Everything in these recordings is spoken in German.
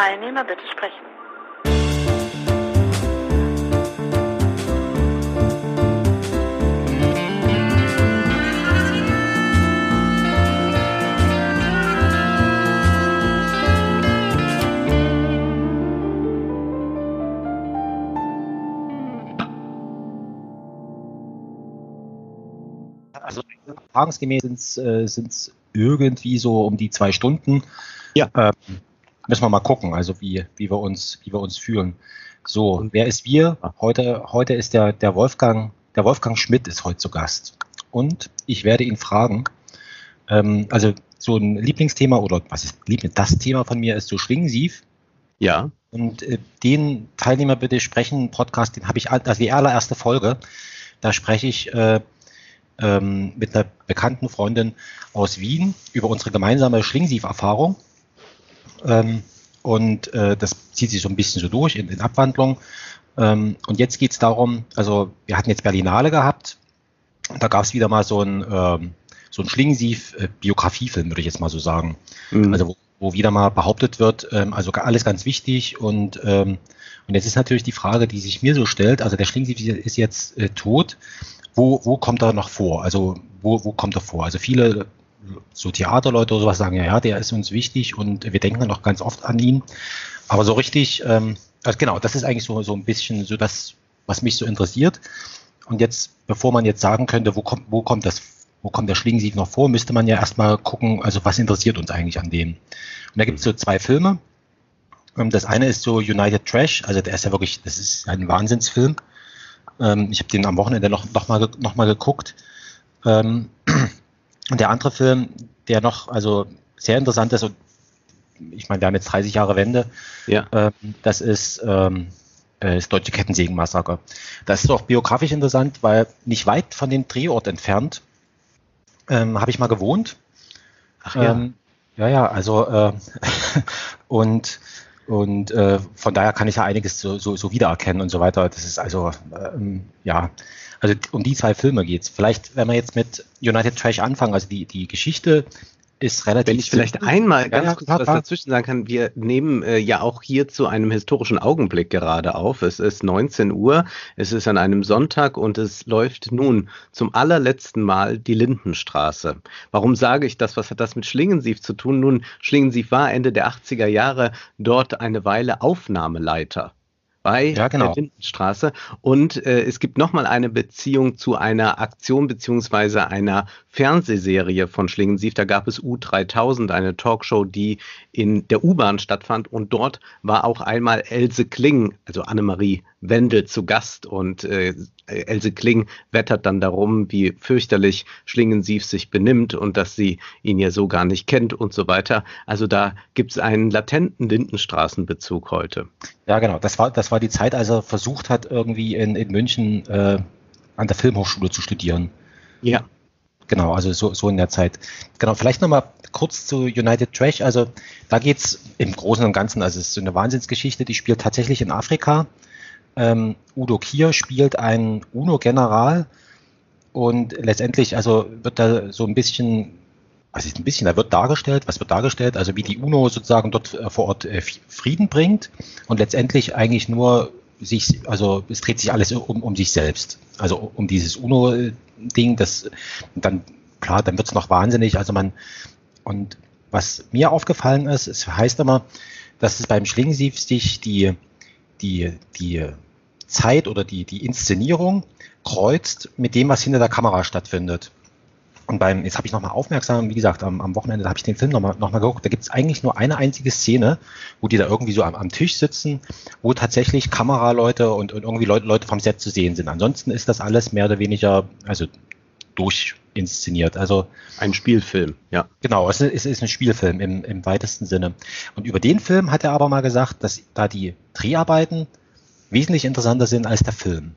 Teilnehmer bitte sprechen. Also erfahrungsgemäß sind es äh, irgendwie so um die zwei Stunden. Ja. Ähm, müssen wir mal gucken, also wie, wie wir uns, wie wir uns fühlen. So, wer ist wir? Heute, heute ist der, der Wolfgang, der Wolfgang Schmidt ist heute zu Gast. Und ich werde ihn fragen, ähm, also so ein Lieblingsthema oder was ist das Thema von mir ist so Schlingensief. Ja. Und äh, den Teilnehmer bitte sprechen, Podcast, den habe ich, also die allererste Folge, da spreche ich äh, ähm, mit einer bekannten Freundin aus Wien über unsere gemeinsame Schlingensief-Erfahrung. Ähm, und äh, das zieht sich so ein bisschen so durch in, in Abwandlung. Ähm, und jetzt geht es darum, also wir hatten jetzt Berlinale gehabt, da gab es wieder mal so ein, ähm, so ein Schlingensief-Biografiefilm, würde ich jetzt mal so sagen. Mhm. Also wo, wo, wieder mal behauptet wird, ähm, also alles ganz wichtig und ähm, und jetzt ist natürlich die Frage, die sich mir so stellt, also der Schlingensief ist jetzt äh, tot, wo, wo kommt er noch vor? Also wo, wo kommt er vor? Also viele so Theaterleute oder sowas sagen, ja, ja, der ist uns wichtig und wir denken noch ganz oft an ihn. Aber so richtig, ähm, also genau, das ist eigentlich so, so ein bisschen so das, was mich so interessiert. Und jetzt, bevor man jetzt sagen könnte, wo kommt, wo kommt das, wo kommt der Schlingensief noch vor, müsste man ja erstmal gucken, also was interessiert uns eigentlich an dem. Und da gibt es so zwei Filme. Ähm, das eine ist so United Trash, also der ist ja wirklich, das ist ein Wahnsinnsfilm. Ähm, ich habe den am Wochenende noch, noch, mal, noch mal geguckt. Und der andere Film, der noch also sehr interessant ist, und ich meine, wir haben jetzt 30 Jahre Wende, ja. ähm, das ist ähm, äh, das Deutsche Kettensägenmassaker. Das ist auch biografisch interessant, weil nicht weit von dem Drehort entfernt ähm, habe ich mal gewohnt. Ach ja. Ähm, ja, ja, also äh, und und äh, von daher kann ich ja einiges so, so, so wiedererkennen und so weiter. Das ist also ähm, ja, also um die zwei Filme geht's. Vielleicht, wenn wir jetzt mit United Trash anfangen, also die, die Geschichte ist relativ. Wenn ich vielleicht einmal ganz ja, kurz was dazwischen sagen kann, wir nehmen äh, ja auch hier zu einem historischen Augenblick gerade auf. Es ist 19 Uhr, es ist an einem Sonntag und es läuft nun zum allerletzten Mal die Lindenstraße. Warum sage ich das? Was hat das mit Schlingensief zu tun? Nun, Schlingensief war Ende der 80er Jahre dort eine Weile Aufnahmeleiter bei Ja, genau. der Lindenstraße. Und äh, es gibt nochmal eine Beziehung zu einer Aktion beziehungsweise einer Fernsehserie von Schlingensief. Da gab es U3000, eine Talkshow, die in der U-Bahn stattfand. Und dort war auch einmal Else Kling, also Annemarie Wendel, zu Gast. Und äh, Else Kling wettert dann darum, wie fürchterlich Schlingensief sich benimmt und dass sie ihn ja so gar nicht kennt und so weiter. Also da gibt es einen latenten Lindenstraßenbezug heute. Ja, genau. Das war, das war die Zeit, als er versucht hat, irgendwie in, in München äh, an der Filmhochschule zu studieren. Ja. Genau, also so, so in der Zeit. Genau, vielleicht nochmal kurz zu United Trash. Also da geht's im Großen und Ganzen, also es ist so eine Wahnsinnsgeschichte, die spielt tatsächlich in Afrika. Ähm, Udo Kier spielt einen UNO-General und letztendlich also wird da so ein bisschen, was ist ein bisschen, da wird dargestellt, was wird dargestellt, also wie die UNO sozusagen dort äh, vor Ort äh, Frieden bringt und letztendlich eigentlich nur sich, also es dreht sich alles um, um sich selbst. Also um dieses UNO-Ding, das dann, klar, dann wird's noch wahnsinnig. Also man, und was mir aufgefallen ist, es heißt immer, dass es beim Schlingensief sich die, die, die Zeit oder die, die Inszenierung kreuzt mit dem, was hinter der Kamera stattfindet. Und beim, jetzt habe ich nochmal aufmerksam, wie gesagt, am, am Wochenende habe ich den Film nochmal noch mal geguckt, da gibt es eigentlich nur eine einzige Szene, wo die da irgendwie so am, am Tisch sitzen, wo tatsächlich Kameraleute und, und irgendwie Leute, Leute vom Set zu sehen sind. Ansonsten ist das alles mehr oder weniger, also durchinszeniert. Also Ein Spielfilm, ja. Genau, es ist, es ist ein Spielfilm im, im weitesten Sinne. Und über den Film hat er aber mal gesagt, dass da die Dreharbeiten wesentlich interessanter sind als der Film.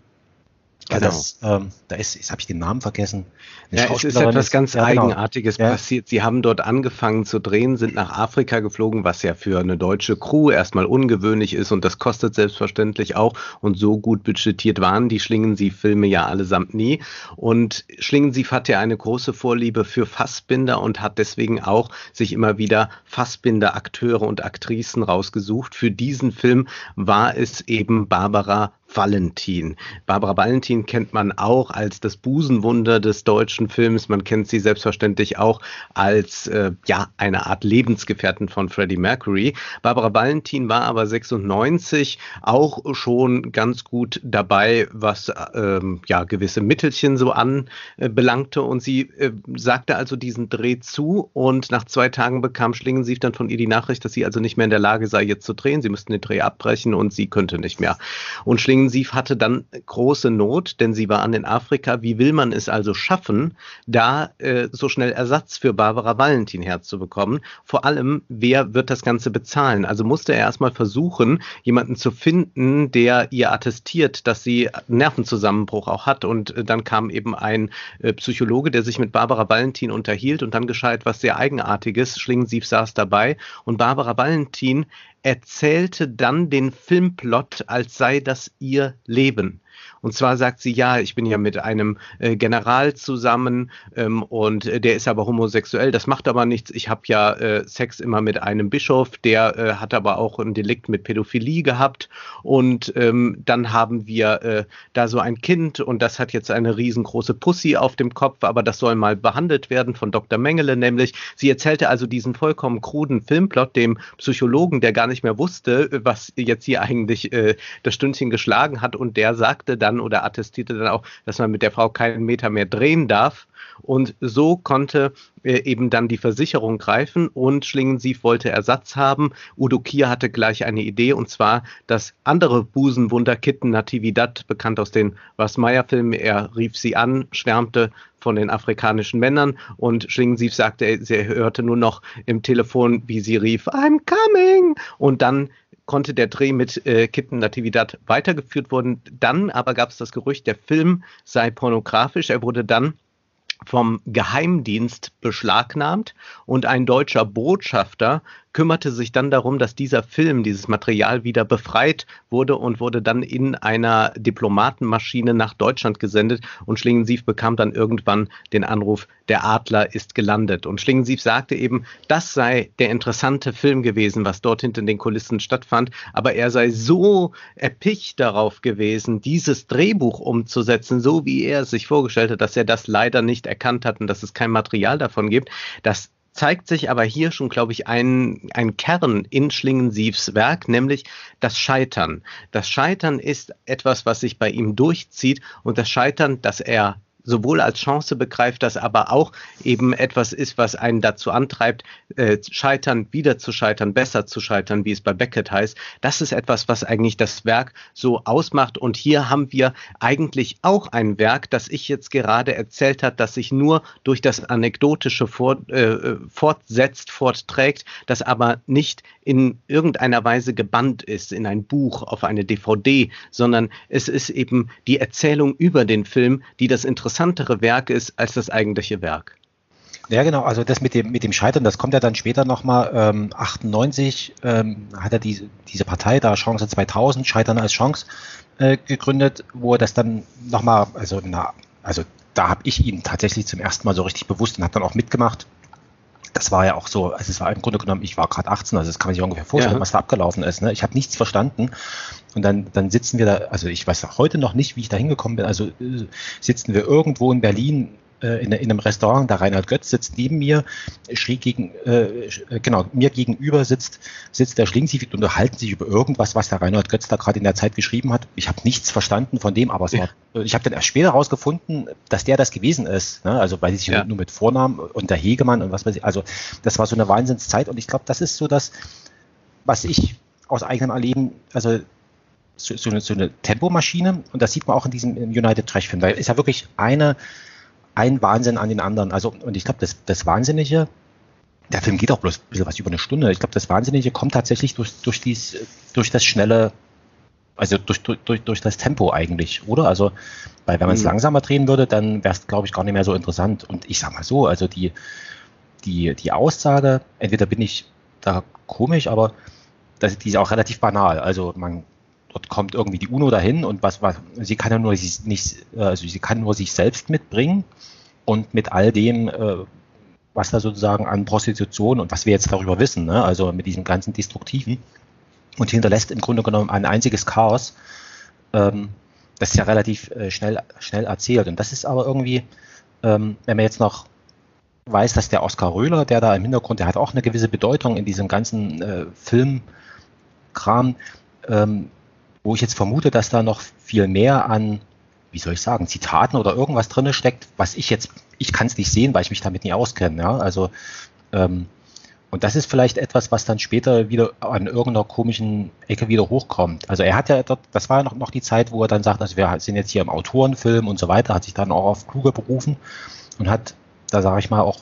Genau. Das, ähm, da ist, jetzt habe ich den Namen vergessen. ja, es ist etwas ganz ja, genau. Eigenartiges ja. passiert. Sie haben dort angefangen zu drehen, sind nach Afrika geflogen, was ja für eine deutsche Crew erstmal ungewöhnlich ist und das kostet selbstverständlich auch. Und so gut budgetiert waren die Schlingensief-Filme ja allesamt nie. Und Schlingensief hat ja eine große Vorliebe für Fassbinder und hat deswegen auch sich immer wieder Fassbinder-Akteure und Aktrisen rausgesucht. Für diesen Film war es eben Barbara Valentin. Barbara Valentin kennt man auch als das Busenwunder des deutschen Films. Man kennt sie selbstverständlich auch als äh, ja eine Art Lebensgefährtin von Freddie Mercury. Barbara Valentin war aber 96 auch schon ganz gut dabei, was ähm, ja gewisse Mittelchen so anbelangte. Äh, und sie äh, sagte also diesen Dreh zu und nach zwei Tagen bekam Schlingensief dann von ihr die Nachricht, dass sie also nicht mehr in der Lage sei, jetzt zu drehen. Sie müssten den Dreh abbrechen und sie könnte nicht mehr. Und Schlingensief Intensiv hatte dann große Not, denn sie war an in Afrika. Wie will man es also schaffen, da äh, so schnell Ersatz für Barbara Valentin herzubekommen? Vor allem, wer wird das Ganze bezahlen? Also musste er erstmal versuchen, jemanden zu finden, der ihr attestiert, dass sie Nervenzusammenbruch auch hat. Und äh, dann kam eben ein äh, Psychologe, der sich mit Barbara Valentin unterhielt und dann geschah etwas sehr Eigenartiges. Schlingensief saß dabei und Barbara Valentin erzählte dann den Filmplot, als sei das ihr Leben. Und zwar sagt sie, ja, ich bin ja mit einem äh, General zusammen ähm, und äh, der ist aber homosexuell, das macht aber nichts. Ich habe ja äh, Sex immer mit einem Bischof, der äh, hat aber auch ein Delikt mit Pädophilie gehabt. Und ähm, dann haben wir äh, da so ein Kind und das hat jetzt eine riesengroße Pussy auf dem Kopf, aber das soll mal behandelt werden von Dr. Mengele, nämlich sie erzählte also diesen vollkommen kruden Filmplot dem Psychologen, der gar nicht mehr wusste, was jetzt hier eigentlich äh, das Stündchen geschlagen hat und der sagte dann, dann oder attestierte dann auch, dass man mit der Frau keinen Meter mehr drehen darf. Und so konnte äh, eben dann die Versicherung greifen und Schlingensief wollte Ersatz haben. Udo Kier hatte gleich eine Idee und zwar das andere Busenwunder Kitten Natividad, bekannt aus den Was Meyer Filmen. Er rief sie an, schwärmte von den afrikanischen Männern und Schlingensief sagte, sie hörte nur noch im Telefon, wie sie rief, I'm coming. Und dann konnte der Dreh mit äh, Kitten Natividad weitergeführt worden. Dann aber gab es das Gerücht, der Film sei pornografisch. Er wurde dann vom Geheimdienst beschlagnahmt und ein deutscher Botschafter kümmerte sich dann darum, dass dieser Film, dieses Material wieder befreit wurde und wurde dann in einer Diplomatenmaschine nach Deutschland gesendet und Schlingensief bekam dann irgendwann den Anruf, der Adler ist gelandet. Und Schlingensief sagte eben, das sei der interessante Film gewesen, was dort hinter den Kulissen stattfand, aber er sei so erpicht darauf gewesen, dieses Drehbuch umzusetzen, so wie er es sich vorgestellt hat, dass er das leider nicht erkannt hat und dass es kein Material davon gibt, dass zeigt sich aber hier schon, glaube ich, ein, ein Kern in Schlingensiefs Werk, nämlich das Scheitern. Das Scheitern ist etwas, was sich bei ihm durchzieht und das Scheitern, das er sowohl als Chance begreift, das aber auch eben etwas ist, was einen dazu antreibt, äh, scheitern, wieder zu scheitern, besser zu scheitern, wie es bei Beckett heißt. Das ist etwas, was eigentlich das Werk so ausmacht. Und hier haben wir eigentlich auch ein Werk, das ich jetzt gerade erzählt hat, das sich nur durch das Anekdotische fort, äh, fortsetzt, fortträgt, das aber nicht in irgendeiner Weise gebannt ist in ein Buch, auf eine DVD, sondern es ist eben die Erzählung über den Film, die das interessantere Werk ist als das eigentliche Werk. Ja, genau. Also das mit dem, mit dem Scheitern, das kommt ja dann später nochmal. Ähm, 98 ähm, hat er die, diese Partei da, Chance 2000, Scheitern als Chance, äh, gegründet, wo er das dann nochmal, also, na, also da habe ich ihn tatsächlich zum ersten Mal so richtig bewusst und habe dann auch mitgemacht das war ja auch so, also es war im Grunde genommen, ich war gerade 18, also das kann man sich ungefähr vorstellen, ja. was da abgelaufen ist. Ne? Ich habe nichts verstanden. Und dann, dann sitzen wir da, also ich weiß auch heute noch nicht, wie ich da hingekommen bin. Also äh, sitzen wir irgendwo in Berlin äh, in, in, einem Restaurant, der Reinhard Götz sitzt neben mir, schräg gegen, äh, genau, mir gegenüber sitzt, sitzt der Schlingensief und unterhalten sich über irgendwas, was der Reinhard Götz da gerade in der Zeit geschrieben hat. Ich habe nichts verstanden von dem, aber es war, ich habe dann erst später herausgefunden, dass der das gewesen ist. Ne? Also weil sie sich ja. nur mit Vornamen und der Hegemann und was weiß ich, also das war so eine Wahnsinnszeit und ich glaube, das ist so das, was ich aus eigenem Erleben, also so, so, eine, so eine Tempomaschine und das sieht man auch in diesem United Trash Film. Da ist ja wirklich eine ein Wahnsinn an den anderen. Also, und ich glaube, das, das Wahnsinnige, der Film geht auch bloß ein bisschen was über eine Stunde. Ich glaube, das Wahnsinnige kommt tatsächlich durch, durch, dies, durch das schnelle also durch, durch, durch das Tempo eigentlich, oder? Also, weil wenn man es mhm. langsamer drehen würde, dann wäre es, glaube ich, gar nicht mehr so interessant. Und ich sag mal so, also die, die, die Aussage, entweder bin ich da komisch, aber das, die ist auch relativ banal. Also man dort kommt irgendwie die UNO dahin und was, was sie kann ja nur sich nicht, also sie kann nur sich selbst mitbringen und mit all dem, äh, was da sozusagen an Prostitution und was wir jetzt darüber wissen, ne? also mit diesem ganzen Destruktiven und hinterlässt im Grunde genommen ein einziges Chaos. Ähm, das ist ja relativ äh, schnell, schnell erzählt. Und das ist aber irgendwie, ähm, wenn man jetzt noch weiß, dass der Oskar Röhler, der da im Hintergrund, der hat auch eine gewisse Bedeutung in diesem ganzen äh, Filmkram, ähm, wo ich jetzt vermute, dass da noch viel mehr an, wie soll ich sagen, Zitaten oder irgendwas drin steckt, was ich jetzt, ich kann es nicht sehen, weil ich mich damit nie auskenne. Ja? Also ähm, und das ist vielleicht etwas, was dann später wieder an irgendeiner komischen Ecke wieder hochkommt. Also er hat ja das war ja noch, noch die Zeit, wo er dann sagt, also wir sind jetzt hier im Autorenfilm und so weiter, hat sich dann auch auf Kluge berufen und hat, da sage ich mal, auch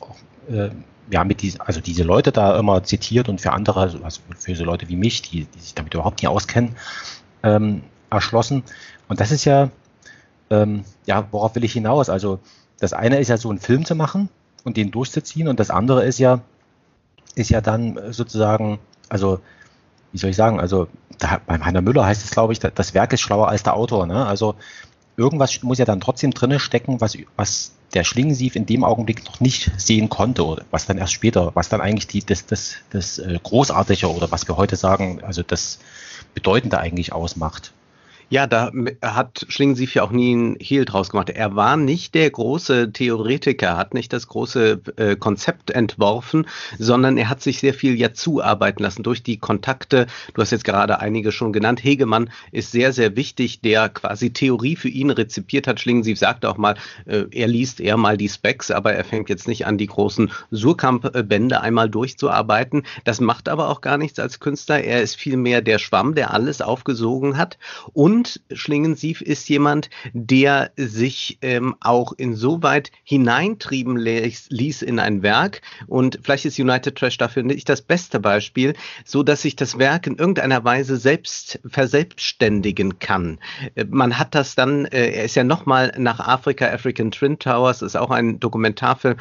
äh, ja, mit diesen, also diese Leute da immer zitiert und für andere, also für so Leute wie mich, die, die sich damit überhaupt nicht auskennen, ähm, erschlossen. Und das ist ja, ähm, ja, worauf will ich hinaus? Also das eine ist ja so einen Film zu machen und den durchzuziehen und das andere ist ja, ist ja dann sozusagen, also wie soll ich sagen, also da, beim Heiner Müller heißt es, glaube ich, das Werk ist schlauer als der Autor. Ne? Also irgendwas muss ja dann trotzdem drinne stecken, was, was der Schlingensief in dem Augenblick noch nicht sehen konnte was dann erst später, was dann eigentlich die, das, das, das äh, Großartige oder was wir heute sagen, also das Bedeutende eigentlich ausmacht. Ja, da hat Schlingensief ja auch nie ein Hehl draus gemacht. Er war nicht der große Theoretiker, hat nicht das große äh, Konzept entworfen, sondern er hat sich sehr viel ja zuarbeiten lassen durch die Kontakte. Du hast jetzt gerade einige schon genannt. Hegemann ist sehr, sehr wichtig, der quasi Theorie für ihn rezipiert hat. Schlingensief sagte auch mal, äh, er liest eher mal die Specs, aber er fängt jetzt nicht an, die großen Surkamp-Bände einmal durchzuarbeiten. Das macht aber auch gar nichts als Künstler. Er ist vielmehr der Schwamm, der alles aufgesogen hat und und Schlingensief ist jemand, der sich ähm, auch insoweit hineintrieben ließ in ein Werk. Und vielleicht ist United Trash dafür nicht das beste Beispiel, so dass sich das Werk in irgendeiner Weise selbst verselbstständigen kann. Äh, man hat das dann, äh, er ist ja nochmal nach Afrika, African Twin Towers, ist auch ein Dokumentarfilm.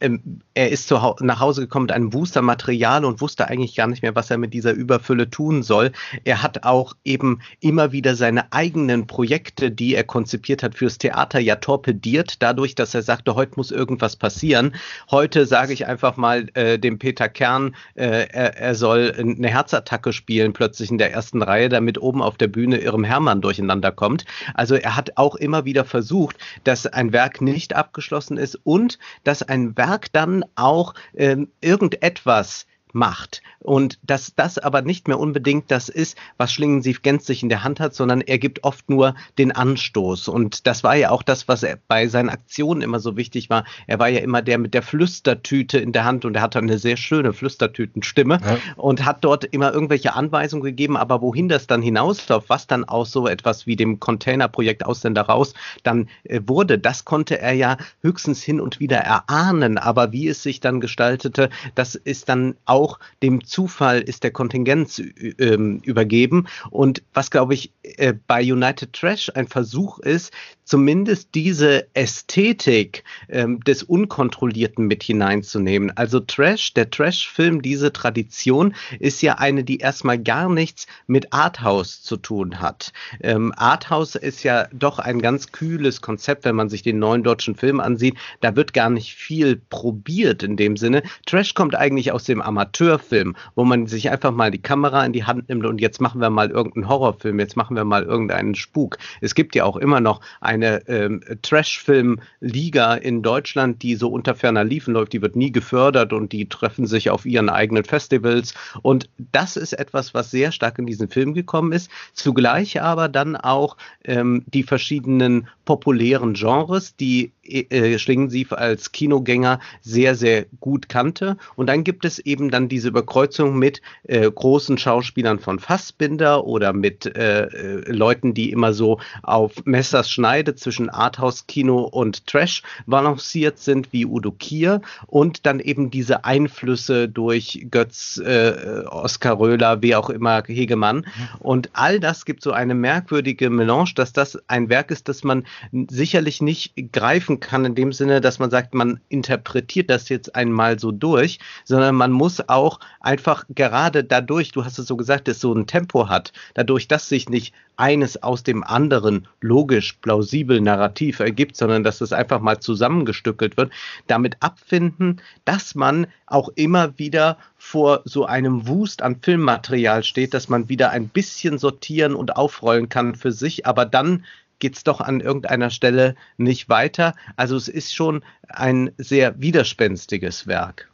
Ähm, er ist zu, nach Hause gekommen mit einem Boostermaterial und wusste eigentlich gar nicht mehr, was er mit dieser Überfülle tun soll. Er hat auch eben immer wieder seine seine eigenen Projekte, die er konzipiert hat fürs Theater, ja torpediert, dadurch, dass er sagte, heute muss irgendwas passieren. Heute sage ich einfach mal äh, dem Peter Kern, äh, er, er, soll eine Herzattacke spielen, plötzlich in der ersten Reihe, damit oben auf der Bühne Irem Hermann durcheinander kommt. Also er hat auch immer wieder versucht, dass ein Werk nicht abgeschlossen ist und dass ein Werk dann auch äh, irgendetwas macht. Und dass das aber nicht mehr unbedingt das ist, was Schlingensief gänzlich in der Hand hat, sondern er gibt oft nur den Anstoß. Und das war ja auch das, was er bei seinen Aktionen immer so wichtig war. Er war ja immer der mit der Flüstertüte in der Hand und er hatte eine sehr schöne Flüstertütenstimme ja. und hat dort immer irgendwelche Anweisungen gegeben, aber wohin das dann hinausläuft, was dann aus so etwas wie dem Containerprojekt Ausländer raus dann äh, wurde, das konnte er ja höchstens hin und wieder erahnen. Aber wie es sich dann gestaltete, das ist dann auch auch dem Zufall ist der Kontingenz ähm, übergeben. Und was, glaube ich, äh, bei United Trash ein Versuch ist, zumindest diese Ästhetik ähm, des Unkontrollierten mit hineinzunehmen. Also Trash, der Trash-Film, diese Tradition ist ja eine, die erstmal gar nichts mit Arthouse zu tun hat. Ähm, Arthouse ist ja doch ein ganz kühles Konzept, wenn man sich den neuen deutschen Film ansieht. Da wird gar nicht viel probiert in dem Sinne. Trash kommt eigentlich aus dem Amateurfilm, wo man sich einfach mal die Kamera in die Hand nimmt und jetzt machen wir mal irgendeinen Horrorfilm, jetzt machen wir mal irgendeinen Spuk. Es gibt ja auch immer noch eine ähm, Trash-Film-Liga in Deutschland, die so unter ferner Liefen läuft, die wird nie gefördert und die treffen sich auf ihren eigenen Festivals. Und das ist etwas, was sehr stark in diesen Film gekommen ist. Zugleich aber dann auch ähm, die verschiedenen populären Genres, die äh, Schlingensief als Kinogänger sehr, sehr gut kannte. Und dann gibt es eben dann dann diese Überkreuzung mit äh, großen Schauspielern von Fassbinder oder mit äh, äh, Leuten, die immer so auf Messers Schneide zwischen Arthouse-Kino und Trash balanciert sind, wie Udo Kier und dann eben diese Einflüsse durch Götz, äh, Oskar Röhler, wie auch immer, Hegemann. Und all das gibt so eine merkwürdige Melange, dass das ein Werk ist, das man sicherlich nicht greifen kann, in dem Sinne, dass man sagt, man interpretiert das jetzt einmal so durch, sondern man muss auch einfach gerade dadurch, du hast es so gesagt, dass so ein Tempo hat, dadurch, dass sich nicht eines aus dem anderen logisch, plausibel, narrativ ergibt, sondern dass es einfach mal zusammengestückelt wird, damit abfinden, dass man auch immer wieder vor so einem Wust an Filmmaterial steht, dass man wieder ein bisschen sortieren und aufrollen kann für sich, aber dann geht es doch an irgendeiner Stelle nicht weiter. Also es ist schon ein sehr widerspenstiges Werk.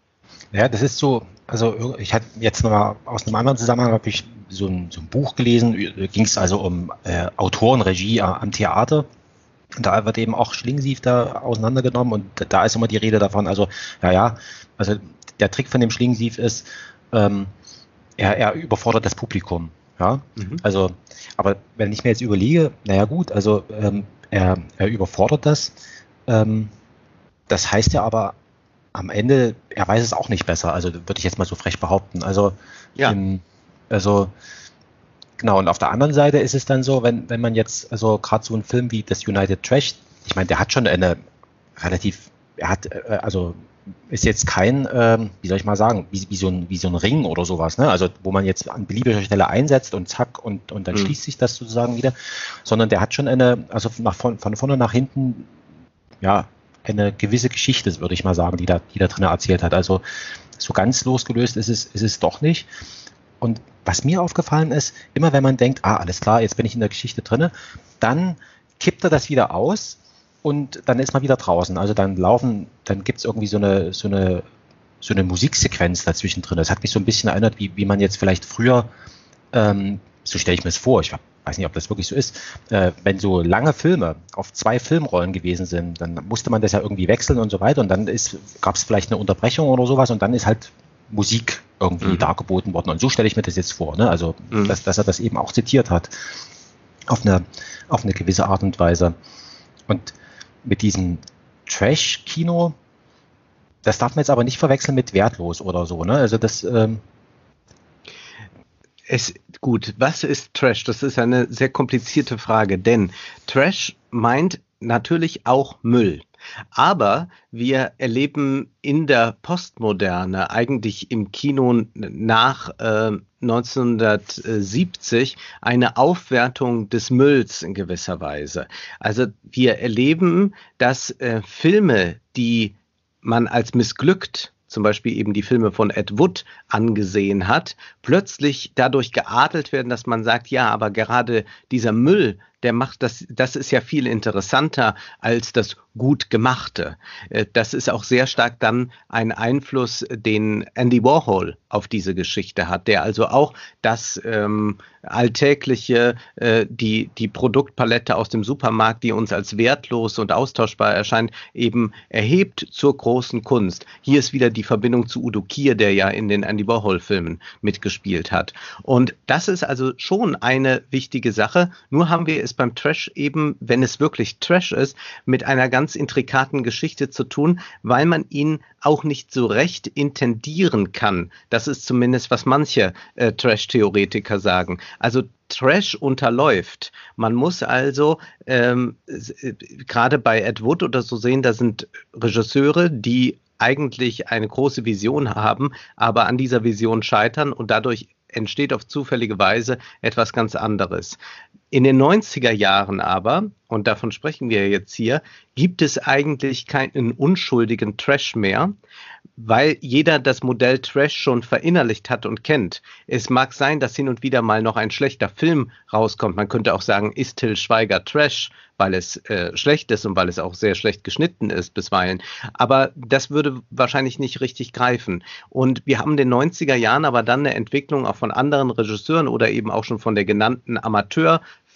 Ja, das ist so, also ich hatte jetzt nochmal aus einem anderen Zusammenhang habe ich so ein, so ein Buch gelesen, ging es also um äh, Autorenregie am Theater. Und da wird eben auch Schlingensief da auseinandergenommen und da ist immer die Rede davon, also, ja, ja, also der Trick von dem Schlingensief ist, ähm, er, er überfordert das Publikum. Ja, mhm. also, aber wenn ich mir jetzt überlege, naja gut, also ähm, er, er überfordert das, ähm, das heißt ja aber am Ende, er weiß es auch nicht besser, also würde ich jetzt mal so frech behaupten. Also, ja. Im, also genau, und auf der anderen Seite ist es dann so, wenn, wenn man jetzt, also gerade so einen Film wie das United Trash, ich meine, der hat schon eine relativ, er hat, äh, also ist jetzt kein, ähm, wie soll ich mal sagen, wie, wie, so ein, wie so ein Ring oder sowas, ne? Also wo man jetzt an beliebiger Stelle einsetzt und zack und, und dann mhm. schließt sich das sozusagen wieder, sondern der hat schon eine, also nach, von, von vorne nach hinten, ja, eine gewisse Geschichte, würde ich mal sagen, die da, die da drin erzählt hat. Also so ganz losgelöst ist es, ist es doch nicht. Und was mir aufgefallen ist, immer wenn man denkt, ah, alles klar, jetzt bin ich in der Geschichte drinne, dann kippt er das wieder aus und dann ist man wieder draußen. Also dann laufen, dann gibt es irgendwie so eine, so eine, so eine Musiksequenz dazwischen drin. Das hat mich so ein bisschen erinnert, wie, wie man jetzt vielleicht früher, ähm, so stelle ich mir es vor, ich weiß nicht, ob das wirklich so ist, äh, wenn so lange Filme auf zwei Filmrollen gewesen sind, dann musste man das ja irgendwie wechseln und so weiter und dann gab es vielleicht eine Unterbrechung oder sowas und dann ist halt Musik irgendwie mhm. dargeboten worden. Und so stelle ich mir das jetzt vor, ne? also mhm. dass, dass er das eben auch zitiert hat auf eine, auf eine gewisse Art und Weise. Und mit diesem Trash-Kino, das darf man jetzt aber nicht verwechseln mit wertlos oder so. Ne? Also das, ähm, es, gut, was ist Trash? Das ist eine sehr komplizierte Frage, denn Trash meint natürlich auch Müll. Aber wir erleben in der Postmoderne, eigentlich im Kino nach äh, 1970, eine Aufwertung des Mülls in gewisser Weise. Also wir erleben, dass äh, Filme, die man als missglückt zum Beispiel eben die Filme von Ed Wood angesehen hat, plötzlich dadurch geadelt werden, dass man sagt, ja, aber gerade dieser Müll, der macht das, das ist ja viel interessanter als das gut gemachte. Äh, das ist auch sehr stark dann ein Einfluss, den Andy Warhol auf diese Geschichte hat, der also auch das ähm, alltägliche, äh, die, die Produktpalette aus dem Supermarkt, die uns als wertlos und austauschbar erscheint, eben erhebt zur großen Kunst. Hier ist wieder die Verbindung zu Udo Kier, der ja in den Andy Warhol-Filmen mitgespielt hat. Und das ist also schon eine wichtige Sache. Nur haben wir es beim Trash eben, wenn es wirklich Trash ist, mit einer ganz intrikaten Geschichte zu tun, weil man ihn auch nicht so recht intendieren kann. Das ist zumindest, was manche äh, Trash-Theoretiker sagen. Also Trash unterläuft. Man muss also ähm, äh, gerade bei Ed Wood oder so sehen, da sind Regisseure, die eigentlich eine große Vision haben, aber an dieser Vision scheitern und dadurch entsteht auf zufällige Weise etwas ganz anderes. In den 90er Jahren aber, und davon sprechen wir jetzt hier, gibt es eigentlich keinen unschuldigen Trash mehr, weil jeder das Modell Trash schon verinnerlicht hat und kennt. Es mag sein, dass hin und wieder mal noch ein schlechter Film rauskommt. Man könnte auch sagen, ist Till Schweiger Trash, weil es äh, schlecht ist und weil es auch sehr schlecht geschnitten ist bisweilen. Aber das würde wahrscheinlich nicht richtig greifen. Und wir haben in den 90er Jahren aber dann eine Entwicklung auch von anderen Regisseuren oder eben auch schon von der genannten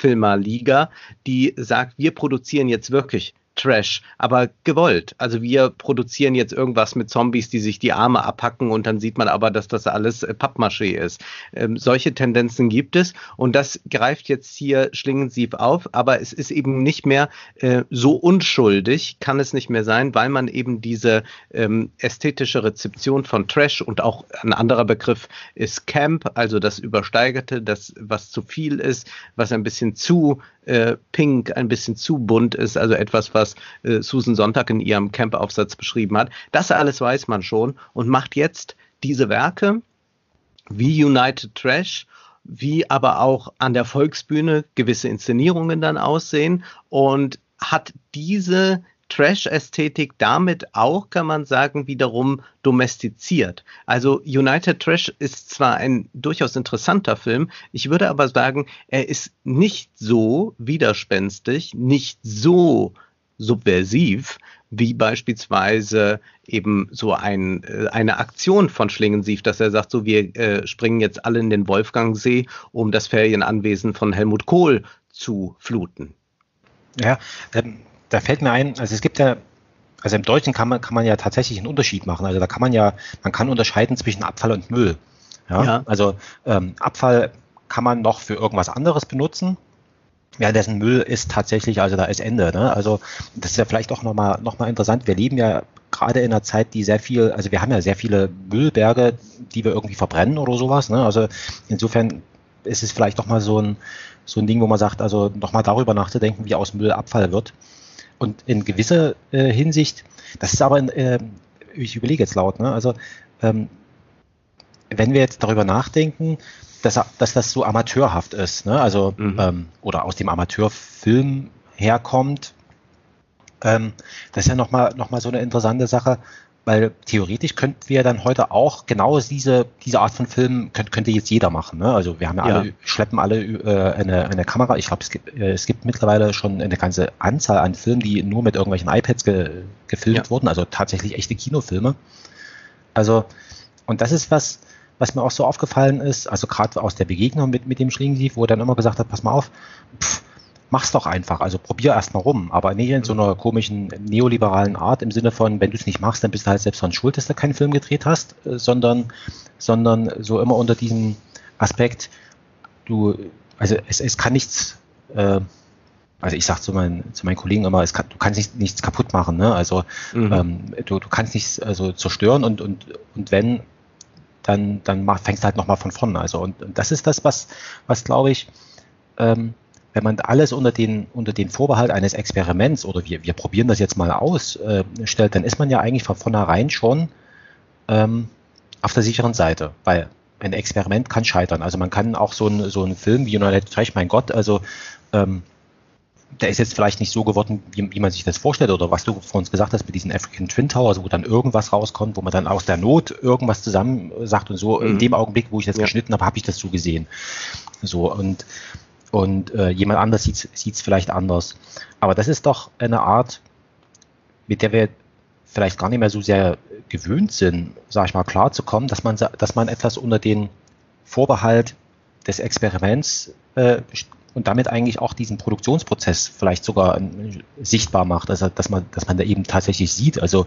Amateurfilmerliga, die sagt, wir produzieren jetzt wirklich Trash, aber gewollt. Also wir produzieren jetzt irgendwas mit Zombies, die sich die Arme abhacken und dann sieht man aber, dass das alles äh, Pappmaché ist. Ähm, solche Tendenzen gibt es und das greift jetzt hier schlingensief auf, aber es ist eben nicht mehr äh, so unschuldig, kann es nicht mehr sein, weil man eben diese ähm, ästhetische Rezeption von Trash und auch ein anderer Begriff ist Camp, also das Übersteigerte, das was zu viel ist, was ein bisschen zu äh, pink, ein bisschen zu bunt ist, also etwas, was äh, Susan Sonntag in ihrem Camp-Aufsatz beschrieben hat. Das alles weiß man schon und macht jetzt diese Werke wie United Trash wie aber auch an der Volksbühne gewisse Inszenierungen dann aussehen und hat diese Trash-Ästhetik damit auch, kann man sagen, wiederum domestiziert. Also United Trash ist zwar ein durchaus interessanter Film, ich würde aber sagen, er ist nicht so widerspenstig, nicht so subversiv, wie beispielsweise eben so ein, äh, eine Aktion von Schlingensief, dass er sagt, so wir äh, springen jetzt alle in den Wolfgangsee, um das Ferienanwesen von Helmut Kohl zu fluten. Ja, ähm, da fällt mir ein, also es gibt ja, also im Deutschen kann man, kann man ja tatsächlich einen Unterschied machen. Also da kann man ja, man kann unterscheiden zwischen Abfall und Müll. Ja, ja. also ähm, Abfall kann man noch für irgendwas anderes benutzen. Ja, dessen Müll ist tatsächlich, also da ist Ende. Ne? Also das ist ja vielleicht auch nochmal noch mal interessant. Wir leben ja gerade in einer Zeit, die sehr viel, also wir haben ja sehr viele Müllberge, die wir irgendwie verbrennen oder sowas. Ne? Also insofern ist es vielleicht doch mal so ein, so ein Ding, wo man sagt, also nochmal darüber nachzudenken, wie aus Müll Abfall wird. Und in gewisser äh, Hinsicht, das ist aber, äh, ich überlege jetzt laut, ne? also ähm, wenn wir jetzt darüber nachdenken, dass, dass das so amateurhaft ist, ne? also mhm. ähm, oder aus dem Amateurfilm herkommt, ähm, das ist ja nochmal noch mal so eine interessante Sache, weil theoretisch könnten wir dann heute auch genau diese, diese Art von Film könnte, könnte jetzt jeder machen. Ne? Also wir haben ja, ja. alle, schleppen alle äh, eine, eine Kamera. Ich glaube, es gibt, äh, es gibt mittlerweile schon eine ganze Anzahl an Filmen, die nur mit irgendwelchen iPads ge, gefilmt ja. wurden, also tatsächlich echte Kinofilme. Also, und das ist was, was mir auch so aufgefallen ist, also gerade aus der Begegnung mit, mit dem Schlingensief, wo er dann immer gesagt hat, pass mal auf, pff, mach's doch einfach. Also probier erst mal rum, aber nicht in so einer komischen neoliberalen Art im Sinne von, wenn du es nicht machst, dann bist du halt selbst dran schuld, dass du keinen Film gedreht hast, äh, sondern, sondern so immer unter diesem Aspekt, du, also es, es kann nichts, äh, also ich sage zu meinen, zu meinen Kollegen immer, kann, du kannst nicht, nichts kaputt machen, ne? Also mhm. ähm, du, du kannst nichts also zerstören und, und, und wenn, dann, dann mach, fängst du halt nochmal von vorne. Also und, und das ist das, was, was glaube ich, ähm, wenn man alles unter den, unter den Vorbehalt eines Experiments oder wir, wir probieren das jetzt mal aus, äh, stellt, dann ist man ja eigentlich von vornherein schon ähm, auf der sicheren Seite, weil ein Experiment kann scheitern. Also man kann auch so, ein, so einen Film wie United Trash, mein Gott, also ähm, der ist jetzt vielleicht nicht so geworden, wie, wie, man sich das vorstellt, oder was du vor uns gesagt hast mit diesen African Twin Towers, wo dann irgendwas rauskommt, wo man dann aus der Not irgendwas zusammen sagt und so. Mhm. In dem Augenblick, wo ich das ja. geschnitten habe, habe ich das so gesehen. So, und und äh, jemand anders sieht es vielleicht anders. Aber das ist doch eine Art, mit der wir vielleicht gar nicht mehr so sehr gewöhnt sind, sage ich mal, klarzukommen, dass man, dass man etwas unter den Vorbehalt des Experiments äh, und damit eigentlich auch diesen Produktionsprozess vielleicht sogar äh, sichtbar macht, also dass man, dass man da eben tatsächlich sieht. Also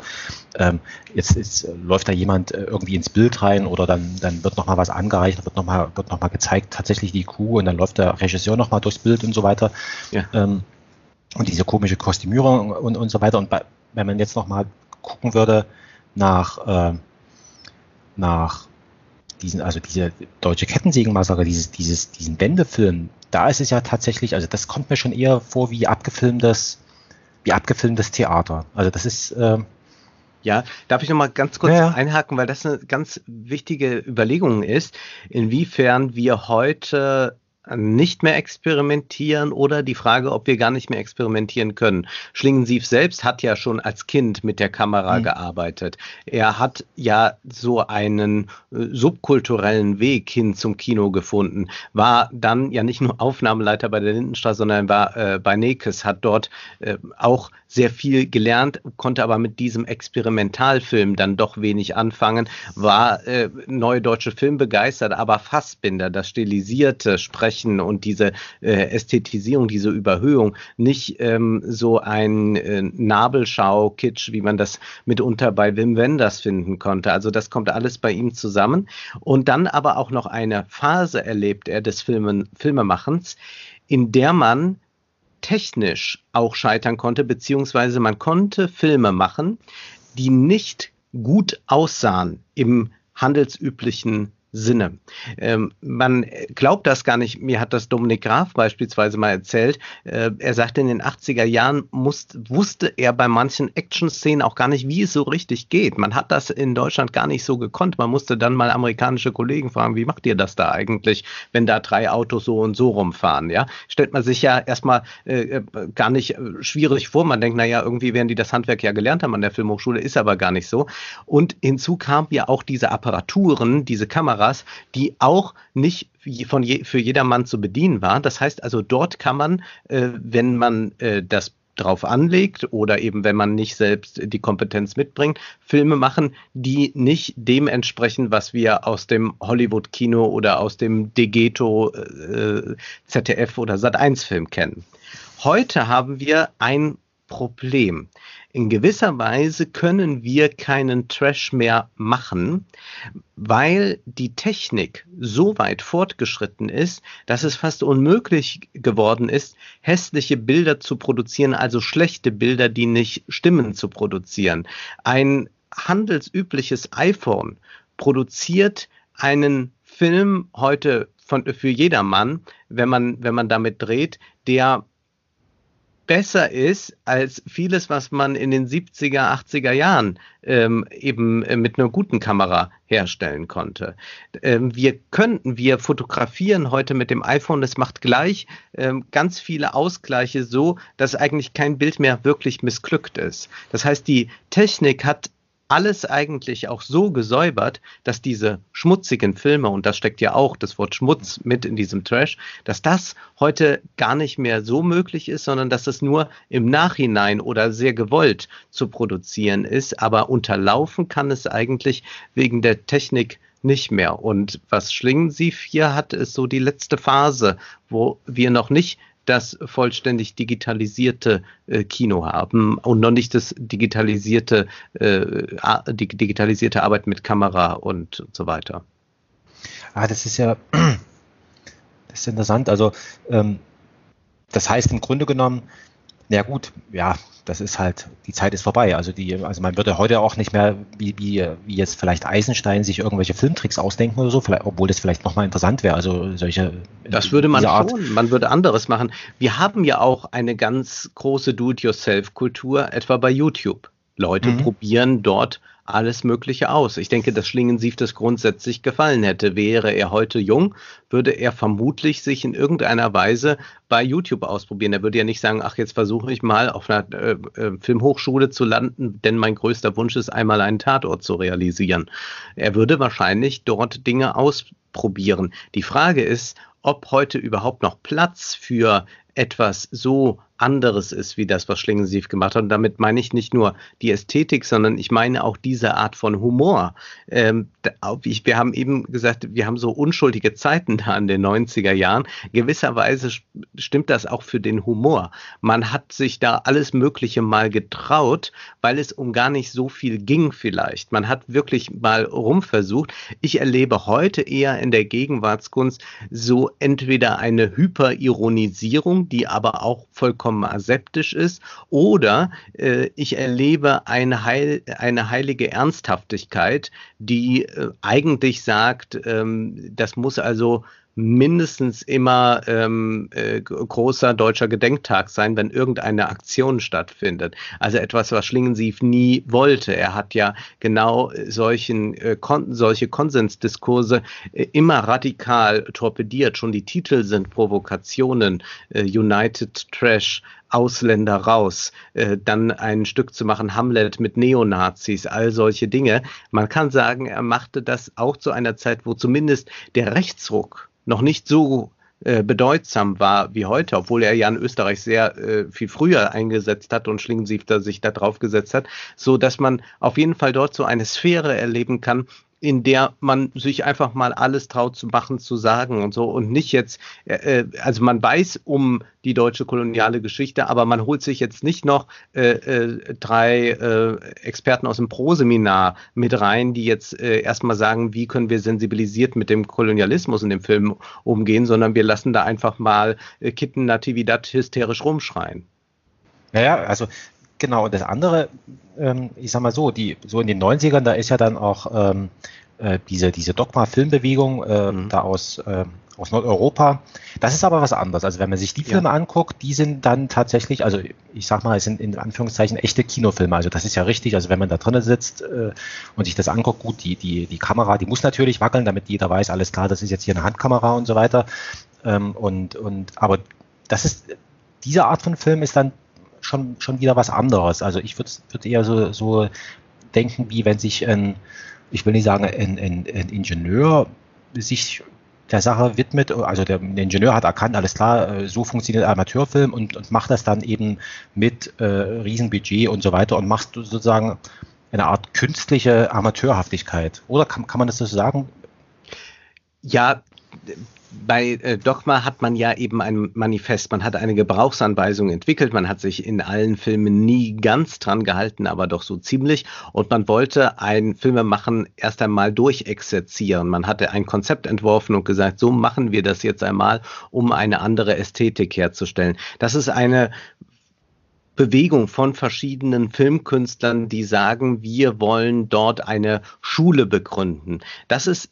ähm, jetzt, jetzt läuft da jemand äh, irgendwie ins Bild rein oder dann, dann wird nochmal was angereicht, wird nochmal wird noch mal gezeigt, tatsächlich die Kuh und dann läuft der Regisseur nochmal durchs Bild und so weiter. Ja. Ähm, und diese komische Kostümierung und, und so weiter. Und bei, wenn man jetzt nochmal gucken würde nach, äh, nach diesen, also diese deutsche Kettensägenmassaker, dieses, dieses, diesen Wendefilm, da ist es ja tatsächlich, also das kommt mir schon eher vor wie abgefilmtes, wie abgefilmtes Theater. Also das ist, äh, ja, darf ich noch mal ganz kurz ja. einhaken, weil das eine ganz wichtige Überlegung ist, inwiefern wir heute nicht mehr experimentieren oder die Frage, ob wir gar nicht mehr experimentieren können. Schlingensief selbst hat ja schon als Kind mit der Kamera mhm. gearbeitet. Er hat ja so einen äh, subkulturellen Weg hin zum Kino gefunden, war dann ja nicht nur Aufnahmeleiter bei der Lindenstraße, sondern war äh, bei Nekes, hat dort äh, auch sehr viel gelernt, konnte aber mit diesem Experimentalfilm dann doch wenig anfangen, war äh, neue deutsche Film begeistert, aber Fassbinder, das stilisierte Sprechen Sprechen und diese äh, Ästhetisierung, diese Überhöhung, nicht ähm, so ein äh, Nabelschau-Kitsch, wie man das mitunter bei Wim Wenders finden konnte. Also das kommt alles bei ihm zusammen. Und dann aber auch noch eine Phase erlebt er des Filmen, Filmemachens, in der man technisch auch scheitern konnte, beziehungsweise man konnte Filme machen, die nicht gut aussahen im handelsüblichen Sinne. Ähm, man glaubt das gar nicht. Mir hat das Dominik Graf beispielsweise mal erzählt. Äh, er sagte, in den 80er Jahren muss, wusste er bei manchen Action-Szenen auch gar nicht, wie es so richtig geht. Man hat das in Deutschland gar nicht so gekonnt. Man musste dann mal amerikanische Kollegen fragen, wie macht ihr das da eigentlich, wenn da drei Autos so und so rumfahren? Ja, stellt man sich ja erstmal äh, äh gar nicht äh, schwierig vor. Man denkt, naja, irgendwie werden die das Handwerk ja gelernt haben an der Filmhochschule, ist aber gar nicht so. Und hinzu kam ja auch diese Apparaturen, diese Kamera, Kameras, die auch nicht von je, für jedermann zu bedienen waren. Das heißt also, dort kann man, äh, wenn man äh, das drauf anlegt oder eben wenn man nicht selbst die Kompetenz mitbringt, Filme machen, die nicht dem entsprechen, was wir aus dem Hollywood-Kino oder aus dem Degeto äh, ZDF oder Sat1-Film kennen. Heute haben wir ein Problem. In gewisser Weise können wir keinen Trash mehr machen, weil die Technik so weit fortgeschritten ist, dass es fast unmöglich geworden ist, hässliche Bilder zu produzieren, also schlechte Bilder, die nicht stimmen, zu produzieren. Ein handelsübliches iPhone produziert einen Film heute von, für jedermann, wenn man, wenn man damit dreht, der besser ist als vieles, was man in den 70er, 80er Jahren ähm, eben äh, mit einer guten Kamera herstellen konnte. Ähm, wir könnten, wir fotografieren heute mit dem iPhone, das macht gleich ähm, ganz viele Ausgleiche so, dass eigentlich kein Bild mehr wirklich missglückt ist. Das heißt, die Technik hat alles eigentlich auch so gesäubert, dass diese schmutzigen Filme, und das steckt ja auch das Wort Schmutz mit in diesem Trash, dass das heute gar nicht mehr so möglich ist, sondern dass es nur im Nachhinein oder sehr gewollt zu produzieren ist. Aber unterlaufen kann es eigentlich wegen der Technik nicht mehr. Und was Schlingensief hier hat, ist so die letzte Phase, wo wir noch nicht das vollständig digitalisierte äh, Kino haben und noch nicht das digitalisierte, äh, die digitalisierte Arbeit mit Kamera und, und so weiter. Ah, das ist ja das ist interessant. Also ähm, das heißt im Grunde genommen, ja gut, ja, das ist halt, die Zeit ist vorbei. Also die, also man würde heute auch nicht mehr, wie, wie, wie jetzt vielleicht Eisenstein sich irgendwelche Filmtricks ausdenken oder so, obwohl das vielleicht nochmal interessant wäre. Also solche. Das würde man schon, man würde anderes machen. Wir haben ja auch eine ganz große Do-it-yourself-Kultur, etwa bei YouTube. Leute mhm. probieren dort alles Mögliche aus. Ich denke, dass Schlingensief das grundsätzlich gefallen hätte. Wäre er heute jung, würde er vermutlich sich in irgendeiner Weise bei YouTube ausprobieren. Er würde ja nicht sagen, ach, jetzt versuche ich mal auf einer äh, äh, Filmhochschule zu landen, denn mein größter Wunsch ist, einmal einen Tatort zu realisieren. Er würde wahrscheinlich dort Dinge ausprobieren. Die Frage ist, ob heute überhaupt noch Platz für etwas so anderes ist, wie das, was Schlingensief gemacht hat. Und damit meine ich nicht nur die Ästhetik, sondern ich meine auch diese Art von Humor. Ähm, wir haben eben gesagt, wir haben so unschuldige Zeiten da in den 90er Jahren. Gewisserweise stimmt das auch für den Humor. Man hat sich da alles Mögliche mal getraut, weil es um gar nicht so viel ging vielleicht. Man hat wirklich mal rumversucht. Ich erlebe heute eher in der Gegenwartskunst so entweder eine Hyperironisierung, die aber auch vollkommen vollkommen aseptisch ist, oder äh, ich erlebe eine, Heil, eine heilige Ernsthaftigkeit, die äh, eigentlich sagt, ähm, das muss also mindestens immer ähm, äh, großer deutscher Gedenktag sein, wenn irgendeine Aktion stattfindet. Also etwas, was Schlingensief nie wollte. Er hat ja genau solchen, äh, kon solche Konsensdiskurse äh, immer radikal torpediert. Schon die Titel sind Provokationen, äh, United Trash, Ausländer raus, äh, dann ein Stück zu machen, Hamlet mit Neonazis, all solche Dinge. Man kann sagen, er machte das auch zu einer Zeit, wo zumindest der Rechtsruck noch nicht so äh, bedeutsam war wie heute, obwohl er ja in Österreich sehr äh, viel früher eingesetzt hat und Schlingensief da sich da drauf gesetzt hat, so dass man auf jeden Fall dort so eine Sphäre erleben kann, in der man sich einfach mal alles traut zu machen, zu sagen und so und nicht jetzt, äh, äh, also man weiß um die deutsche koloniale Geschichte, aber man holt sich jetzt nicht noch äh, äh, drei äh, Experten aus dem Pro-Seminar mit rein, die jetzt äh, erstmal sagen, wie können wir sensibilisiert mit dem Kolonialismus in dem Film umgehen, sondern wir lassen da einfach mal äh, Kitten Natividad hysterisch rumschreien. Naja, also Genau, und das andere, ähm, ich sag mal so, die, so in den 90ern, da ist ja dann auch ähm, äh, diese, diese Dogma-Filmbewegung äh, mhm. da aus, äh, aus Nordeuropa. Das ist aber was anderes. Also wenn man sich die Filme ja. anguckt, die sind dann tatsächlich, also ich sag mal, es sind in Anführungszeichen echte Kinofilme. Also das ist ja richtig. Also wenn man da drinnen sitzt äh, und sich das anguckt, gut, die, die, die Kamera, die muss natürlich wackeln, damit jeder weiß, alles klar, das ist jetzt hier eine Handkamera und so weiter. Ähm, und, und, aber das ist, diese Art von Film ist dann schon, schon wieder was anderes. Also ich würde würd eher so, so denken, wie wenn sich ein, ich will nicht sagen, ein, ein, ein Ingenieur sich der Sache widmet, also der, der, Ingenieur hat erkannt, alles klar, äh, so funktioniert Amateurfilm und, und macht das dann eben mit äh, Riesenbudget und so weiter und machst sozusagen eine Art künstliche Amateurhaftigkeit. Oder kann, kann man das so sagen? Ja, bei äh, Dogma hat man ja eben ein Manifest, man hat eine Gebrauchsanweisung entwickelt, man hat sich in allen Filmen nie ganz dran gehalten, aber doch so ziemlich und man wollte ein Filmemachen erst einmal durchexerzieren. Man hatte ein Konzept entworfen und gesagt, so machen wir das jetzt einmal, um eine andere Ästhetik herzustellen. Das ist eine Bewegung von verschiedenen Filmkünstlern, die sagen, wir wollen dort eine Schule begründen. Das ist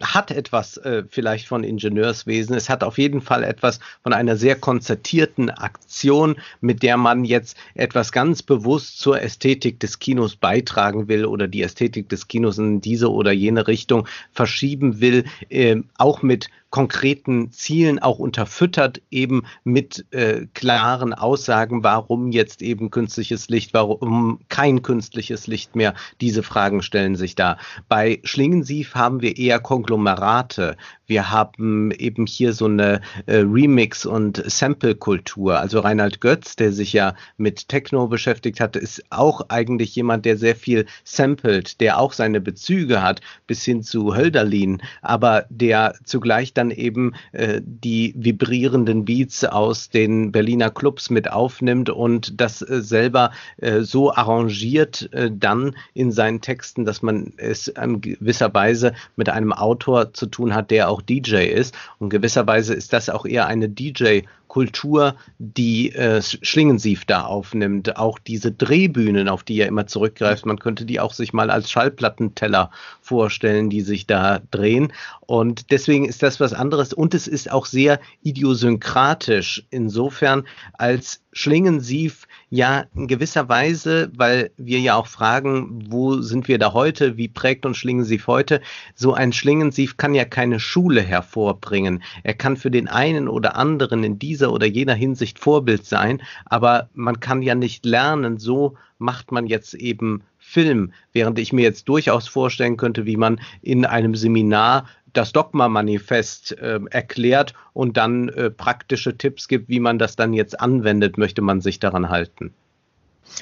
hat etwas äh, vielleicht von Ingenieurswesen. Es hat auf jeden Fall etwas von einer sehr konzertierten Aktion, mit der man jetzt etwas ganz bewusst zur Ästhetik des Kinos beitragen will oder die Ästhetik des Kinos in diese oder jene Richtung verschieben will, äh, auch mit konkreten Zielen auch unterfüttert, eben mit äh, klaren Aussagen, warum jetzt eben künstliches Licht, warum kein künstliches Licht mehr. Diese Fragen stellen sich da. Bei Schlingensief haben wir eher Konglomerate. Wir haben eben hier so eine äh, Remix- und Sample-Kultur. Also Reinhard Götz, der sich ja mit Techno beschäftigt hatte, ist auch eigentlich jemand, der sehr viel samplet, der auch seine Bezüge hat, bis hin zu Hölderlin, aber der zugleich dann eben äh, die vibrierenden Beats aus den Berliner Clubs mit aufnimmt und das äh, selber äh, so arrangiert äh, dann in seinen Texten, dass man es in gewisser Weise mit einem Autor zu tun hat, der auch DJ ist. Und gewisserweise ist das auch eher eine DJ- Kultur, die äh, Schlingensief da aufnimmt. Auch diese Drehbühnen, auf die er immer zurückgreift, man könnte die auch sich mal als Schallplattenteller vorstellen, die sich da drehen. Und deswegen ist das was anderes. Und es ist auch sehr idiosynkratisch insofern, als Schlingensief ja in gewisser Weise, weil wir ja auch fragen, wo sind wir da heute, wie prägt uns Schlingensief heute, so ein Schlingensief kann ja keine Schule hervorbringen. Er kann für den einen oder anderen in dieser oder jener Hinsicht Vorbild sein, aber man kann ja nicht lernen, so macht man jetzt eben Film, während ich mir jetzt durchaus vorstellen könnte, wie man in einem Seminar das Dogma-Manifest äh, erklärt und dann äh, praktische Tipps gibt, wie man das dann jetzt anwendet, möchte man sich daran halten.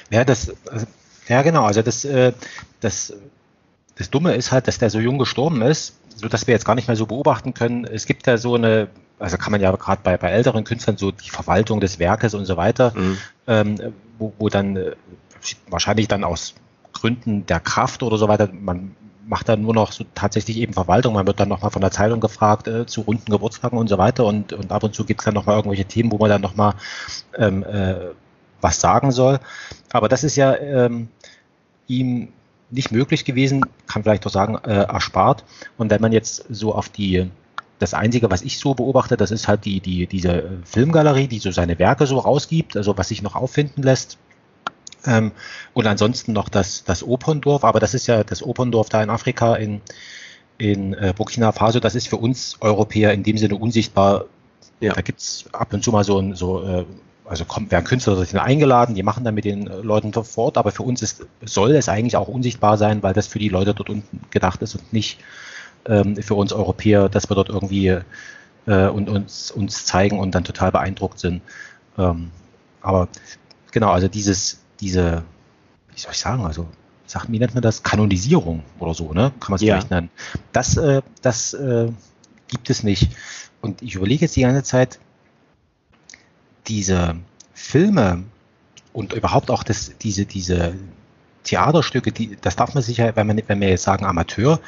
Ja, das, also, ja genau, also das, äh, das, das Dumme ist halt, dass der so jung gestorben ist, so dass wir jetzt gar nicht mehr so beobachten können. Es gibt ja so eine, also kann man ja gerade bei, bei älteren Künstlern so die Verwaltung des Werkes und so weiter, mhm. ähm, wo, wo dann äh, wahrscheinlich dann aus Gründen der Kraft oder so weiter, man macht dann nur noch so tatsächlich eben Verwaltung. Man wird dann nochmal von der Zeitung gefragt äh, zu runden Geburtstagen und so weiter und, und ab und zu gibt es dann nochmal irgendwelche Themen, wo man dann nochmal ähm, äh, was sagen soll. Aber das ist ja ähm, ihm nicht möglich gewesen, kann vielleicht doch sagen, äh, erspart. Und wenn man jetzt so auf die das Einzige, was ich so beobachte, das ist halt die, die, diese Filmgalerie, die so seine Werke so rausgibt, also was sich noch auffinden lässt. Ähm, und ansonsten noch das, das Operndorf, aber das ist ja das Operndorf da in Afrika in, in äh, Burkina Faso, das ist für uns Europäer in dem Sinne unsichtbar. Ja. Da gibt's ab und zu mal so ein, so, äh, also kommt, werden Künstler eingeladen, die machen dann mit den Leuten dort fort, aber für uns ist, soll es eigentlich auch unsichtbar sein, weil das für die Leute dort unten gedacht ist und nicht ähm, für uns Europäer, dass wir dort irgendwie äh, und uns, uns zeigen und dann total beeindruckt sind. Ähm, aber genau, also dieses, diese, wie soll ich sagen, also sagt, wie nennt man das? Kanonisierung oder so, ne? Kann man es ja. vielleicht nennen. Das, äh, das äh, gibt es nicht. Und ich überlege jetzt die ganze Zeit, diese Filme und überhaupt auch das, diese, diese Theaterstücke, die, das darf man sich ja, wenn, man, wenn wir jetzt sagen Amateur,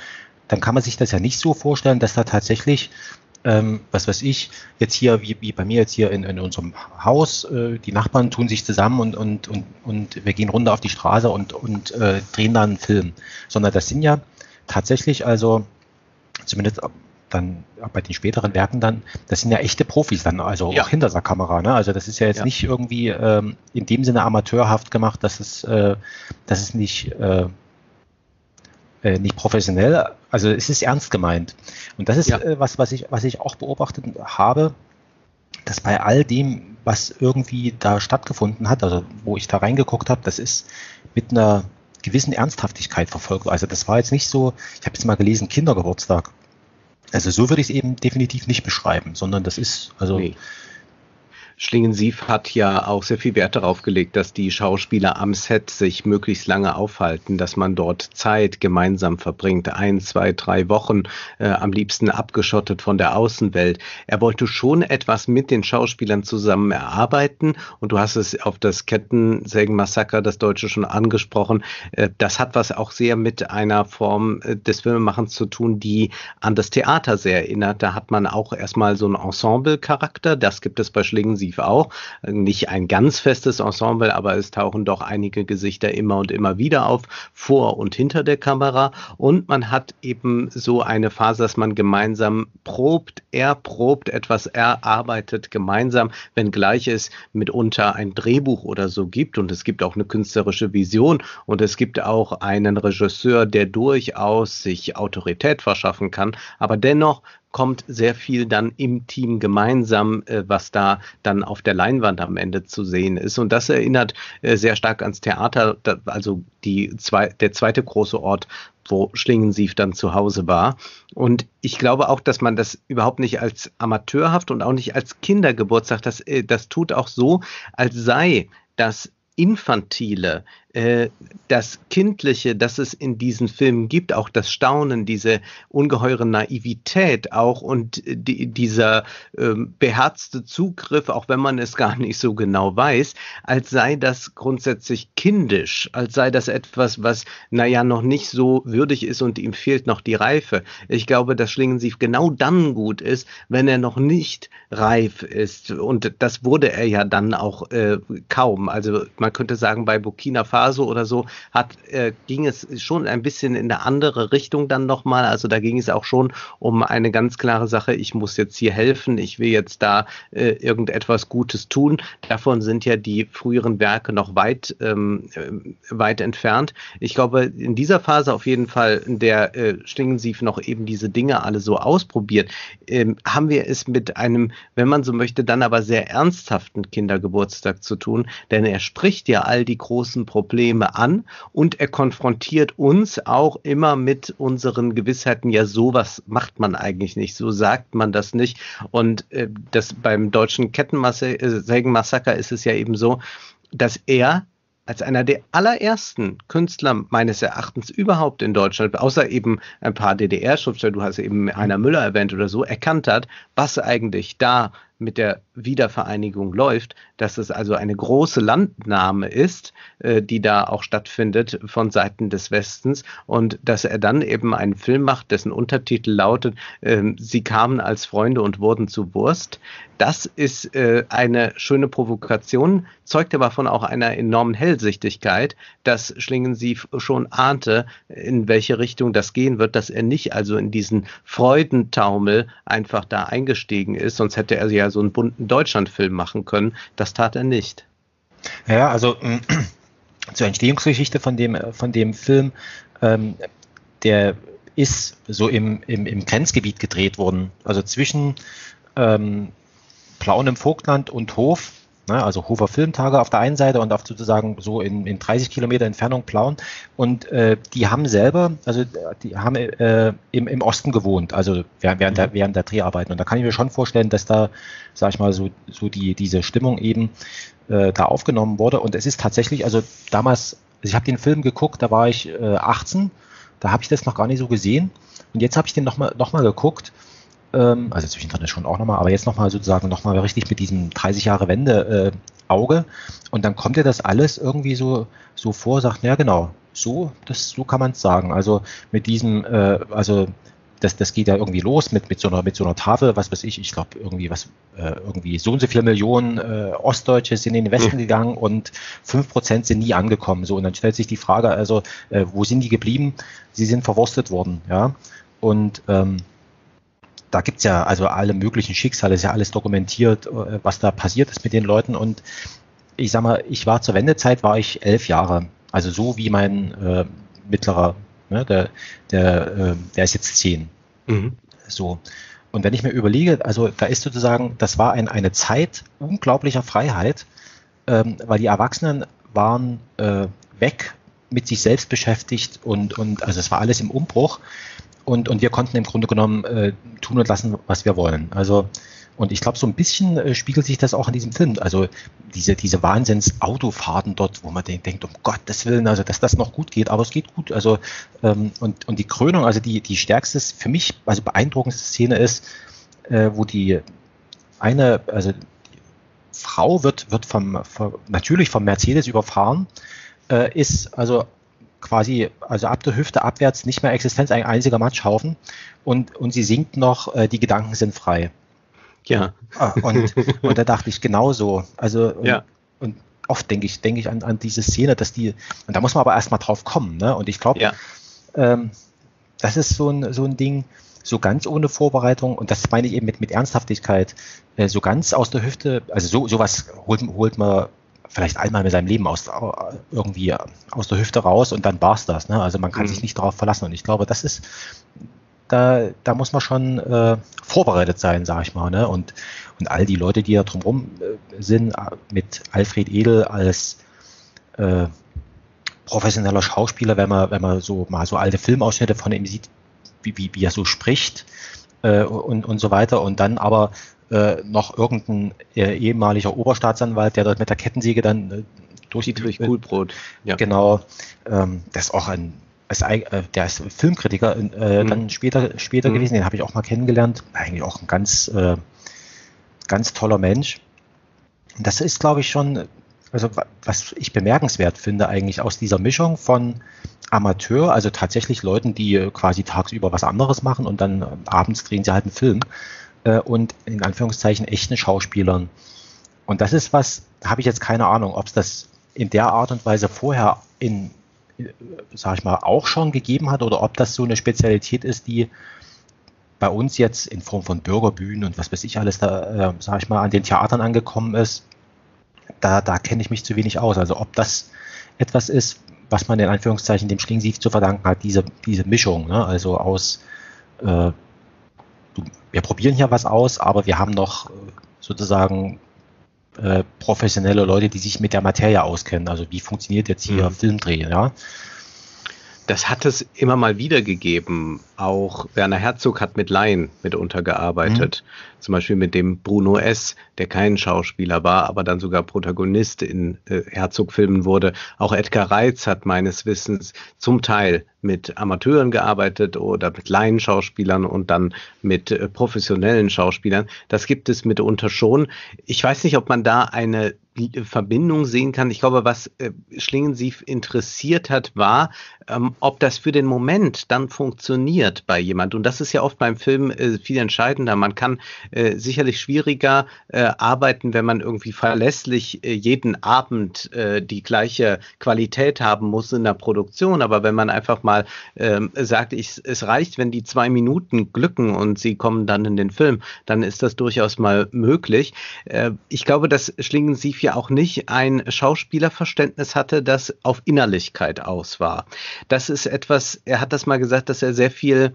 dann kann man sich das ja nicht so vorstellen, dass da tatsächlich ähm, was weiß ich, jetzt hier, wie, wie bei mir jetzt hier in, in unserem Haus, äh, die Nachbarn tun sich zusammen und, und, und, und wir gehen runter auf die Straße und, und äh, drehen dann einen Film. Sondern das sind ja tatsächlich also, zumindest dann bei den späteren Werken dann, das sind ja echte Profis dann, also ja. auch hinter der Kamera. Ne? Also das ist ja jetzt ja. nicht irgendwie ähm, in dem Sinne amateurhaft gemacht, dass es, äh, dass es nicht äh, äh, nicht professionell, also es ist ernst gemeint. Und das ist ja. äh, was, was ich, was ich auch beobachtet habe, dass bei all dem, was irgendwie da stattgefunden hat, also wo ich da reingeguckt habe, das ist mit einer gewissen Ernsthaftigkeit verfolgt. Also das war jetzt nicht so, ich habe jetzt mal gelesen, Kindergeburtstag. Also so würde ich es eben definitiv nicht beschreiben, sondern das ist, also nee. Schlingensief hat ja auch sehr viel Wert darauf gelegt, dass die Schauspieler am Set sich möglichst lange aufhalten, dass man dort Zeit gemeinsam verbringt, ein, zwei, drei Wochen, äh, am liebsten abgeschottet von der Außenwelt. Er wollte schon etwas mit den Schauspielern zusammen erarbeiten und du hast es auf das Kettensägen-Massaker, das Deutsche, schon angesprochen. Äh, das hat was auch sehr mit einer Form äh, des Filmemachens zu tun, die an das Theater sehr erinnert. Da hat man auch erstmal so einen Ensemble-Charakter, das gibt es bei Schlingensief definitiv auch. Nicht ein ganz festes Ensemble, aber es tauchen doch einige Gesichter immer und immer wieder auf, vor und hinter der Kamera. Und man hat eben so eine Phase, dass man gemeinsam probt, erprobt, etwas erarbeitet gemeinsam, wenngleich es mitunter ein Drehbuch oder so gibt. Und es gibt auch eine künstlerische Vision und es gibt auch einen Regisseur, der durchaus sich Autorität verschaffen kann. Aber dennoch kommt sehr viel dann im Team gemeinsam, äh, was da dann auf der Leinwand am Ende zu sehen ist. Und das erinnert äh, sehr stark ans Theater, da, also die zwei, der zweite große Ort, wo Schlingensief dann zu Hause war. Und ich glaube auch, dass man das überhaupt nicht als amateurhaft und auch nicht als Kindergeburtstag, das, äh, das tut auch so, als sei das Infantile, äh, das Kindliche, das es in diesen Filmen gibt, auch das Staunen, diese ungeheure Naivität auch und die, dieser äh, beherzte Zugriff, auch wenn man es gar nicht so genau weiß, als sei das grundsätzlich kindisch, als sei das etwas, was, naja, noch nicht so würdig ist und ihm fehlt noch die Reife. Ich glaube, dass Schlingensief genau dann gut ist, wenn er noch nicht reif ist. Und das wurde er ja dann auch äh, kaum. Also man könnte sagen, bei Burkina Faso Faso oder so hat, äh, ging es schon ein bisschen in eine andere Richtung dann nochmal. Also da ging es auch schon um eine ganz klare Sache, ich muss jetzt hier helfen, ich will jetzt da äh, irgendetwas Gutes tun. Davon sind ja die früheren Werke noch weit, ähm, äh, weit entfernt. Ich glaube, in dieser Phase auf jeden Fall, in der äh, Stingensief noch eben diese Dinge alle so ausprobiert, ähm, haben wir es mit einem, wenn man so möchte, dann aber sehr ernsthaften Kindergeburtstag zu tun, denn er spricht ja all die großen Probleme Probleme an und er konfrontiert uns auch immer mit unseren Gewissheiten, ja, sowas macht man eigentlich nicht, so sagt man das nicht. Und äh, das beim deutschen Kettensägenmassaker ist es ja eben so, dass er als einer der allerersten Künstler meines Erachtens überhaupt in Deutschland, außer eben ein paar DDR-Schriftsteller, du hast eben Heiner Müller erwähnt oder so, erkannt hat, was eigentlich da mit der Wiedervereinigung läuft, dass es also eine große Landnahme ist, äh, die da auch stattfindet von Seiten des Westens und dass er dann eben einen Film macht, dessen Untertitel lautet, äh, Sie kamen als Freunde und wurden zu Wurst. Das ist äh, eine schöne Provokation, zeugt aber von auch einer enormen Hellsichtigkeit, dass Schlingensief schon ahnte, in welche Richtung das gehen wird, dass er nicht also in diesen Freudentaumel einfach da eingestiegen ist, sonst hätte er ja so einen bunten Deutschlandfilm machen können. Das tat er nicht. Ja, also äh, zur Entstehungsgeschichte von dem, von dem Film, ähm, der ist so im, im, im Grenzgebiet gedreht worden. Also zwischen ähm, Plauen im Vogtland und Hof Ne? Also Hofer Filmtage auf der einen Seite und auf sozusagen so in, in 30 Kilometer Entfernung Plauen. Und äh, die haben selber, also die haben äh, im, im Osten gewohnt, also während, während, der, mhm. während der Dreharbeiten. Und da kann ich mir schon vorstellen, dass da, sag ich mal, so, so die, diese Stimmung eben äh, da aufgenommen wurde. Und es ist tatsächlich, also damals ich habe den Film geguckt, da war ich äh, 18, da habe ich das noch gar nicht so gesehen. Und jetzt habe ich den nochmal noch mal geguckt. Ähm, also zwischendrin schon auch nochmal, aber jetzt nochmal sozusagen nochmal richtig mit diesem 30 Jahre Wende äh, Auge. Und dann kommt dir das alles irgendwie so, so vor, sagt, ja genau, so, das, so kann man es sagen. Also mit diesem, äh, also das, das geht ja irgendwie los mit, mit, so einer, mit so einer Tafel, was weiß ich, ich glaube irgendwie was, äh, irgendwie so und so viele Millionen äh, Ostdeutsche sind in den Westen mhm. gegangen und fünf Prozent sind nie angekommen. So, und dann stellt sich die Frage, also, äh, wo sind die geblieben? Sie sind verwurstet worden, ja. Und ähm, da gibt's ja also alle möglichen Schicksale, ist ja alles dokumentiert, äh, was da passiert ist mit den Leuten. Und ich sag mal, ich war zur Wendezeit, war ich elf Jahre. Also so wie mein äh, mittlerer Ne? Der, der, äh, der ist jetzt zehn. Mhm. So. Und wenn ich mir überlege, also da ist sozusagen, das war ein, eine Zeit unglaublicher Freiheit, ähm, weil die Erwachsenen waren äh, weg, mit sich selbst beschäftigt und, und also es war alles im Umbruch und, und wir konnten im Grunde genommen äh, tun und lassen, was wir wollen. Also und ich glaube, so ein bisschen äh, spiegelt sich das auch in diesem Film. Also diese, diese Wahnsinns-Autofahrten dort, wo man denkt, um Gottes Willen, also dass das noch gut geht, aber es geht gut. Also ähm, und, und die Krönung, also die, die stärkste, für mich, also beeindruckendste Szene ist, äh, wo die eine, also Frau wird, wird vom, vom natürlich vom Mercedes überfahren, äh, ist also quasi, also ab der Hüfte abwärts nicht mehr Existenz, ein einziger Matschhaufen und, und sie singt noch, äh, die Gedanken sind frei. Ja. Ah, und, und da dachte ich genauso. Also, und, ja. und oft denke ich, denke ich an, an diese Szene, dass die, und da muss man aber erstmal drauf kommen, ne? Und ich glaube, ja. ähm, das ist so ein, so ein Ding, so ganz ohne Vorbereitung, und das meine ich eben mit, mit Ernsthaftigkeit, äh, so ganz aus der Hüfte, also so, sowas holt, holt man vielleicht einmal mit seinem Leben aus, irgendwie aus der Hüfte raus und dann war's das. Ne? Also man kann mhm. sich nicht darauf verlassen. Und ich glaube, das ist, da, da muss man schon äh, vorbereitet sein, sag ich mal. Ne? Und, und all die Leute, die da drumherum äh, sind, äh, mit Alfred Edel als äh, professioneller Schauspieler, wenn man, wenn man so mal so alte Filmausschnitte von ihm sieht, wie, wie, wie er so spricht äh, und, und so weiter. Und dann aber äh, noch irgendein äh, ehemaliger Oberstaatsanwalt, der dort mit der Kettensäge dann äh, durch die durch Coolbrot. Ja. Genau, ähm, das ist auch ein ist, äh, der ist Filmkritiker äh, mhm. dann später, später mhm. gewesen, den habe ich auch mal kennengelernt. Eigentlich auch ein ganz, äh, ganz toller Mensch. Das ist, glaube ich, schon, also was ich bemerkenswert finde, eigentlich aus dieser Mischung von Amateur, also tatsächlich Leuten, die quasi tagsüber was anderes machen und dann abends drehen sie halt einen Film äh, und in Anführungszeichen echten Schauspielern. Und das ist was, habe ich jetzt keine Ahnung, ob es das in der Art und Weise vorher in sag ich mal, auch schon gegeben hat oder ob das so eine Spezialität ist, die bei uns jetzt in Form von Bürgerbühnen und was weiß ich alles da, äh, sag ich mal, an den Theatern angekommen ist, da, da kenne ich mich zu wenig aus. Also ob das etwas ist, was man in Anführungszeichen dem Schlingensief zu verdanken hat, diese, diese Mischung, ne? also aus, äh, wir probieren hier was aus, aber wir haben noch äh, sozusagen äh, professionelle Leute, die sich mit der Materie auskennen. Also wie funktioniert jetzt hier mhm. Filmdreh, ja? Das hat es immer mal wieder gegeben. Auch Werner Herzog hat mit Laien mitunter gearbeitet. Mhm. Zum Beispiel mit dem Bruno S., der kein Schauspieler war, aber dann sogar Protagonist in äh, Herzog-Filmen wurde. Auch Edgar Reitz hat meines Wissens zum Teil mit Amateuren gearbeitet oder mit Laienschauspielern und dann mit äh, professionellen Schauspielern. Das gibt es mitunter schon. Ich weiß nicht, ob man da eine Verbindung sehen kann. Ich glaube, was äh, Schlingensief interessiert hat, war, ähm, ob das für den Moment dann funktioniert bei jemand. Und das ist ja oft beim Film äh, viel entscheidender. Man kann äh, sicherlich schwieriger äh, arbeiten, wenn man irgendwie verlässlich äh, jeden Abend äh, die gleiche Qualität haben muss in der Produktion. Aber wenn man einfach mal ähm, sagt, ich, es reicht, wenn die zwei Minuten glücken und sie kommen dann in den Film, dann ist das durchaus mal möglich. ich glaube, dass Schlingensief ja auch nicht ein Schauspielerverständnis hatte, das auf Innerlichkeit aus war. Das ist etwas, er hat das mal gesagt, dass er sehr viel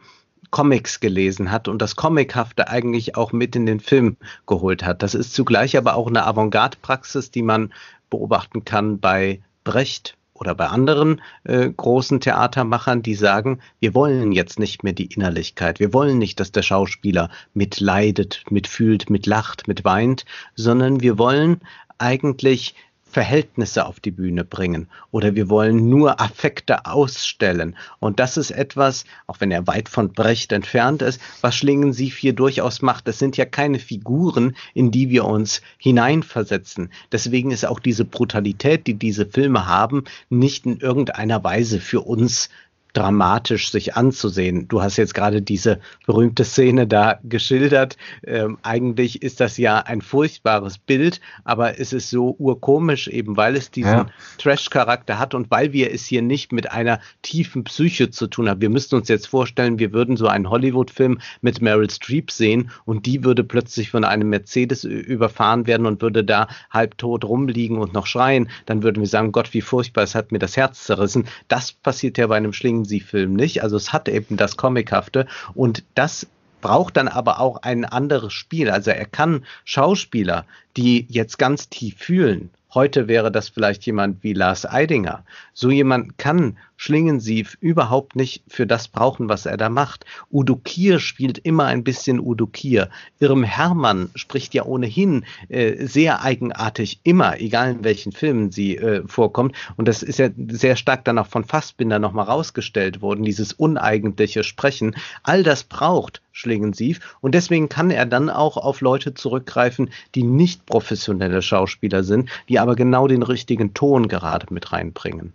Comics gelesen hat und das Comichafte eigentlich auch mit in den Film geholt hat. Das ist zugleich aber auch eine Avantgarde-Praxis, die man beobachten kann bei Brecht oder bei anderen äh, großen Theatermachern, die sagen, wir wollen jetzt nicht mehr die Innerlichkeit, wir wollen nicht, dass der Schauspieler mitleidet, mitfühlt, mitlacht, mitweint, sondern wir wollen eigentlich Verhältnisse auf die Bühne bringen oder wir wollen nur Affekte ausstellen. Und das ist etwas, auch wenn er weit von Brecht entfernt ist, was Schlingensief hier durchaus macht. Das sind ja keine Figuren, in die wir uns hineinversetzen. Deswegen ist auch diese Brutalität, die diese Filme haben, nicht in irgendeiner Weise für uns dramatisch sich anzusehen. Du hast jetzt gerade diese berühmte Szene da geschildert. Ähm, eigentlich ist das ja ein furchtbares Bild, aber es ist so urkomisch, eben weil es diesen ja. Trash-Charakter hat und weil wir es hier nicht mit einer tiefen Psyche zu tun haben. Wir müssten uns jetzt vorstellen, wir würden so einen Hollywood-Film mit Meryl Streep sehen und die würde plötzlich von einem Mercedes überfahren werden und würde da halbtot rumliegen und noch schreien. Dann würden wir sagen, Gott, wie furchtbar, es hat mir das Herz zerrissen. Das passiert ja bei einem Schlingen sie Film nicht. Also es hat eben das Comichafte und das braucht dann aber auch ein anderes Spiel. Also er kann Schauspieler, die jetzt ganz tief fühlen, Heute wäre das vielleicht jemand wie Lars Eidinger. So jemand kann Schlingensief überhaupt nicht für das brauchen, was er da macht. Udo Kier spielt immer ein bisschen Udo Kier. Irm Hermann spricht ja ohnehin äh, sehr eigenartig, immer, egal in welchen Filmen sie äh, vorkommt. Und das ist ja sehr stark dann auch von Fassbinder nochmal rausgestellt worden, dieses uneigentliche Sprechen. All das braucht Schlingensief. Und deswegen kann er dann auch auf Leute zurückgreifen, die nicht professionelle Schauspieler sind, die aber genau den richtigen Ton gerade mit reinbringen.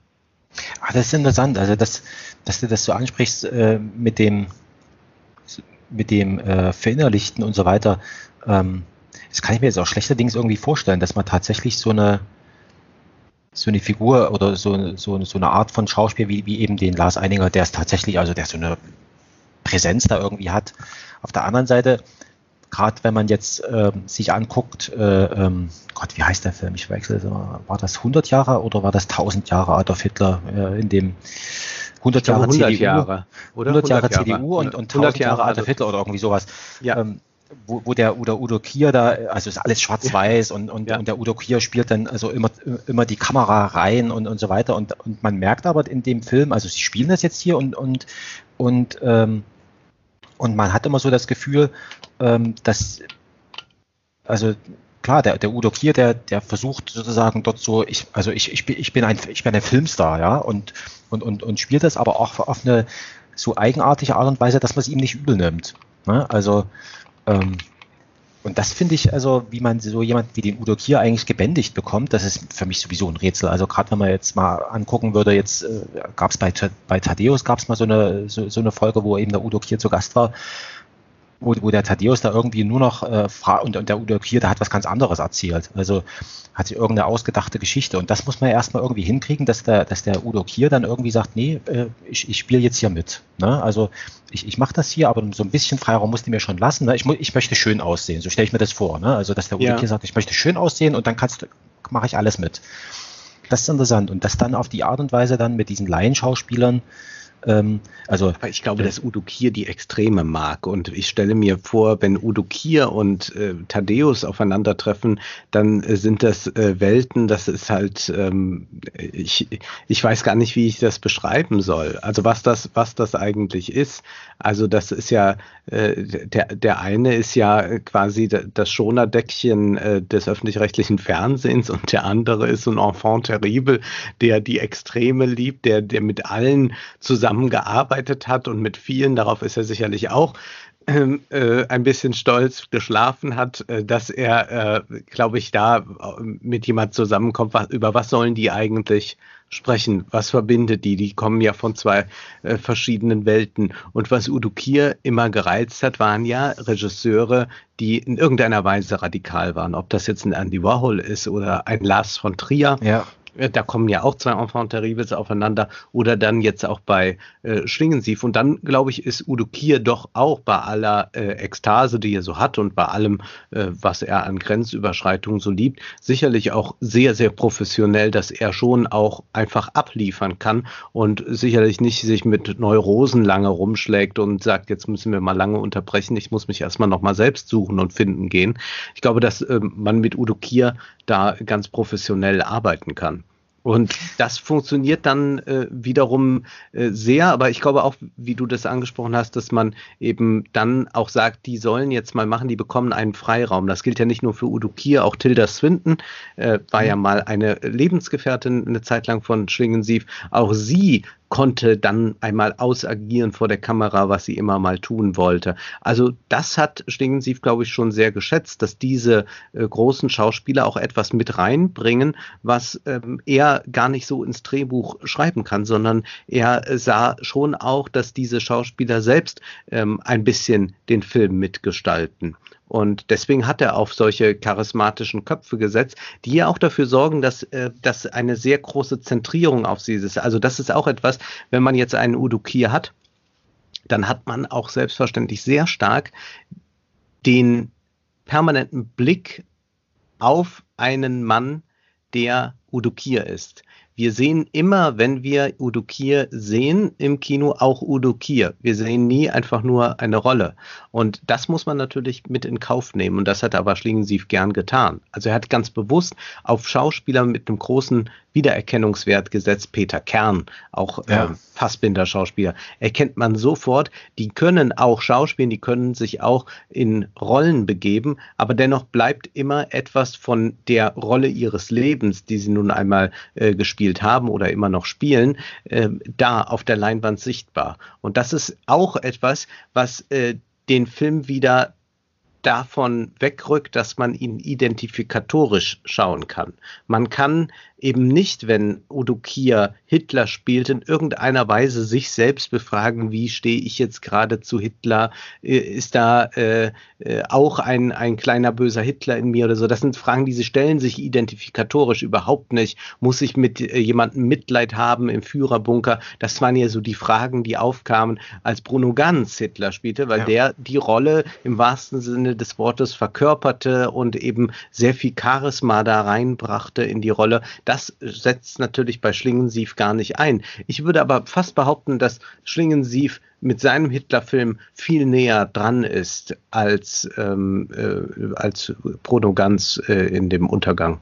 Ah, das ist interessant, also dass, dass du das so ansprichst äh, mit dem mit dem äh, Verinnerlichten und so weiter. Ähm, das kann ich mir jetzt auch schlechterdings irgendwie vorstellen, dass man tatsächlich so eine so eine Figur oder so, so, so eine Art von Schauspiel wie, wie eben den Lars Eininger, der ist tatsächlich, also der so eine Präsenz da irgendwie hat. Auf der anderen Seite, gerade wenn man jetzt äh, sich anguckt, äh, ähm, Gott, wie heißt der Film? Ich wechsle, war das 100 Jahre oder war das 1000 Jahre Adolf Hitler äh, in dem 100 Jahre 100 CDU, Jahre, oder 100 Jahre, 100 Jahre CDU und, und 1000 Jahre Adolf Hitler oder irgendwie sowas. Ja. Ähm, wo, wo der Udo, Udo Kier da, also ist alles schwarz-weiß und, und, ja. und der Udo Kier spielt dann also immer, immer die Kamera rein und, und so weiter. Und, und man merkt aber in dem Film, also sie spielen das jetzt hier und, und, und ähm, und man hat immer so das Gefühl, ähm, dass, also klar, der, der Udo Kier, der, der versucht sozusagen dort so, ich, also ich, ich, bin, ich bin ein, ich bin ein Filmstar, ja, und, und, und, und spielt das aber auch auf eine so eigenartige Art und Weise, dass man es ihm nicht übel nimmt. Ne? Also, ähm, und das finde ich, also, wie man so jemand wie den Udo Kier eigentlich gebändigt bekommt, das ist für mich sowieso ein Rätsel. Also gerade wenn man jetzt mal angucken würde, jetzt äh, gab es bei, bei Thaddeus gab es mal so eine, so, so eine Folge, wo eben der Udo Kier zu Gast war wo, wo der Thaddeus da irgendwie nur noch äh, und, und der Udo Kier, der hat was ganz anderes erzählt. Also hat sich irgendeine ausgedachte Geschichte. Und das muss man ja erstmal irgendwie hinkriegen, dass der, dass der Udo Kier dann irgendwie sagt, nee, äh, ich, ich spiele jetzt hier mit. Ne? Also ich, ich mache das hier, aber so ein bisschen Freiraum musst du mir schon lassen. Ne? Ich, ich möchte schön aussehen, so stelle ich mir das vor. Ne? Also dass der Udo ja. Kier sagt, ich möchte schön aussehen und dann kannst mache ich alles mit. Das ist interessant. Und das dann auf die Art und Weise dann mit diesen Laienschauspielern ähm, also, Aber ich glaube, dass Udo Kier die Extreme mag. Und ich stelle mir vor, wenn Udo Kier und äh, Thaddeus aufeinandertreffen, dann äh, sind das äh, Welten, das ist halt, ähm, ich, ich weiß gar nicht, wie ich das beschreiben soll. Also was das, was das eigentlich ist. Also das ist ja, äh, der, der eine ist ja quasi das Schonerdeckchen äh, des öffentlich-rechtlichen Fernsehens und der andere ist so ein Enfant terrible, der die Extreme liebt, der, der mit allen zusammen zusammengearbeitet hat und mit vielen, darauf ist er sicherlich auch ähm, äh, ein bisschen stolz geschlafen hat, äh, dass er, äh, glaube ich, da mit jemand zusammenkommt, über was sollen die eigentlich sprechen? Was verbindet die? Die kommen ja von zwei verschiedenen Welten. Und was Udo Kier immer gereizt hat, waren ja Regisseure, die in irgendeiner Weise radikal waren. Ob das jetzt ein Andy Warhol ist oder ein Lars von Trier. Ja. Äh, da kommen ja auch zwei Enfants terribles aufeinander oder dann jetzt auch bei äh, Schlingensief. Und dann, glaube ich, ist Udo Kier doch auch bei aller äh, Ekstase, die er so hat und bei allem, äh, was er an Grenzüberschreitungen so liebt, sicherlich auch sehr, sehr professionell, dass er schon auch einfach abliefern kann und sicherlich nicht sich mit Neurosen lange rumschlägt und sagt, jetzt müssen wir mal lange unterbrechen, ich muss mich erstmal nochmal selbst suchen und finden gehen. Ich glaube, dass äh, man mit Udo Kier da ganz professionell arbeiten kann. Und das funktioniert dann äh, wiederum äh, sehr, aber ich glaube auch, wie du das angesprochen hast, dass man eben dann auch sagt, die sollen jetzt mal machen, die bekommen einen Freiraum. Das gilt ja nicht nur für Udo Kier, auch Tilda Swinton äh, war ja mhm. mal eine Lebensgefährtin eine Zeit lang von Schlingensief. Auch sie konnte dann einmal ausagieren vor der Kamera, was sie immer mal tun wollte. Also das hat Stingensief, glaube ich, schon sehr geschätzt, dass diese äh, großen Schauspieler auch etwas mit reinbringen, was ähm, er gar nicht so ins Drehbuch schreiben kann, sondern er sah schon auch, dass diese Schauspieler selbst ähm, ein bisschen den Film mitgestalten. Und deswegen hat er auf solche charismatischen Köpfe gesetzt, die ja auch dafür sorgen, dass, äh, dass eine sehr große Zentrierung auf sie ist. Also das ist auch etwas, wenn man jetzt einen Udo Kier hat, dann hat man auch selbstverständlich sehr stark den permanenten Blick auf einen Mann, der Udo Kier ist. Wir sehen immer, wenn wir Udo Kier sehen im Kino, auch Udo Kier. Wir sehen nie einfach nur eine Rolle. Und das muss man natürlich mit in Kauf nehmen. Und das hat aber Schlingensief gern getan. Also er hat ganz bewusst auf Schauspieler mit einem großen Wiedererkennungswert gesetzt. Peter Kern, auch ja. äh, Fassbinder-Schauspieler, erkennt man sofort. Die können auch schauspielen, die können sich auch in Rollen begeben, aber dennoch bleibt immer etwas von der Rolle ihres Lebens, die sie nun einmal äh, gespielt haben oder immer noch spielen, äh, da auf der Leinwand sichtbar. Und das ist auch etwas, was äh, den Film wieder davon wegrückt, dass man ihn identifikatorisch schauen kann. Man kann eben nicht, wenn Udo Kier Hitler spielt, in irgendeiner Weise sich selbst befragen, wie stehe ich jetzt gerade zu Hitler? Äh, ist da äh, äh, auch ein, ein kleiner böser Hitler in mir oder so? Das sind Fragen, die sie stellen sich identifikatorisch überhaupt nicht. Muss ich mit äh, jemandem Mitleid haben im Führerbunker? Das waren ja so die Fragen, die aufkamen, als Bruno Ganz Hitler spielte, weil ja. der die Rolle im wahrsten Sinne des Wortes verkörperte und eben sehr viel Charisma da reinbrachte in die Rolle das setzt natürlich bei Schlingensief gar nicht ein. Ich würde aber fast behaupten, dass Schlingensief mit seinem Hitlerfilm viel näher dran ist als, ähm, äh, als Bruno Ganz äh, in dem Untergang.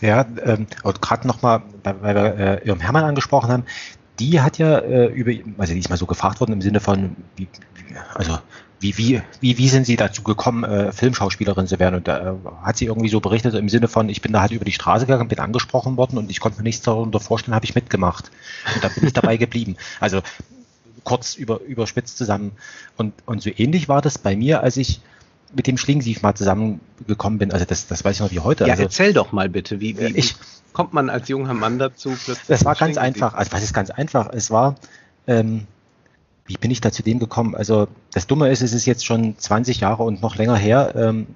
Ja, ähm, und gerade nochmal, weil wir äh, Irm Hermann angesprochen haben, die hat ja äh, über, also die ist mal so gefragt worden im Sinne von, wie, also wie, wie, wie, wie sind Sie dazu gekommen, äh, Filmschauspielerin zu werden? Und da äh, hat sie irgendwie so berichtet im Sinne von, ich bin da halt über die Straße gegangen, bin angesprochen worden und ich konnte mir nichts darunter vorstellen, habe ich mitgemacht. Und da bin ich dabei geblieben. Also kurz über, überspitzt zusammen. Und, und so ähnlich war das bei mir, als ich mit dem Schlingensief mal zusammengekommen bin. Also das, das weiß ich noch wie heute. Ja, also, erzähl doch mal bitte, wie, wie, ich, kommt man als junger Mann dazu? Plötzlich das war ganz einfach. Also was ist ganz einfach? Es war, ähm, wie bin ich da zu dem gekommen? Also das Dumme ist, es ist jetzt schon 20 Jahre und noch länger her. Ähm,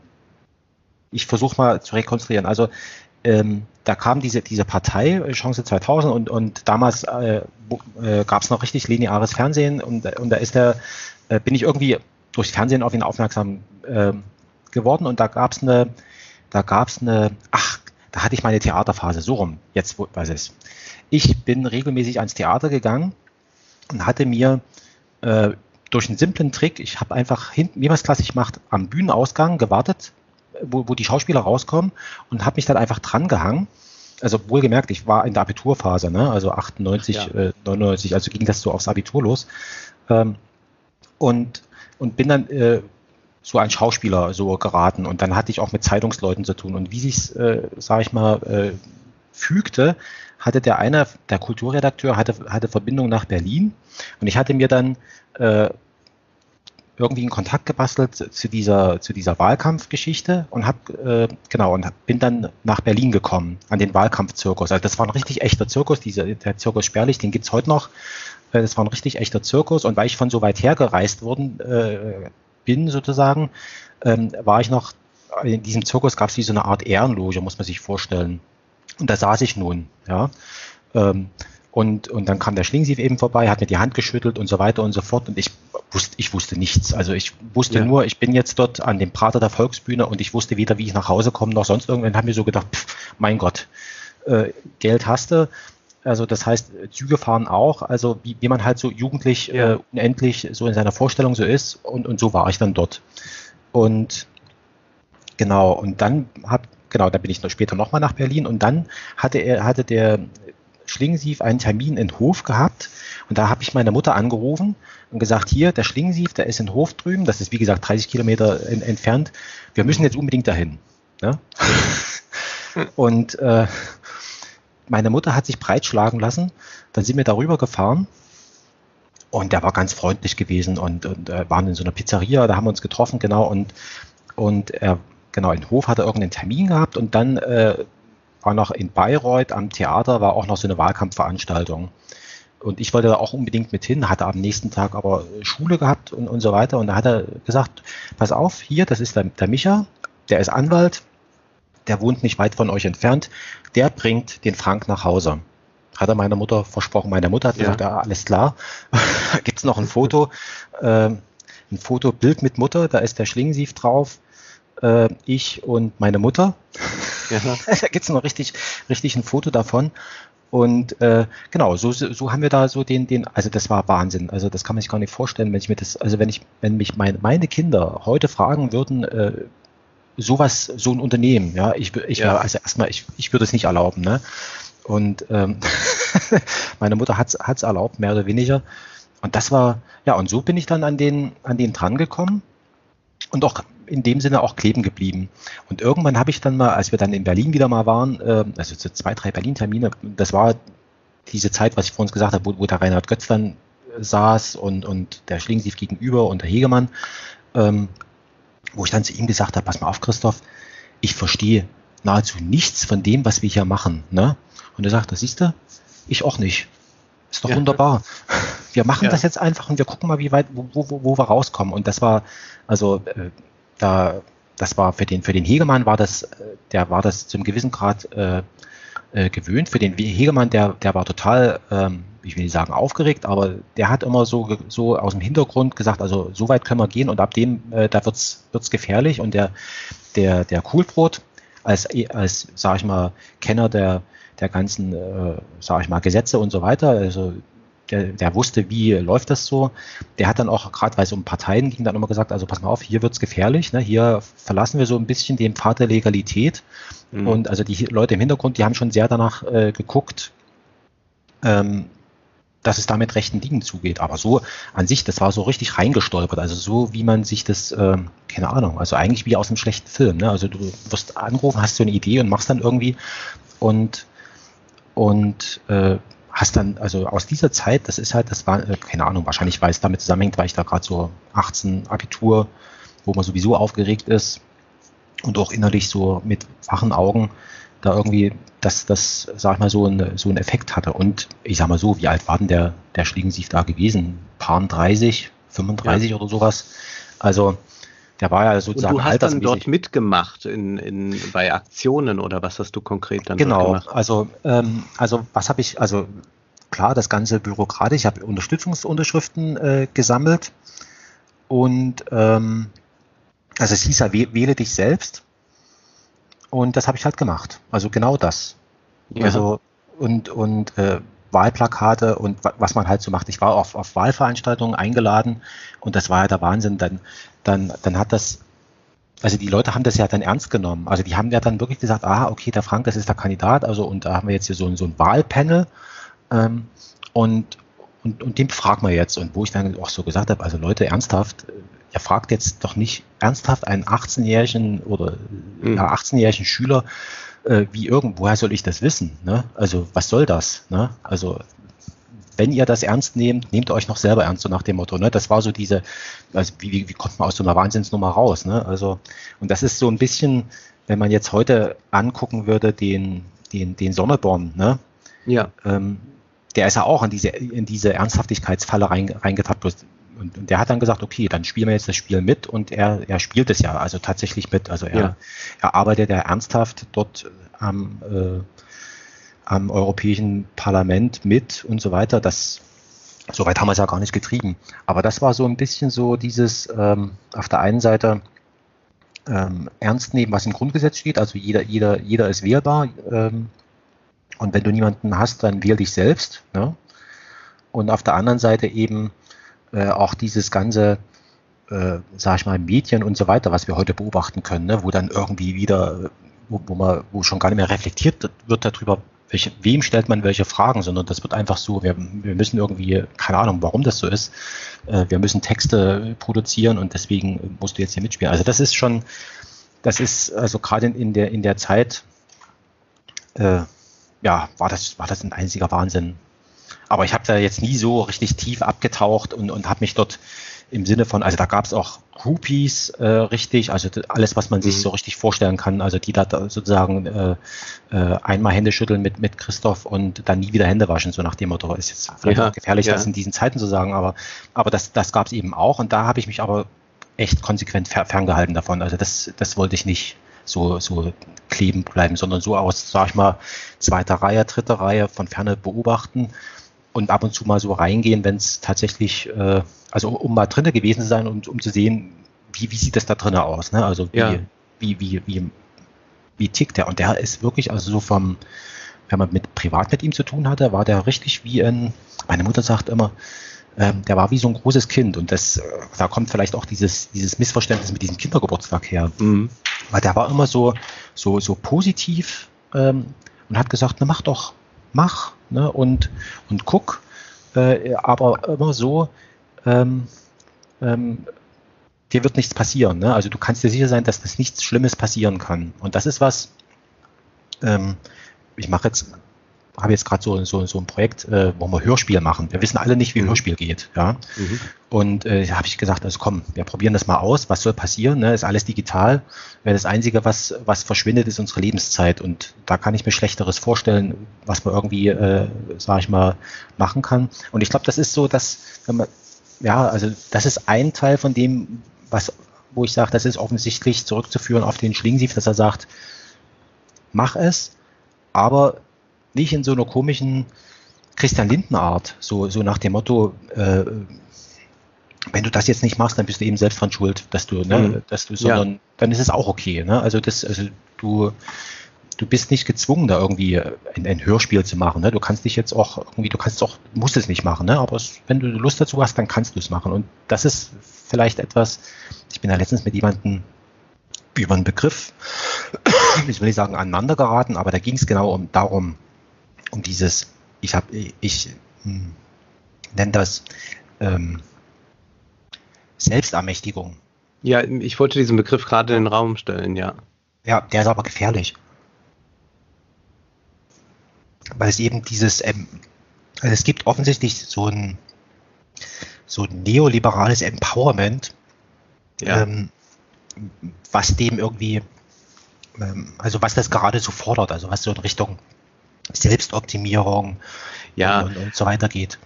ich versuche mal zu rekonstruieren. Also ähm, da kam diese, diese Partei, äh, Chance 2000, und, und damals äh, äh, gab es noch richtig lineares Fernsehen und, und da ist der, äh, bin ich irgendwie durchs Fernsehen auf ihn aufmerksam äh, geworden und da gab es eine, da gab es eine, ach, da hatte ich meine Theaterphase, so rum, jetzt weiß ich Ich bin regelmäßig ans Theater gegangen und hatte mir äh, durch einen simplen Trick, ich habe einfach hinten, wie man es klassisch macht, am Bühnenausgang gewartet, wo, wo die Schauspieler rauskommen und habe mich dann einfach dran gehangen. Also wohlgemerkt, ich war in der Abiturphase, ne? also 98, ja. äh, 99, also ging das so aufs Abitur los. Ähm, und, und bin dann äh, so ein Schauspieler so geraten und dann hatte ich auch mit Zeitungsleuten zu tun. Und wie sich's, äh, sage ich mal, äh, fügte, hatte der eine, der Kulturredakteur, hatte, hatte Verbindung nach Berlin und ich hatte mir dann äh, irgendwie einen Kontakt gebastelt zu dieser, zu dieser Wahlkampfgeschichte und habe, äh, genau, und bin dann nach Berlin gekommen, an den Wahlkampfzirkus. Also das war ein richtig echter Zirkus, dieser, der Zirkus Sperlich, den gibt's heute noch. Äh, das war ein richtig echter Zirkus und weil ich von so weit her gereist worden äh, bin, sozusagen, ähm, war ich noch, in diesem Zirkus gab es wie so eine Art Ehrenloge, muss man sich vorstellen. Und da saß ich nun, ja. Ähm, und, und dann kam der Schlingensief eben vorbei, hat mir die Hand geschüttelt und so weiter und so fort. Und ich wusste, ich wusste nichts. Also ich wusste ja. nur, ich bin jetzt dort an dem Prater der Volksbühne und ich wusste weder, wie ich nach Hause komme, noch sonst irgendwann. Haben mir so gedacht, pff, mein Gott, äh, Geld hast du. Also das heißt, Züge fahren auch, also wie, wie man halt so jugendlich ja. äh, unendlich so in seiner Vorstellung so ist und, und so war ich dann dort. Und genau, und dann habe genau, da bin ich noch später nochmal nach Berlin. Und dann hatte er, hatte der Schlingensief einen Termin in Hof gehabt. Und da habe ich meine Mutter angerufen und gesagt, hier, der Schlingensief, der ist in Hof drüben, das ist wie gesagt 30 Kilometer in, entfernt, wir müssen jetzt unbedingt dahin. Ne? und äh, meine Mutter hat sich breitschlagen lassen, dann sind wir darüber gefahren. Und der war ganz freundlich gewesen und, und äh, waren in so einer Pizzeria, da haben wir uns getroffen, genau, und, und er, genau, in Hof hat er irgendeinen Termin gehabt und dann äh, war noch in Bayreuth am Theater, war auch noch so eine Wahlkampfveranstaltung. Und ich wollte da auch unbedingt mit hin, hatte am nächsten Tag aber Schule gehabt und, und so weiter. Und da hat er gesagt, pass auf, hier, das ist der, der Micha, der ist Anwalt, der wohnt nicht weit von euch entfernt, der bringt den Frank nach Hause hat er meiner Mutter versprochen. Meine Mutter hat ja. gesagt, ja, alles klar. Gibt es noch ein Foto, äh, ein Foto, Bild mit Mutter, da ist der Schlingensief drauf, äh, ich und meine Mutter. Ja. da gibt es noch richtig, richtig ein Foto davon. Und äh, genau, so, so haben wir da so den, den, also das war Wahnsinn. Also das kann man sich gar nicht vorstellen, wenn ich mir das, also wenn ich, wenn mich mein, meine Kinder heute fragen würden, äh, sowas, so ein Unternehmen, ja, ich, ich ja. also erstmal, ich, ich würde es nicht erlauben, ne? Und ähm, meine Mutter hat es erlaubt, mehr oder weniger. Und das war, ja, und so bin ich dann an den, an den dran gekommen und auch in dem Sinne auch kleben geblieben. Und irgendwann habe ich dann mal, als wir dann in Berlin wieder mal waren, äh, also so zwei, drei Berlin-Termine, das war diese Zeit, was ich vorhin gesagt habe, wo, wo der Reinhard Götz dann saß und, und der Schlingensief gegenüber und der Hegemann, ähm, wo ich dann zu ihm gesagt habe, pass mal auf, Christoph, ich verstehe nahezu nichts von dem, was wir hier machen. Ne? Und er sagt, das siehst du, ich auch nicht. Ist doch ja. wunderbar. Wir machen ja. das jetzt einfach und wir gucken mal, wie weit, wo, wo, wo wir rauskommen. Und das war, also äh, da, das war für den, für den Hegemann war das, äh, der war das zum gewissen Grad äh, äh, gewöhnt. Für den Hegemann, der, der war total, ähm, ich will nicht sagen aufgeregt, aber der hat immer so, so aus dem Hintergrund gesagt, also so weit können wir gehen und ab dem, äh, da wird's, wird's gefährlich. Und der, der, der Coolbrot als, als, sag ich mal, Kenner der, der ganzen, äh, sage ich mal, Gesetze und so weiter. Also der, der wusste, wie läuft das so. Der hat dann auch, gerade weil es um Parteien ging, dann immer gesagt, also pass mal auf, hier wird's gefährlich, ne? hier verlassen wir so ein bisschen den Pfad der Legalität. Mhm. Und also die Leute im Hintergrund, die haben schon sehr danach äh, geguckt, ähm, dass es da mit rechten Dingen zugeht. Aber so an sich, das war so richtig reingestolpert. Also so, wie man sich das, äh, keine Ahnung, also eigentlich wie aus einem schlechten Film. Ne? Also du wirst anrufen, hast so eine Idee und machst dann irgendwie und und äh, hast dann, also aus dieser Zeit, das ist halt, das war, äh, keine Ahnung, wahrscheinlich, weil es damit zusammenhängt, weil ich da gerade so 18 Abitur, wo man sowieso aufgeregt ist und auch innerlich so mit wachen Augen da irgendwie, dass das, sag ich mal, so, ein, so einen Effekt hatte. Und ich sag mal so, wie alt war denn der, der Schlingensief da gewesen? Paar 30, 35 ja. oder sowas. Also der war ja sozusagen Und du hast dann dort mitgemacht in, in, bei Aktionen oder was hast du konkret dann genau, gemacht? Genau, also, ähm, also was habe ich, also klar, das ganze bürokratisch, ich habe Unterstützungsunterschriften äh, gesammelt und ähm, also es hieß ja, wähle dich selbst und das habe ich halt gemacht. Also genau das. Ja. Also und, und äh, Wahlplakate und was man halt so macht. Ich war auf, auf Wahlveranstaltungen eingeladen und das war ja der Wahnsinn. Dann, dann, dann hat das, also die Leute haben das ja dann ernst genommen. Also die haben ja dann wirklich gesagt, ah, okay, der Frank, das ist der Kandidat, also und da haben wir jetzt hier so, so ein Wahlpanel ähm, und, und, und den fragen wir jetzt. Und wo ich dann auch so gesagt habe, also Leute, ernsthaft, ihr fragt jetzt doch nicht ernsthaft einen 18-jährigen oder mhm. ja, 18-jährigen Schüler, äh, wie irgend, woher soll ich das wissen? Ne? Also was soll das? Ne? Also wenn ihr das ernst nehmt, nehmt euch noch selber ernst, so nach dem Motto. Ne? Das war so diese, also wie, wie, kommt man aus so einer Wahnsinnsnummer raus? Ne? Also, und das ist so ein bisschen, wenn man jetzt heute angucken würde, den, den, den Sonneborn, ne? Ja. Ähm, der ist ja auch in diese, in diese Ernsthaftigkeitsfalle rein, reingetappt. Und der hat dann gesagt, okay, dann spielen wir jetzt das Spiel mit und er, er spielt es ja, also tatsächlich mit. Also er, ja. er arbeitet ja ernsthaft dort am, äh, am Europäischen Parlament mit und so weiter. Das, soweit haben wir es ja gar nicht getrieben. Aber das war so ein bisschen so dieses ähm, auf der einen Seite ähm, ernst nehmen, was im Grundgesetz steht. Also jeder, jeder, jeder ist wählbar. Ähm, und wenn du niemanden hast, dann wähl dich selbst. Ne? Und auf der anderen Seite eben äh, auch dieses ganze, äh, sag ich mal, Medien und so weiter, was wir heute beobachten können, ne? wo dann irgendwie wieder wo, wo man, wo schon gar nicht mehr reflektiert wird darüber, welche, wem stellt man welche Fragen, sondern das wird einfach so, wir, wir müssen irgendwie, keine Ahnung, warum das so ist, äh, wir müssen Texte produzieren und deswegen musst du jetzt hier mitspielen. Also das ist schon, das ist also gerade in, in, der, in der Zeit, äh, ja, war das, war das ein einziger Wahnsinn. Aber ich habe da jetzt nie so richtig tief abgetaucht und, und habe mich dort im Sinne von, also da gab es auch Groupies äh, richtig, also alles, was man sich mhm. so richtig vorstellen kann, also die da sozusagen äh, äh, einmal Hände schütteln mit, mit Christoph und dann nie wieder Hände waschen, so nach dem Motto. Ist jetzt vielleicht ja, auch gefährlich, ja. das in diesen Zeiten zu sagen, aber, aber das, das gab es eben auch und da habe ich mich aber echt konsequent ferngehalten davon. Also das, das wollte ich nicht so, so kleben bleiben, sondern so aus, sag ich mal, zweiter Reihe, dritte Reihe von ferne beobachten und ab und zu mal so reingehen, wenn es tatsächlich, äh, also um mal drinnen gewesen zu sein und um zu sehen, wie, wie sieht das da drinnen aus, ne? Also wie, ja. wie, wie, wie, wie tickt der? Und der ist wirklich, also so vom, wenn man mit privat mit ihm zu tun hatte, war der richtig wie ein, meine Mutter sagt immer, ähm, der war wie so ein großes Kind und das, äh, da kommt vielleicht auch dieses, dieses Missverständnis mit diesem Kindergeburtstag her. Mhm. Weil der war immer so, so, so positiv ähm, und hat gesagt, na mach doch, mach ne, und, und guck, äh, aber immer so, ähm, ähm, dir wird nichts passieren. Ne? Also du kannst dir sicher sein, dass das nichts Schlimmes passieren kann. Und das ist was, ähm, ich mache jetzt habe jetzt gerade so, so, so ein Projekt, äh, wo wir Hörspiel machen. Wir wissen alle nicht, wie mhm. Hörspiel geht. Ja? Mhm. Und äh, habe ich gesagt, also komm, wir probieren das mal aus. Was soll passieren? Ne? Ist alles digital. Das Einzige, was, was verschwindet, ist unsere Lebenszeit. Und da kann ich mir Schlechteres vorstellen, was man irgendwie, äh, sage ich mal, machen kann. Und ich glaube, das ist so, dass, man, ja, also das ist ein Teil von dem, was, wo ich sage, das ist offensichtlich zurückzuführen auf den Schlingensief, dass er sagt, mach es, aber nicht in so einer komischen Christian Lindner-Art, so, so nach dem Motto, äh, wenn du das jetzt nicht machst, dann bist du eben selbst dran schuld, dass du, ne, mhm. dass du, sondern ja. dann ist es auch okay. Ne? Also das, also du, du bist nicht gezwungen, da irgendwie ein, ein, Hörspiel zu machen. Ne? Du kannst dich jetzt auch irgendwie, du kannst auch, musst es nicht machen, ne? aber es, wenn du Lust dazu hast, dann kannst du es machen. Und das ist vielleicht etwas, ich bin da letztens mit jemandem über einen Begriff, ich will nicht sagen aneinander geraten, aber da ging es genau um darum, um dieses, ich habe, ich hm, nenne das ähm, Selbstermächtigung. Ja, ich wollte diesen Begriff gerade in den Raum stellen, ja. Ja, der ist aber gefährlich. Weil es eben dieses, ähm, also es gibt offensichtlich so ein, so ein neoliberales Empowerment, ja. ähm, was dem irgendwie, ähm, also was das gerade so fordert, also was so in Richtung Selbstoptimierung ja. und, und, so weiter geht.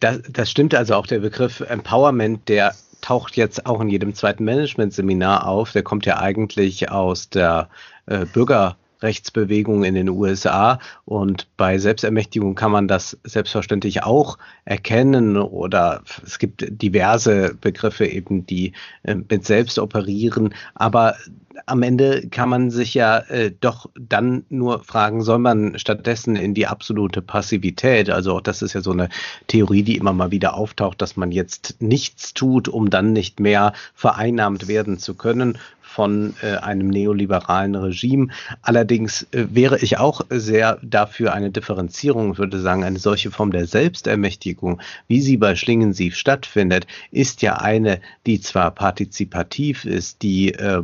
Das, das stimmt also auch der Begriff Empowerment, der taucht jetzt auch in jedem zweiten Management-Seminar auf. Der kommt ja eigentlich aus der äh, Bürger Rechtsbewegung in den USA. Und bei Selbstermächtigung kann man das selbstverständlich auch erkennen oder es gibt diverse Begriffe eben, die äh, mit selbst operieren. Aber am Ende kann man sich ja äh, doch dann nur fragen, soll man stattdessen in die absolute Passivität, also auch das ist ja so eine Theorie, die immer mal wieder auftaucht, dass man jetzt nichts tut, um dann nicht mehr vereinnahmt werden zu können von äh, einem neoliberalen Regime. Allerdings äh, wäre ich auch sehr dafür eine Differenzierung, würde sagen, eine solche Form der Selbstermächtigung, wie sie bei Schlingensief stattfindet, ist ja eine, die zwar partizipativ ist, die äh,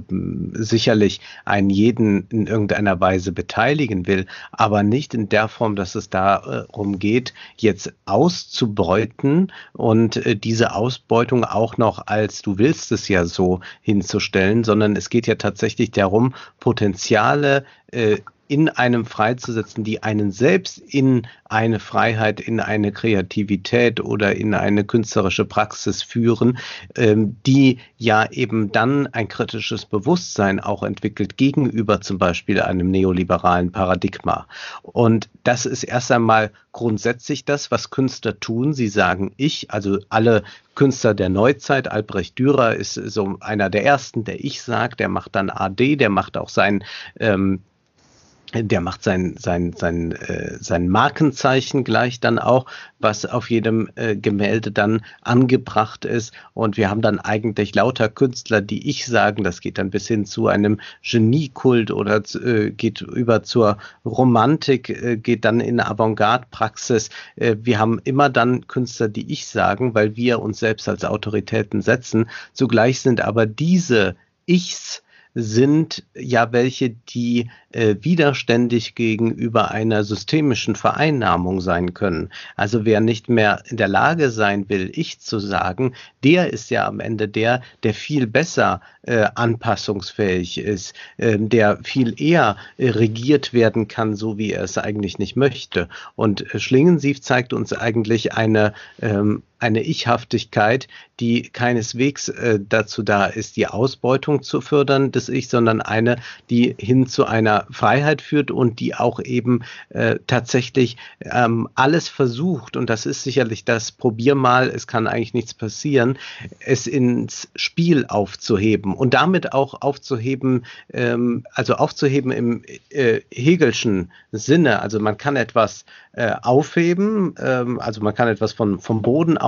sicherlich einen jeden in irgendeiner Weise beteiligen will, aber nicht in der Form, dass es darum geht, jetzt auszubeuten und äh, diese Ausbeutung auch noch als du willst es ja so hinzustellen, sondern es geht ja tatsächlich darum, Potenziale äh, in einem freizusetzen, die einen selbst in eine Freiheit, in eine Kreativität oder in eine künstlerische Praxis führen, ähm, die ja eben dann ein kritisches Bewusstsein auch entwickelt gegenüber zum Beispiel einem neoliberalen Paradigma. Und das ist erst einmal grundsätzlich das, was Künstler tun. Sie sagen ich, also alle Künstler der Neuzeit, Albrecht Dürer ist so einer der ersten, der ich sagt, der macht dann AD, der macht auch sein ähm, der macht sein, sein, sein, äh, sein Markenzeichen gleich dann auch, was auf jedem äh, Gemälde dann angebracht ist. Und wir haben dann eigentlich lauter Künstler, die ich sagen, das geht dann bis hin zu einem Geniekult oder äh, geht über zur Romantik, äh, geht dann in Avantgarde-Praxis. Äh, wir haben immer dann Künstler, die ich sagen, weil wir uns selbst als Autoritäten setzen. Zugleich sind aber diese Ichs, sind ja welche, die äh, widerständig gegenüber einer systemischen Vereinnahmung sein können. Also wer nicht mehr in der Lage sein will, ich zu sagen, der ist ja am Ende der, der viel besser äh, anpassungsfähig ist, äh, der viel eher äh, regiert werden kann, so wie er es eigentlich nicht möchte. Und äh, Schlingensief zeigt uns eigentlich eine ähm, eine Ichhaftigkeit, die keineswegs äh, dazu da ist, die Ausbeutung zu fördern des Ich, sondern eine, die hin zu einer Freiheit führt und die auch eben äh, tatsächlich ähm, alles versucht, und das ist sicherlich das, probier mal, es kann eigentlich nichts passieren, es ins Spiel aufzuheben und damit auch aufzuheben, ähm, also aufzuheben im äh, Hegelschen Sinne. Also man kann etwas äh, aufheben, ähm, also man kann etwas von, vom Boden aufheben,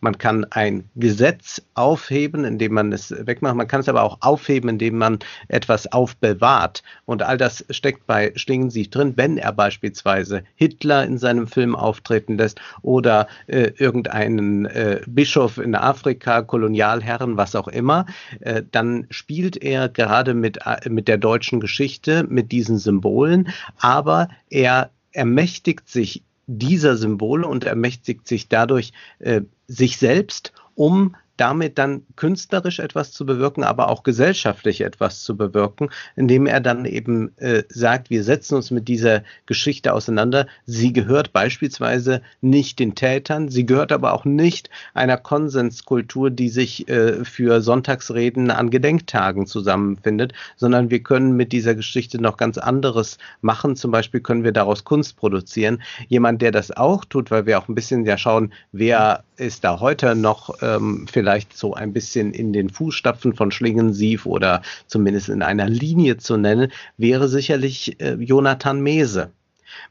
man kann ein Gesetz aufheben, indem man es wegmacht, man kann es aber auch aufheben, indem man etwas aufbewahrt. Und all das steckt bei Schlingensief drin, wenn er beispielsweise Hitler in seinem Film auftreten lässt oder äh, irgendeinen äh, Bischof in Afrika, Kolonialherren, was auch immer, äh, dann spielt er gerade mit, äh, mit der deutschen Geschichte, mit diesen Symbolen, aber er ermächtigt sich dieser Symbole und ermächtigt sich dadurch äh, sich selbst, um damit dann künstlerisch etwas zu bewirken, aber auch gesellschaftlich etwas zu bewirken, indem er dann eben äh, sagt, wir setzen uns mit dieser Geschichte auseinander. Sie gehört beispielsweise nicht den Tätern, sie gehört aber auch nicht einer Konsenskultur, die sich äh, für Sonntagsreden an Gedenktagen zusammenfindet, sondern wir können mit dieser Geschichte noch ganz anderes machen. Zum Beispiel können wir daraus Kunst produzieren. Jemand, der das auch tut, weil wir auch ein bisschen ja schauen, wer ist da heute noch ähm, vielleicht so ein bisschen in den Fußstapfen von Schlingensief oder zumindest in einer Linie zu nennen, wäre sicherlich äh, Jonathan Mese.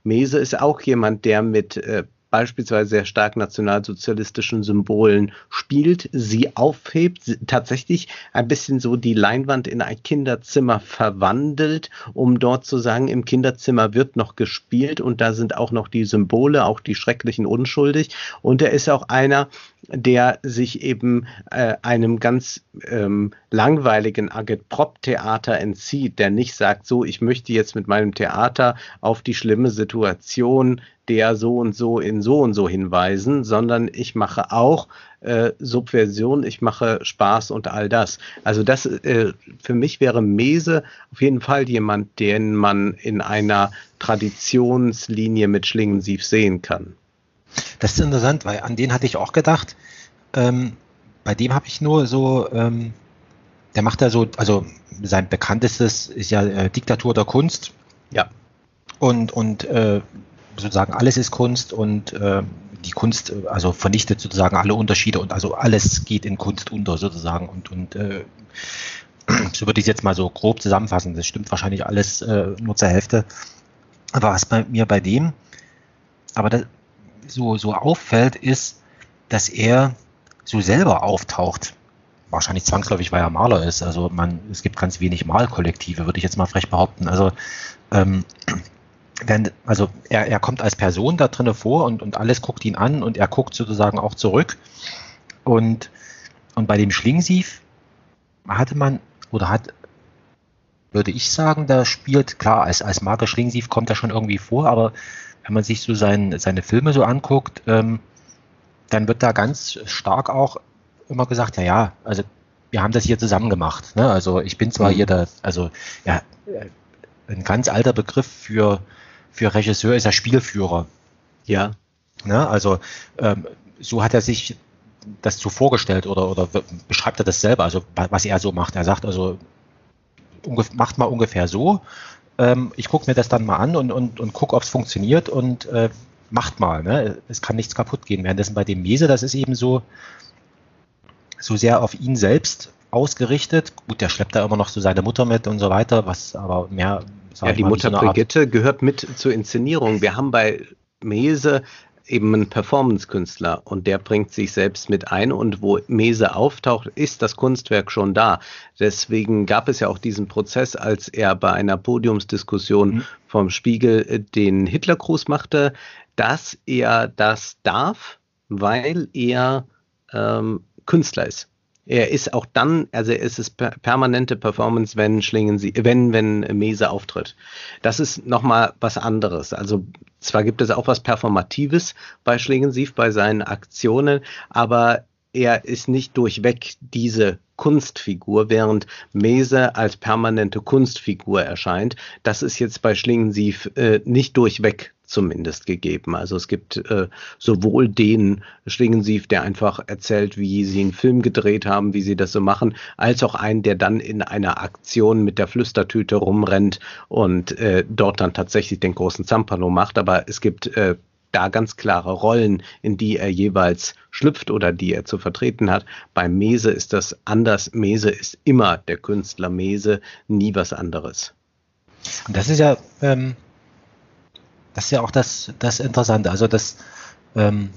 Mese ist auch jemand, der mit äh, beispielsweise sehr stark nationalsozialistischen Symbolen spielt, sie aufhebt, tatsächlich ein bisschen so die Leinwand in ein Kinderzimmer verwandelt, um dort zu sagen, im Kinderzimmer wird noch gespielt und da sind auch noch die Symbole, auch die schrecklichen unschuldig. Und er ist auch einer, der sich eben äh, einem ganz ähm, langweiligen Agitprop-Theater entzieht, der nicht sagt, so, ich möchte jetzt mit meinem Theater auf die schlimme Situation der so und so in so und so hinweisen, sondern ich mache auch äh, Subversion, ich mache Spaß und all das. Also das äh, für mich wäre Mese auf jeden Fall jemand, den man in einer Traditionslinie mit Schlingensief sehen kann. Das ist interessant, weil an den hatte ich auch gedacht. Ähm, bei dem habe ich nur so, ähm, der macht ja so, also sein bekanntestes ist ja äh, Diktatur der Kunst. Ja. Und, und äh, sozusagen alles ist Kunst und äh, die Kunst also vernichtet sozusagen alle Unterschiede und also alles geht in Kunst unter sozusagen und und äh, so würde ich jetzt mal so grob zusammenfassen. Das stimmt wahrscheinlich alles äh, nur zur Hälfte. Aber was bei mir bei dem aber das, so so auffällt ist, dass er so selber auftaucht. Wahrscheinlich zwangsläufig, weil er Maler ist. Also man, es gibt ganz wenig Malkollektive, würde ich jetzt mal frech behaupten. Also ähm, wenn, also er, er kommt als Person da drinnen vor und, und alles guckt ihn an und er guckt sozusagen auch zurück. Und, und bei dem Schlingensief hatte man, oder hat, würde ich sagen, da spielt, klar, als, als Marke Schlingensief kommt er schon irgendwie vor, aber wenn man sich so sein, seine Filme so anguckt, ähm, dann wird da ganz stark auch immer gesagt, ja, ja, also wir haben das hier zusammen gemacht. Ne? Also ich bin zwar mhm. hier da, also ja, ein ganz alter Begriff für für Regisseur ist er Spielführer. Ja. Ne? Also ähm, so hat er sich das so vorgestellt oder, oder beschreibt er das selber, also was er so macht. Er sagt also, macht mal ungefähr so. Ähm, ich gucke mir das dann mal an und, und, und gucke, ob es funktioniert und äh, macht mal. Ne? Es kann nichts kaputt gehen. Währenddessen bei dem Mese, das ist eben so, so sehr auf ihn selbst ausgerichtet. Gut, der schleppt da immer noch so seine Mutter mit und so weiter, was aber mehr. Ja, die Mutter so Brigitte Art gehört mit zur Inszenierung. Wir haben bei Mese eben ein Performance-Künstler und der bringt sich selbst mit ein und wo Mese auftaucht, ist das Kunstwerk schon da. Deswegen gab es ja auch diesen Prozess, als er bei einer Podiumsdiskussion mhm. vom Spiegel äh, den Hitlergruß machte, dass er das darf, weil er ähm, Künstler ist. Er ist auch dann, also es ist permanente Performance, wenn Schlingen sie, wenn, wenn Mese auftritt. Das ist nochmal was anderes. Also zwar gibt es auch was Performatives bei Schlingensief, bei seinen Aktionen, aber er ist nicht durchweg diese Kunstfigur, während Mese als permanente Kunstfigur erscheint. Das ist jetzt bei Schlingensief äh, nicht durchweg zumindest gegeben. Also es gibt äh, sowohl den Schlingensief, der einfach erzählt, wie sie einen Film gedreht haben, wie sie das so machen, als auch einen, der dann in einer Aktion mit der Flüstertüte rumrennt und äh, dort dann tatsächlich den großen Zampano macht. Aber es gibt äh, da ganz klare Rollen, in die er jeweils schlüpft oder die er zu vertreten hat. Bei Mese ist das anders. Mese ist immer der Künstler Mese, nie was anderes. Das ist ja ähm, das ist ja auch das, das Interessante. Also das ähm,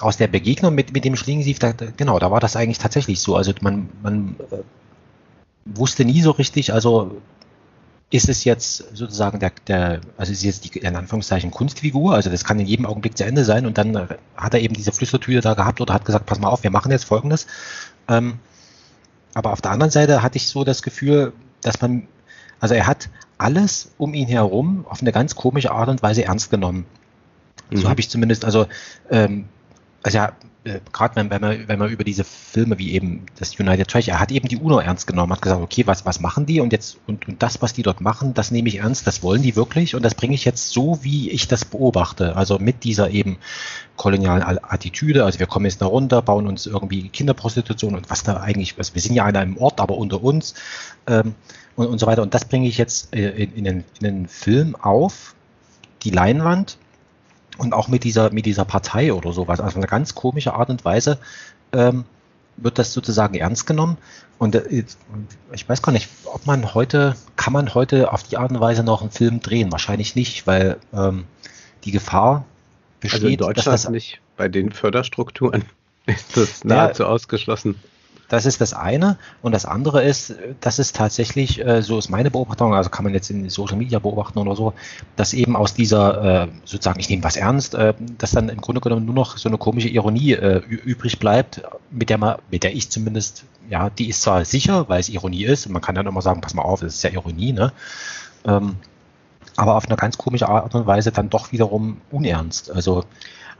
aus der Begegnung mit, mit dem Schlingensief, da, genau, da war das eigentlich tatsächlich so. Also man, man äh, wusste nie so richtig, also ist es jetzt sozusagen der, der also ist jetzt die in Anführungszeichen Kunstfigur, also das kann in jedem Augenblick zu Ende sein und dann hat er eben diese Flüstertüte da gehabt oder hat gesagt, pass mal auf, wir machen jetzt folgendes. Ähm, aber auf der anderen Seite hatte ich so das Gefühl, dass man, also er hat alles um ihn herum auf eine ganz komische Art und Weise ernst genommen. Mhm. So habe ich zumindest, also, ähm, also ja, äh, gerade wenn, wenn, man, wenn man über diese Filme wie eben das United Trash, er hat eben die UNO ernst genommen, hat gesagt, okay, was, was machen die und jetzt, und, und das, was die dort machen, das nehme ich ernst, das wollen die wirklich und das bringe ich jetzt so, wie ich das beobachte. Also mit dieser eben kolonialen Attitüde, also wir kommen jetzt da runter, bauen uns irgendwie Kinderprostitution und was da eigentlich, was, wir sind ja einer im Ort, aber unter uns. Ähm, und, und so weiter. Und das bringe ich jetzt äh, in, in, den, in den Film auf, die Leinwand und auch mit dieser, mit dieser Partei oder sowas. Also eine ganz komische Art und Weise ähm, wird das sozusagen ernst genommen. Und äh, ich weiß gar nicht, ob man heute, kann man heute auf die Art und Weise noch einen Film drehen? Wahrscheinlich nicht, weil ähm, die Gefahr besteht. Also in Deutschland dass das, nicht. Bei den Förderstrukturen ist das nahezu ja, ausgeschlossen. Das ist das eine. Und das andere ist, das ist tatsächlich, äh, so ist meine Beobachtung, also kann man jetzt in Social Media beobachten oder so, dass eben aus dieser, äh, sozusagen, ich nehme was ernst, äh, dass dann im Grunde genommen nur noch so eine komische Ironie übrig bleibt, mit der man, mit der ich zumindest, ja, die ist zwar sicher, weil es Ironie ist, und man kann dann immer sagen, pass mal auf, das ist ja Ironie, ne? Ähm, aber auf eine ganz komische Art und Weise dann doch wiederum unernst. Also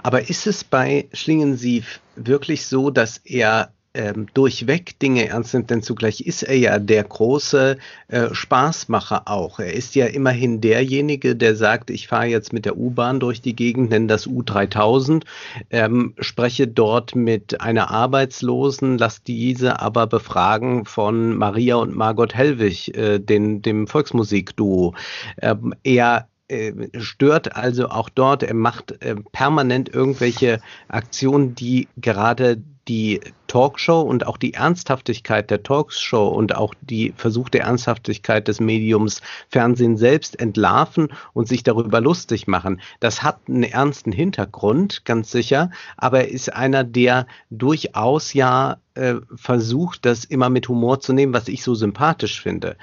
aber ist es bei Schlingensief wirklich so, dass er ähm, durchweg Dinge ernst nimmt, denn zugleich ist er ja der große äh, Spaßmacher auch. Er ist ja immerhin derjenige, der sagt, ich fahre jetzt mit der U-Bahn durch die Gegend, nenne das U3000, ähm, spreche dort mit einer Arbeitslosen, lass diese aber befragen von Maria und Margot Hellwig, äh, den, dem Volksmusikduo. Ähm, er äh, stört also auch dort, er macht äh, permanent irgendwelche Aktionen, die gerade die Talkshow und auch die Ernsthaftigkeit der Talkshow und auch die versuchte Ernsthaftigkeit des Mediums Fernsehen selbst entlarven und sich darüber lustig machen. Das hat einen ernsten Hintergrund, ganz sicher, aber er ist einer, der durchaus ja äh, versucht, das immer mit Humor zu nehmen, was ich so sympathisch finde.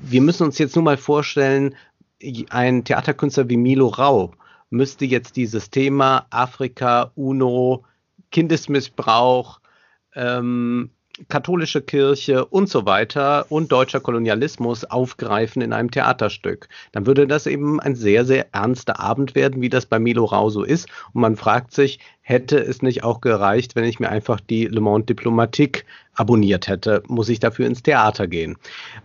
Wir müssen uns jetzt nur mal vorstellen, ein Theaterkünstler wie Milo Rau müsste jetzt dieses Thema Afrika, UNO, Kindesmissbrauch, ähm, katholische Kirche und so weiter und deutscher Kolonialismus aufgreifen in einem Theaterstück. Dann würde das eben ein sehr, sehr ernster Abend werden, wie das bei Milo Rau so ist. Und man fragt sich, hätte es nicht auch gereicht, wenn ich mir einfach die Le Monde Diplomatique abonniert hätte? Muss ich dafür ins Theater gehen?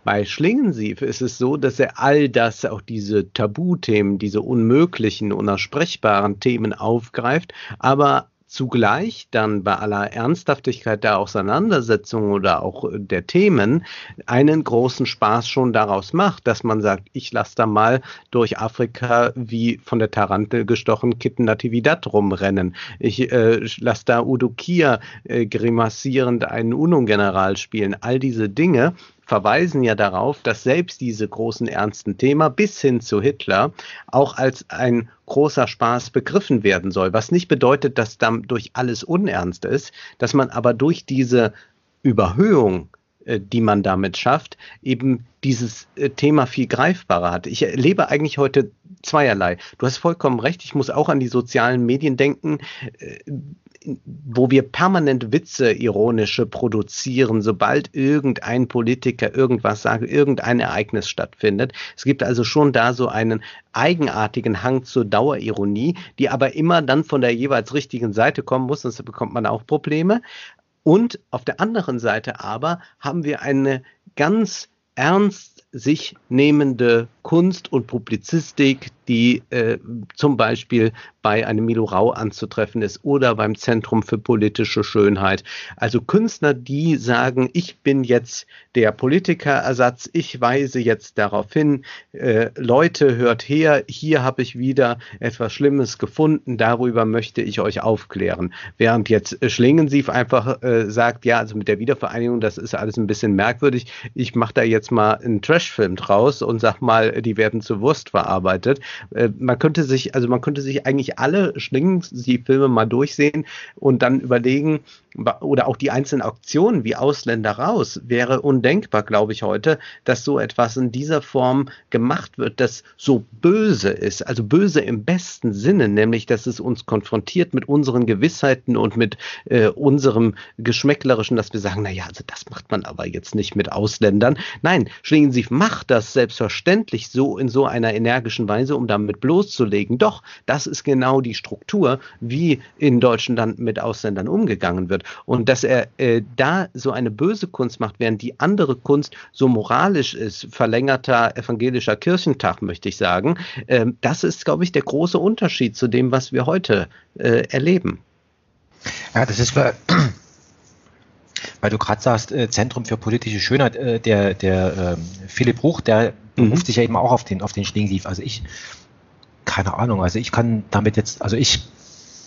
Bei Schlingensief ist es so, dass er all das, auch diese Tabuthemen, diese unmöglichen, unersprechbaren Themen aufgreift, aber zugleich dann bei aller Ernsthaftigkeit der Auseinandersetzung oder auch der Themen einen großen Spaß schon daraus macht, dass man sagt, ich lasse da mal durch Afrika wie von der Tarantel gestochen Kitten Natividad rumrennen. Ich äh, lasse da Udo Kier äh, grimassierend einen UNO-General spielen. All diese Dinge verweisen ja darauf, dass selbst diese großen ernsten Themen bis hin zu Hitler auch als ein großer Spaß begriffen werden soll, was nicht bedeutet, dass dann durch alles unernst ist, dass man aber durch diese Überhöhung äh, die man damit schafft, eben dieses äh, Thema viel greifbarer hat. Ich erlebe eigentlich heute zweierlei. Du hast vollkommen recht, ich muss auch an die sozialen Medien denken. Wo wir permanent Witze ironische produzieren, sobald irgendein Politiker irgendwas sagt, irgendein Ereignis stattfindet. Es gibt also schon da so einen eigenartigen Hang zur Dauerironie, die aber immer dann von der jeweils richtigen Seite kommen muss, sonst bekommt man auch Probleme. Und auf der anderen Seite aber haben wir eine ganz ernst sich nehmende Kunst und Publizistik, die äh, zum Beispiel bei einem Milo Rau anzutreffen ist oder beim Zentrum für politische Schönheit. Also Künstler, die sagen, ich bin jetzt der Politikerersatz, ich weise jetzt darauf hin, äh, Leute, hört her, hier habe ich wieder etwas Schlimmes gefunden, darüber möchte ich euch aufklären. Während jetzt Schlingensief einfach äh, sagt, ja, also mit der Wiedervereinigung, das ist alles ein bisschen merkwürdig, ich mache da jetzt mal einen Trashfilm draus und sag mal, die werden zur Wurst verarbeitet. Äh, man könnte sich, also man könnte sich eigentlich alle Schlingensief-Filme mal durchsehen und dann überlegen, oder auch die einzelnen Auktionen wie Ausländer raus, wäre undenkbar, glaube ich, heute, dass so etwas in dieser Form gemacht wird, das so böse ist, also böse im besten Sinne, nämlich, dass es uns konfrontiert mit unseren Gewissheiten und mit äh, unserem Geschmäcklerischen, dass wir sagen, naja, also das macht man aber jetzt nicht mit Ausländern. Nein, Schlingensief macht das selbstverständlich so in so einer energischen Weise, um damit bloßzulegen. Doch, das ist genau die Struktur, wie in Deutschland mit Ausländern umgegangen wird. Und dass er äh, da so eine böse Kunst macht, während die andere Kunst so moralisch ist, verlängerter evangelischer Kirchentag, möchte ich sagen, äh, das ist, glaube ich, der große Unterschied zu dem, was wir heute äh, erleben. Ja, das ist, weil, du gerade sagst, äh, Zentrum für politische Schönheit, äh, der, der ähm, Philipp Ruch, der mhm. beruft sich ja eben auch auf den, auf den Schlingensief. Also ich, keine Ahnung, also ich kann damit jetzt, also ich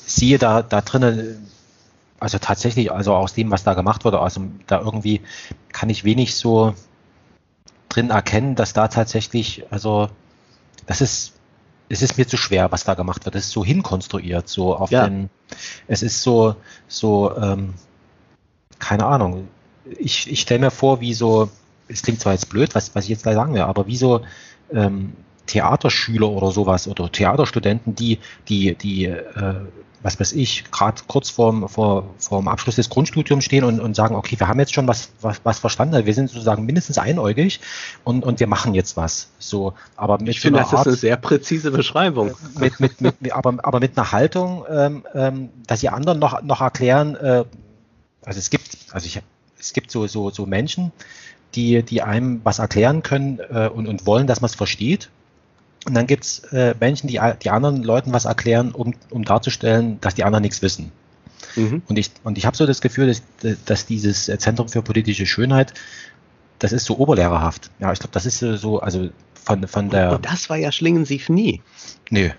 sehe da, da drinnen also tatsächlich, also aus dem, was da gemacht wurde, also da irgendwie kann ich wenig so drin erkennen, dass da tatsächlich, also das ist, es ist mir zu schwer, was da gemacht wird. Es ist so hinkonstruiert, so auf ja. den, es ist so, so, ähm, keine Ahnung. Ich, ich stelle mir vor, wie so, es klingt zwar jetzt blöd, was, was ich jetzt da sagen will, aber wie so ähm, Theaterschüler oder sowas oder Theaterstudenten, die, die, die äh, was weiß ich, gerade kurz vorm, vor, vorm Abschluss des Grundstudiums stehen und, und sagen, okay, wir haben jetzt schon was, was, was verstanden, wir sind sozusagen mindestens einäugig und, und wir machen jetzt was. So, aber mit ich finde, das Art, ist eine sehr präzise Beschreibung. Mit, mit, mit, aber, aber mit einer Haltung, ähm, ähm, dass die anderen noch, noch erklären, äh, also es gibt, also ich, es gibt so, so, so Menschen, die, die einem was erklären können äh, und, und wollen, dass man es versteht und dann gibt's äh, Menschen, die die anderen Leuten was erklären, um, um darzustellen, dass die anderen nichts wissen. Mhm. Und ich, und ich habe so das Gefühl, dass, dass dieses Zentrum für politische Schönheit, das ist so oberlehrerhaft. Ja, ich glaube, das ist so, also von, von der. Und das war ja Schlingensief nie. Nö,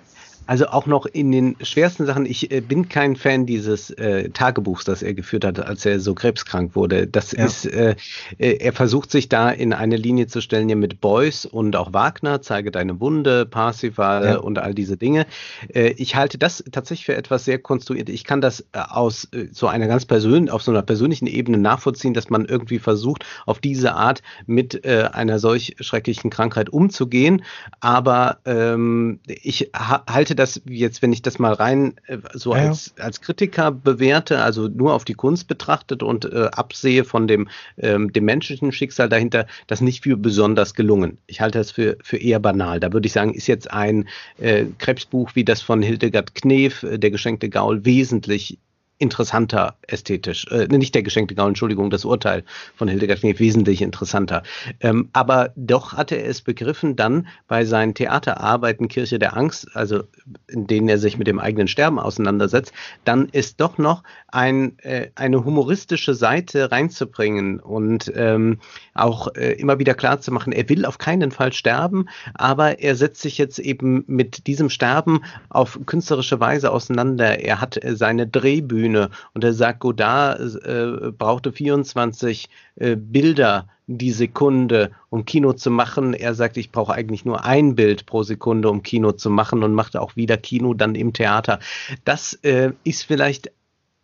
also auch noch in den schwersten Sachen, ich äh, bin kein Fan dieses äh, Tagebuchs, das er geführt hat, als er so krebskrank wurde. Das ja. ist, äh, äh, er versucht sich da in eine Linie zu stellen, ja mit Beuys und auch Wagner, zeige deine Wunde, Parsifal ja. und all diese Dinge. Äh, ich halte das tatsächlich für etwas sehr konstruiert. Ich kann das äh, aus so einer ganz persönlichen, auf so einer persönlichen Ebene nachvollziehen, dass man irgendwie versucht, auf diese Art mit einer solch schrecklichen Krankheit umzugehen. Aber ähm, ich ha halte halte das jetzt, wenn ich das mal rein äh, so ja. als, als Kritiker bewerte, also nur auf die Kunst betrachtet und äh, absehe von dem, ähm, dem menschlichen Schicksal dahinter, das nicht für besonders gelungen. Ich halte das für, für eher banal. Da würde ich sagen, ist jetzt ein äh, Krebsbuch wie das von Hildegard Knef, äh, Der geschenkte Gaul, wesentlich interessanter ästhetisch. Äh, nicht der geschenkte Gaul, Entschuldigung, das Urteil von Hildegard Knef wesentlich interessanter. Ähm, aber doch hatte er es begriffen, dann bei seinen Theaterarbeiten Kirche der Angst, also in denen er sich mit dem eigenen Sterben auseinandersetzt, dann ist doch noch ein, äh, eine humoristische Seite reinzubringen und ähm, auch äh, immer wieder klarzumachen, er will auf keinen Fall sterben, aber er setzt sich jetzt eben mit diesem Sterben auf künstlerische Weise auseinander. Er hat äh, seine Drehbühne und er sagt, Godard äh, brauchte 24 äh, Bilder die Sekunde, um Kino zu machen. Er sagt, ich brauche eigentlich nur ein Bild pro Sekunde, um Kino zu machen und macht auch wieder Kino dann im Theater. Das äh, ist vielleicht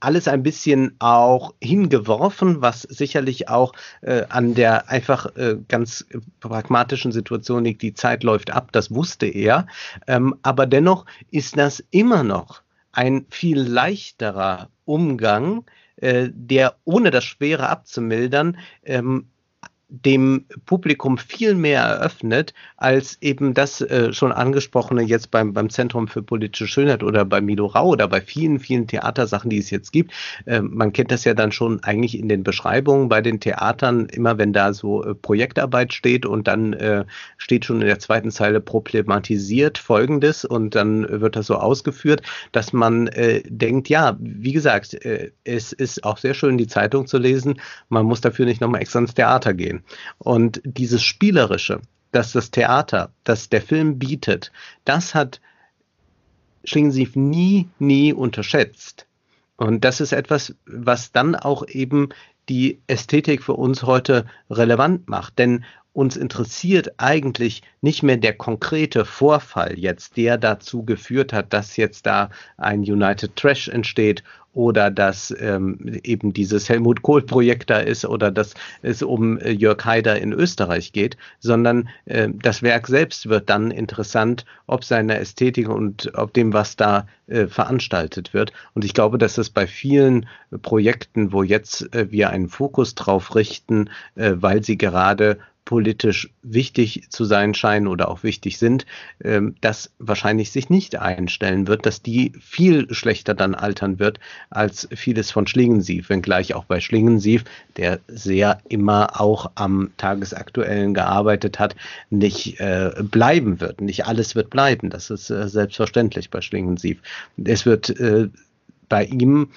alles ein bisschen auch hingeworfen, was sicherlich auch äh, an der einfach äh, ganz pragmatischen Situation liegt. Die Zeit läuft ab, das wusste er. Ähm, aber dennoch ist das immer noch ein viel leichterer Umgang, äh, der ohne das Schwere abzumildern ähm, dem Publikum viel mehr eröffnet, als eben das äh, schon angesprochene jetzt beim, beim Zentrum für politische Schönheit oder bei Milo Rau oder bei vielen, vielen Theatersachen, die es jetzt gibt. Äh, man kennt das ja dann schon eigentlich in den Beschreibungen bei den Theatern, immer wenn da so äh, Projektarbeit steht und dann äh, steht schon in der zweiten Zeile problematisiert Folgendes und dann wird das so ausgeführt, dass man äh, denkt, ja, wie gesagt, äh, es ist auch sehr schön, die Zeitung zu lesen. Man muss dafür nicht nochmal extra ins Theater gehen. Und dieses Spielerische, das das Theater, das der Film bietet, das hat Schlingensief nie, nie unterschätzt. Und das ist etwas, was dann auch eben die Ästhetik für uns heute relevant macht. Denn uns interessiert eigentlich nicht mehr der konkrete Vorfall jetzt, der dazu geführt hat, dass jetzt da ein United Trash entsteht oder dass ähm, eben dieses Helmut Kohl-Projekt da ist oder dass es um äh, Jörg Haider in Österreich geht, sondern äh, das Werk selbst wird dann interessant, ob seiner Ästhetik und ob dem, was da äh, veranstaltet wird. Und ich glaube, dass es bei vielen Projekten, wo jetzt äh, wir einen Fokus drauf richten, äh, weil sie gerade politisch wichtig zu sein scheinen oder auch wichtig sind, ähm, das wahrscheinlich sich nicht einstellen wird, dass die viel schlechter dann altern wird als vieles von Schlingensief, wenngleich auch bei Schlingensief, der sehr immer auch am Tagesaktuellen gearbeitet hat, nicht äh, bleiben wird. Nicht alles wird bleiben, das ist äh, selbstverständlich bei Schlingensief. Es wird äh, bei ihm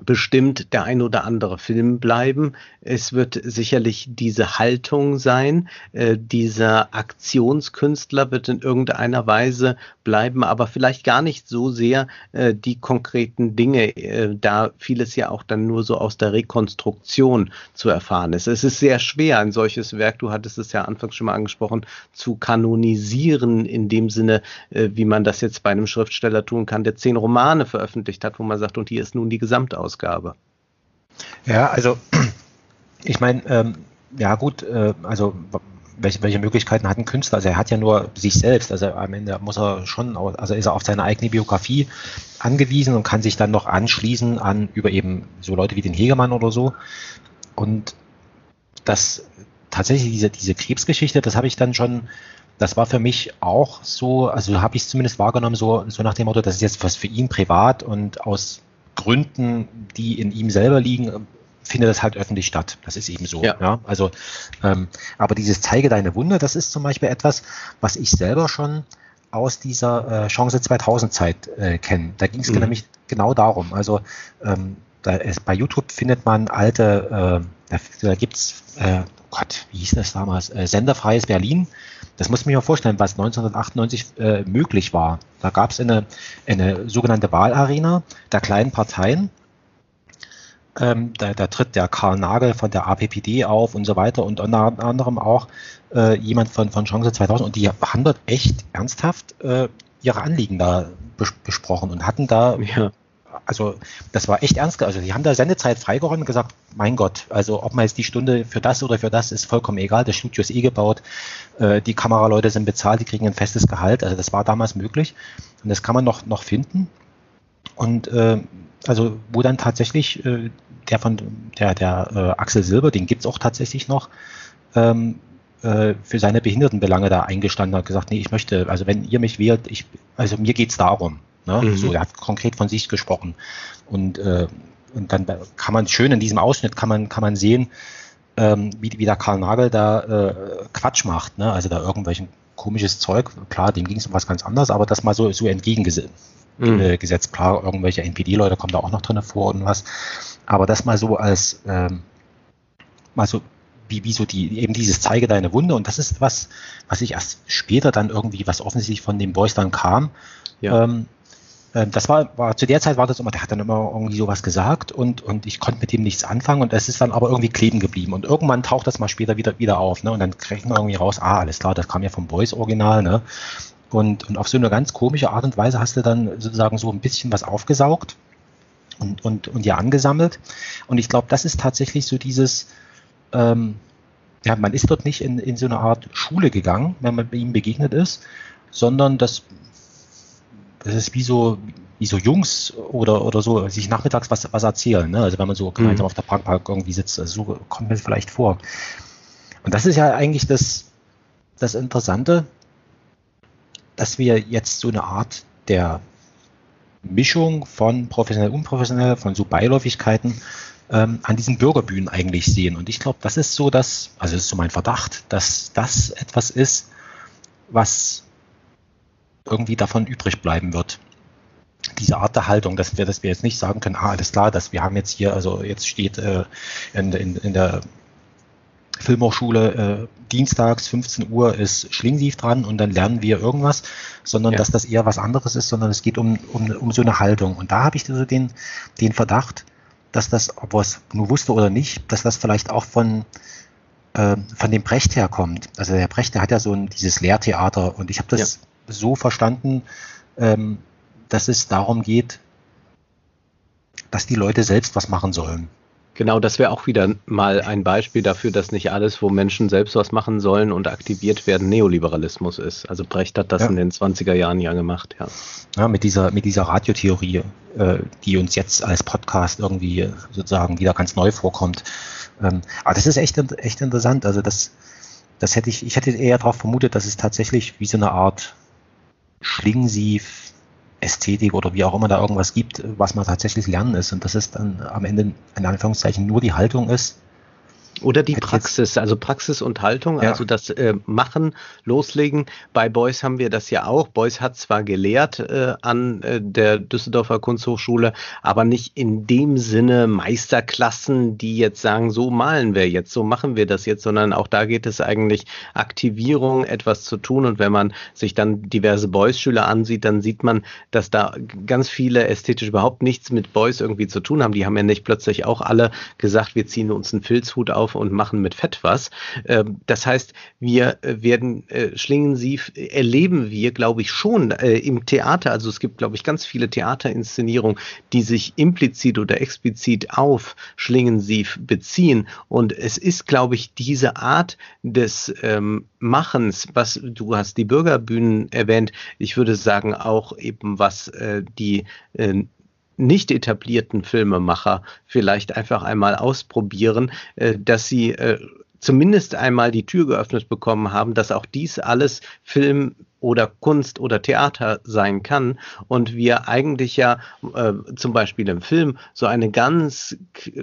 bestimmt der ein oder andere Film bleiben. Es wird sicherlich diese Haltung sein. Äh, dieser Aktionskünstler wird in irgendeiner Weise bleiben, aber vielleicht gar nicht so sehr äh, die konkreten Dinge, äh, da vieles ja auch dann nur so aus der Rekonstruktion zu erfahren ist. Es ist sehr schwer, ein solches Werk, du hattest es ja anfangs schon mal angesprochen, zu kanonisieren in dem Sinne, äh, wie man das jetzt bei einem Schriftsteller tun kann, der zehn Romane veröffentlicht hat, wo man sagt, und hier ist nun die Gesamtausgabe. Ausgabe. Ja, also ich meine, ähm, ja gut, äh, also welche, welche Möglichkeiten hat ein Künstler? Also er hat ja nur sich selbst, also am Ende muss er schon, also ist er auf seine eigene Biografie angewiesen und kann sich dann noch anschließen an über eben so Leute wie den Hegemann oder so. Und das tatsächlich diese, diese Krebsgeschichte, das habe ich dann schon, das war für mich auch so, also habe ich es zumindest wahrgenommen, so, so nach dem Motto, das ist jetzt was für ihn privat und aus Gründen, die in ihm selber liegen, findet das halt öffentlich statt. Das ist eben so. Ja. ja? Also, ähm, aber dieses Zeige deine Wunde, das ist zum Beispiel etwas, was ich selber schon aus dieser äh, Chance 2000 Zeit äh, kenne. Da ging es mhm. nämlich genau darum. Also ähm, da ist, bei YouTube findet man alte, äh, da, da gibt's, äh, Gott, wie hieß das damals, äh, Senderfreies Berlin. Das muss man mal vorstellen, was 1998 äh, möglich war. Da gab es eine, eine sogenannte Wahlarena der kleinen Parteien. Ähm, da, da tritt der Karl Nagel von der APPD auf und so weiter und unter anderem auch äh, jemand von, von Chance 2000 und die haben dort echt ernsthaft äh, ihre Anliegen da bes besprochen und hatten da ja also das war echt ernst. Also die haben da Sendezeit freigeräumt und gesagt, mein Gott, also ob man jetzt die Stunde für das oder für das ist vollkommen egal. Das Studio ist eh gebaut, äh, die Kameraleute sind bezahlt, die kriegen ein festes Gehalt. Also das war damals möglich und das kann man noch noch finden. Und äh, also wo dann tatsächlich äh, der von der der äh, Axel Silber, den gibt's auch tatsächlich noch. Ähm, äh, für seine Behindertenbelange da eingestanden hat, gesagt, nee, ich möchte, also wenn ihr mich wählt, ich, also mir geht's darum. Ne? Mhm. So, er hat konkret von sich gesprochen. Und, äh, und dann kann man schön in diesem Ausschnitt kann man, kann man sehen, ähm, wie, wie der Karl Nagel da äh, Quatsch macht, ne? also da irgendwelchen komisches Zeug, klar, dem ging es um was ganz anderes, aber das mal so, so entgegengesetzt. Mhm. Äh, klar, irgendwelche NPD-Leute kommen da auch noch drin vor und was. Aber das mal so als, ähm, mal so, wie, wie so die, eben dieses zeige deine Wunde und das ist was, was ich erst später dann irgendwie, was offensichtlich von den Boys dann kam, ja. ähm, das war, war zu der Zeit war das immer, der hat dann immer irgendwie sowas gesagt und, und ich konnte mit dem nichts anfangen und es ist dann aber irgendwie kleben geblieben. Und irgendwann taucht das mal später wieder, wieder auf, ne? Und dann kriegt man irgendwie raus, ah, alles klar, das kam ja vom Boys-Original, ne? Und, und auf so eine ganz komische Art und Weise hast du dann sozusagen so ein bisschen was aufgesaugt und, und, und ja angesammelt. Und ich glaube, das ist tatsächlich so dieses, ähm, ja, man ist dort nicht in, in so eine Art Schule gegangen, wenn man ihm begegnet ist, sondern das das ist wie so, wie so Jungs oder, oder so, sich nachmittags was, was erzählen. Ne? Also wenn man so mhm. gemeinsam mhm. auf der Parkpark irgendwie sitzt, also so kommt mir vielleicht vor. Und das ist ja eigentlich das, das Interessante, dass wir jetzt so eine Art der Mischung von professionell und unprofessionell, von so Beiläufigkeiten ähm, an diesen Bürgerbühnen eigentlich sehen. Und ich glaube, das ist so das, also das ist so mein Verdacht, dass das etwas ist, was irgendwie davon übrig bleiben wird. Diese Art der Haltung, dass wir, dass wir jetzt nicht sagen können, ah, alles klar, dass wir haben jetzt hier, also jetzt steht äh, in, in, in der Filmhochschule äh, dienstags 15 Uhr ist Schlingensief dran und dann lernen wir irgendwas, sondern ja. dass das eher was anderes ist, sondern es geht um, um, um so eine Haltung. Und da habe ich so den, den Verdacht, dass das, ob er es nur wusste oder nicht, dass das vielleicht auch von, äh, von dem Brecht herkommt. Also der Brecht, der hat ja so ein, dieses Lehrtheater und ich habe das ja so verstanden, ähm, dass es darum geht, dass die Leute selbst was machen sollen. Genau, das wäre auch wieder mal ein Beispiel dafür, dass nicht alles, wo Menschen selbst was machen sollen und aktiviert werden, Neoliberalismus ist. Also Brecht hat das ja. in den 20er Jahren ja gemacht, ja. Ja, mit dieser, mit dieser Radiotheorie, äh, die uns jetzt als Podcast irgendwie sozusagen wieder ganz neu vorkommt. Ähm, aber das ist echt, echt interessant. Also das, das hätte ich, ich hätte eher darauf vermutet, dass es tatsächlich wie so eine Art Schlingensief, Ästhetik oder wie auch immer da irgendwas gibt, was man tatsächlich lernen ist. Und dass es dann am Ende in Anführungszeichen nur die Haltung ist, oder die Praxis, also Praxis und Haltung, ja. also das äh, Machen, Loslegen. Bei Beuys haben wir das ja auch. Beuys hat zwar gelehrt äh, an äh, der Düsseldorfer Kunsthochschule, aber nicht in dem Sinne Meisterklassen, die jetzt sagen, so malen wir jetzt, so machen wir das jetzt, sondern auch da geht es eigentlich Aktivierung, etwas zu tun. Und wenn man sich dann diverse Beuys-Schüler ansieht, dann sieht man, dass da ganz viele ästhetisch überhaupt nichts mit Beuys irgendwie zu tun haben. Die haben ja nicht plötzlich auch alle gesagt, wir ziehen uns einen Filzhut auf und machen mit Fett was. Ähm, das heißt, wir äh, werden äh, Schlingensief erleben wir, glaube ich, schon äh, im Theater. Also es gibt, glaube ich, ganz viele Theaterinszenierungen, die sich implizit oder explizit auf Schlingensief beziehen. Und es ist, glaube ich, diese Art des ähm, Machens, was du hast die Bürgerbühnen erwähnt. Ich würde sagen auch eben was äh, die äh, nicht etablierten Filmemacher vielleicht einfach einmal ausprobieren, äh, dass sie äh, zumindest einmal die Tür geöffnet bekommen haben, dass auch dies alles Film oder Kunst oder Theater sein kann und wir eigentlich ja äh, zum Beispiel im Film so eine ganz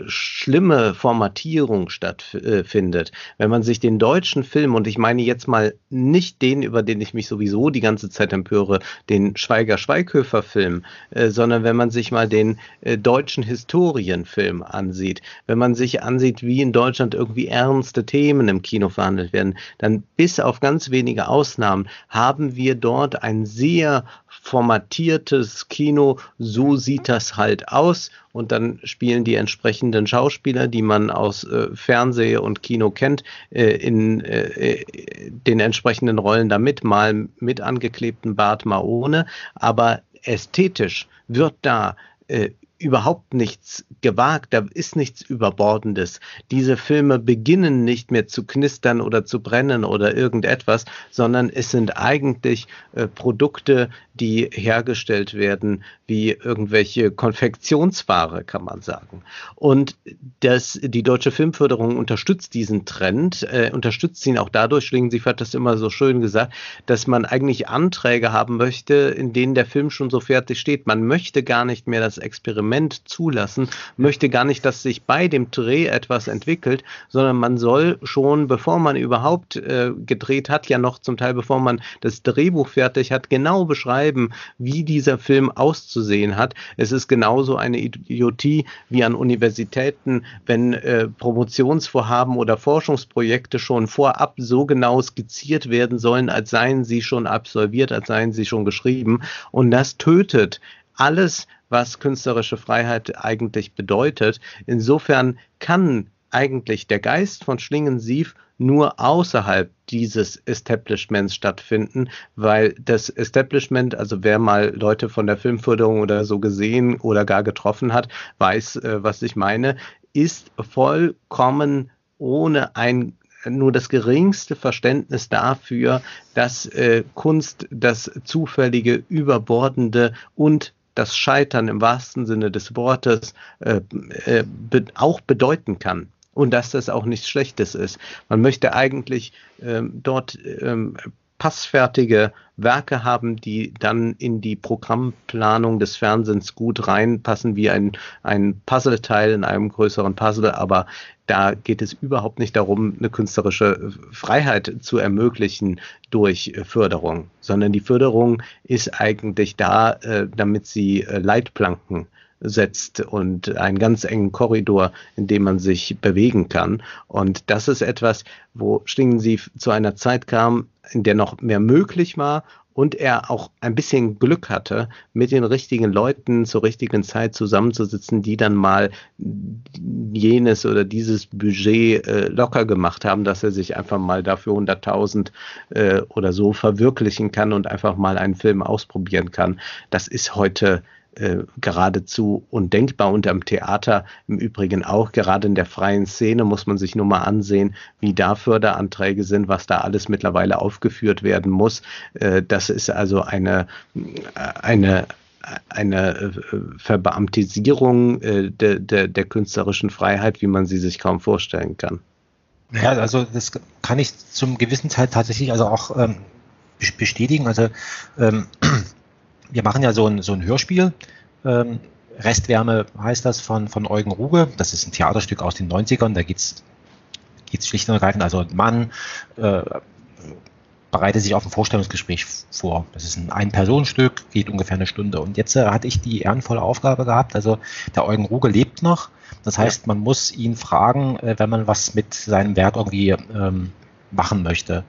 schlimme Formatierung stattfindet. Äh, Wenn man sich den deutschen Film, und ich meine jetzt mal nicht den, über den ich mich sowieso die ganze Zeit empöre, den Schweiger-Schweighöfer-Film, äh, sondern wenn man sich mal den äh, deutschen Historienfilm ansieht, wenn man sich ansieht, wie in Deutschland irgendwie ernste Themen im Kino verhandelt werden, dann bis auf ganz wenige Ausnahmen haben wir dort ein sehr formatiertes Kino, so sieht das halt aus. Und dann spielen die entsprechenden Schauspieler, die man aus äh, Fernseh und Kino kennt, äh, in äh, den entsprechenden Rollen damit, mal mit angeklebten Bart, mal ohne. Aber ästhetisch wird da äh, überhaupt nichts gewagt, da ist nichts Überbordendes. Diese Filme beginnen nicht mehr zu knistern oder zu brennen oder irgendetwas, sondern es sind eigentlich äh, Produkte, die hergestellt werden wie irgendwelche Konfektionsware, kann man sagen. Und das, die deutsche Filmförderung unterstützt diesen Trend, äh, unterstützt ihn auch dadurch, Schlingensief hat das immer so schön gesagt, dass man eigentlich Anträge haben möchte, in denen der Film schon so fertig steht. Man möchte gar nicht mehr das Experiment zulassen, möchte gar nicht, dass sich bei dem Dreh etwas entwickelt, sondern man soll schon, bevor man überhaupt äh, gedreht hat, ja noch zum Teil, bevor man das Drehbuch fertig hat, genau beschreiben, wie dieser Film auszusehen hat. Es ist genauso eine Idiotie wie an Universitäten, wenn äh, Promotionsvorhaben oder Forschungsprojekte schon vorab so genau skizziert werden sollen, als seien sie schon absolviert, als seien sie schon geschrieben. Und das tötet alles, was künstlerische Freiheit eigentlich bedeutet. Insofern kann eigentlich der Geist von Schlingensief nur außerhalb dieses Establishments stattfinden, weil das Establishment, also wer mal Leute von der Filmförderung oder so gesehen oder gar getroffen hat, weiß, äh, was ich meine, ist vollkommen ohne ein nur das geringste Verständnis dafür, dass äh, Kunst das Zufällige, Überbordende und das Scheitern im wahrsten Sinne des Wortes äh, äh, be auch bedeuten kann und dass das auch nichts Schlechtes ist. Man möchte eigentlich ähm, dort ähm, passfertige Werke haben, die dann in die Programmplanung des Fernsehens gut reinpassen, wie ein, ein Puzzleteil in einem größeren Puzzle, aber da geht es überhaupt nicht darum, eine künstlerische Freiheit zu ermöglichen durch Förderung, sondern die Förderung ist eigentlich da, äh, damit sie äh, Leitplanken setzt und einen ganz engen Korridor, in dem man sich bewegen kann. Und das ist etwas, wo Schlingensief zu einer Zeit kam, in der noch mehr möglich war und er auch ein bisschen Glück hatte, mit den richtigen Leuten zur richtigen Zeit zusammenzusitzen, die dann mal jenes oder dieses Budget äh, locker gemacht haben, dass er sich einfach mal dafür 100.000 äh, oder so verwirklichen kann und einfach mal einen Film ausprobieren kann. Das ist heute äh, geradezu undenkbar und am Theater im Übrigen auch. Gerade in der freien Szene muss man sich nur mal ansehen, wie da Förderanträge sind, was da alles mittlerweile aufgeführt werden muss. Äh, das ist also eine, eine eine äh, Verbeamtisierung äh, der, der, der künstlerischen Freiheit, wie man sie sich kaum vorstellen kann. Ja, also das kann ich zum gewissen Teil tatsächlich also auch ähm, bestätigen. Also ähm, wir machen ja so ein, so ein Hörspiel. Ähm, Restwärme heißt das von, von Eugen Ruge. Das ist ein Theaterstück aus den 90ern. Da geht's geht's schlicht und ergreifend, also ein Mann äh, bereitet sich auf ein Vorstellungsgespräch vor. Das ist ein Ein-Personen-Stück, geht ungefähr eine Stunde. Und jetzt äh, hatte ich die ehrenvolle Aufgabe gehabt. Also der Eugen Ruge lebt noch. Das heißt, man muss ihn fragen, äh, wenn man was mit seinem Werk irgendwie ähm, machen möchte.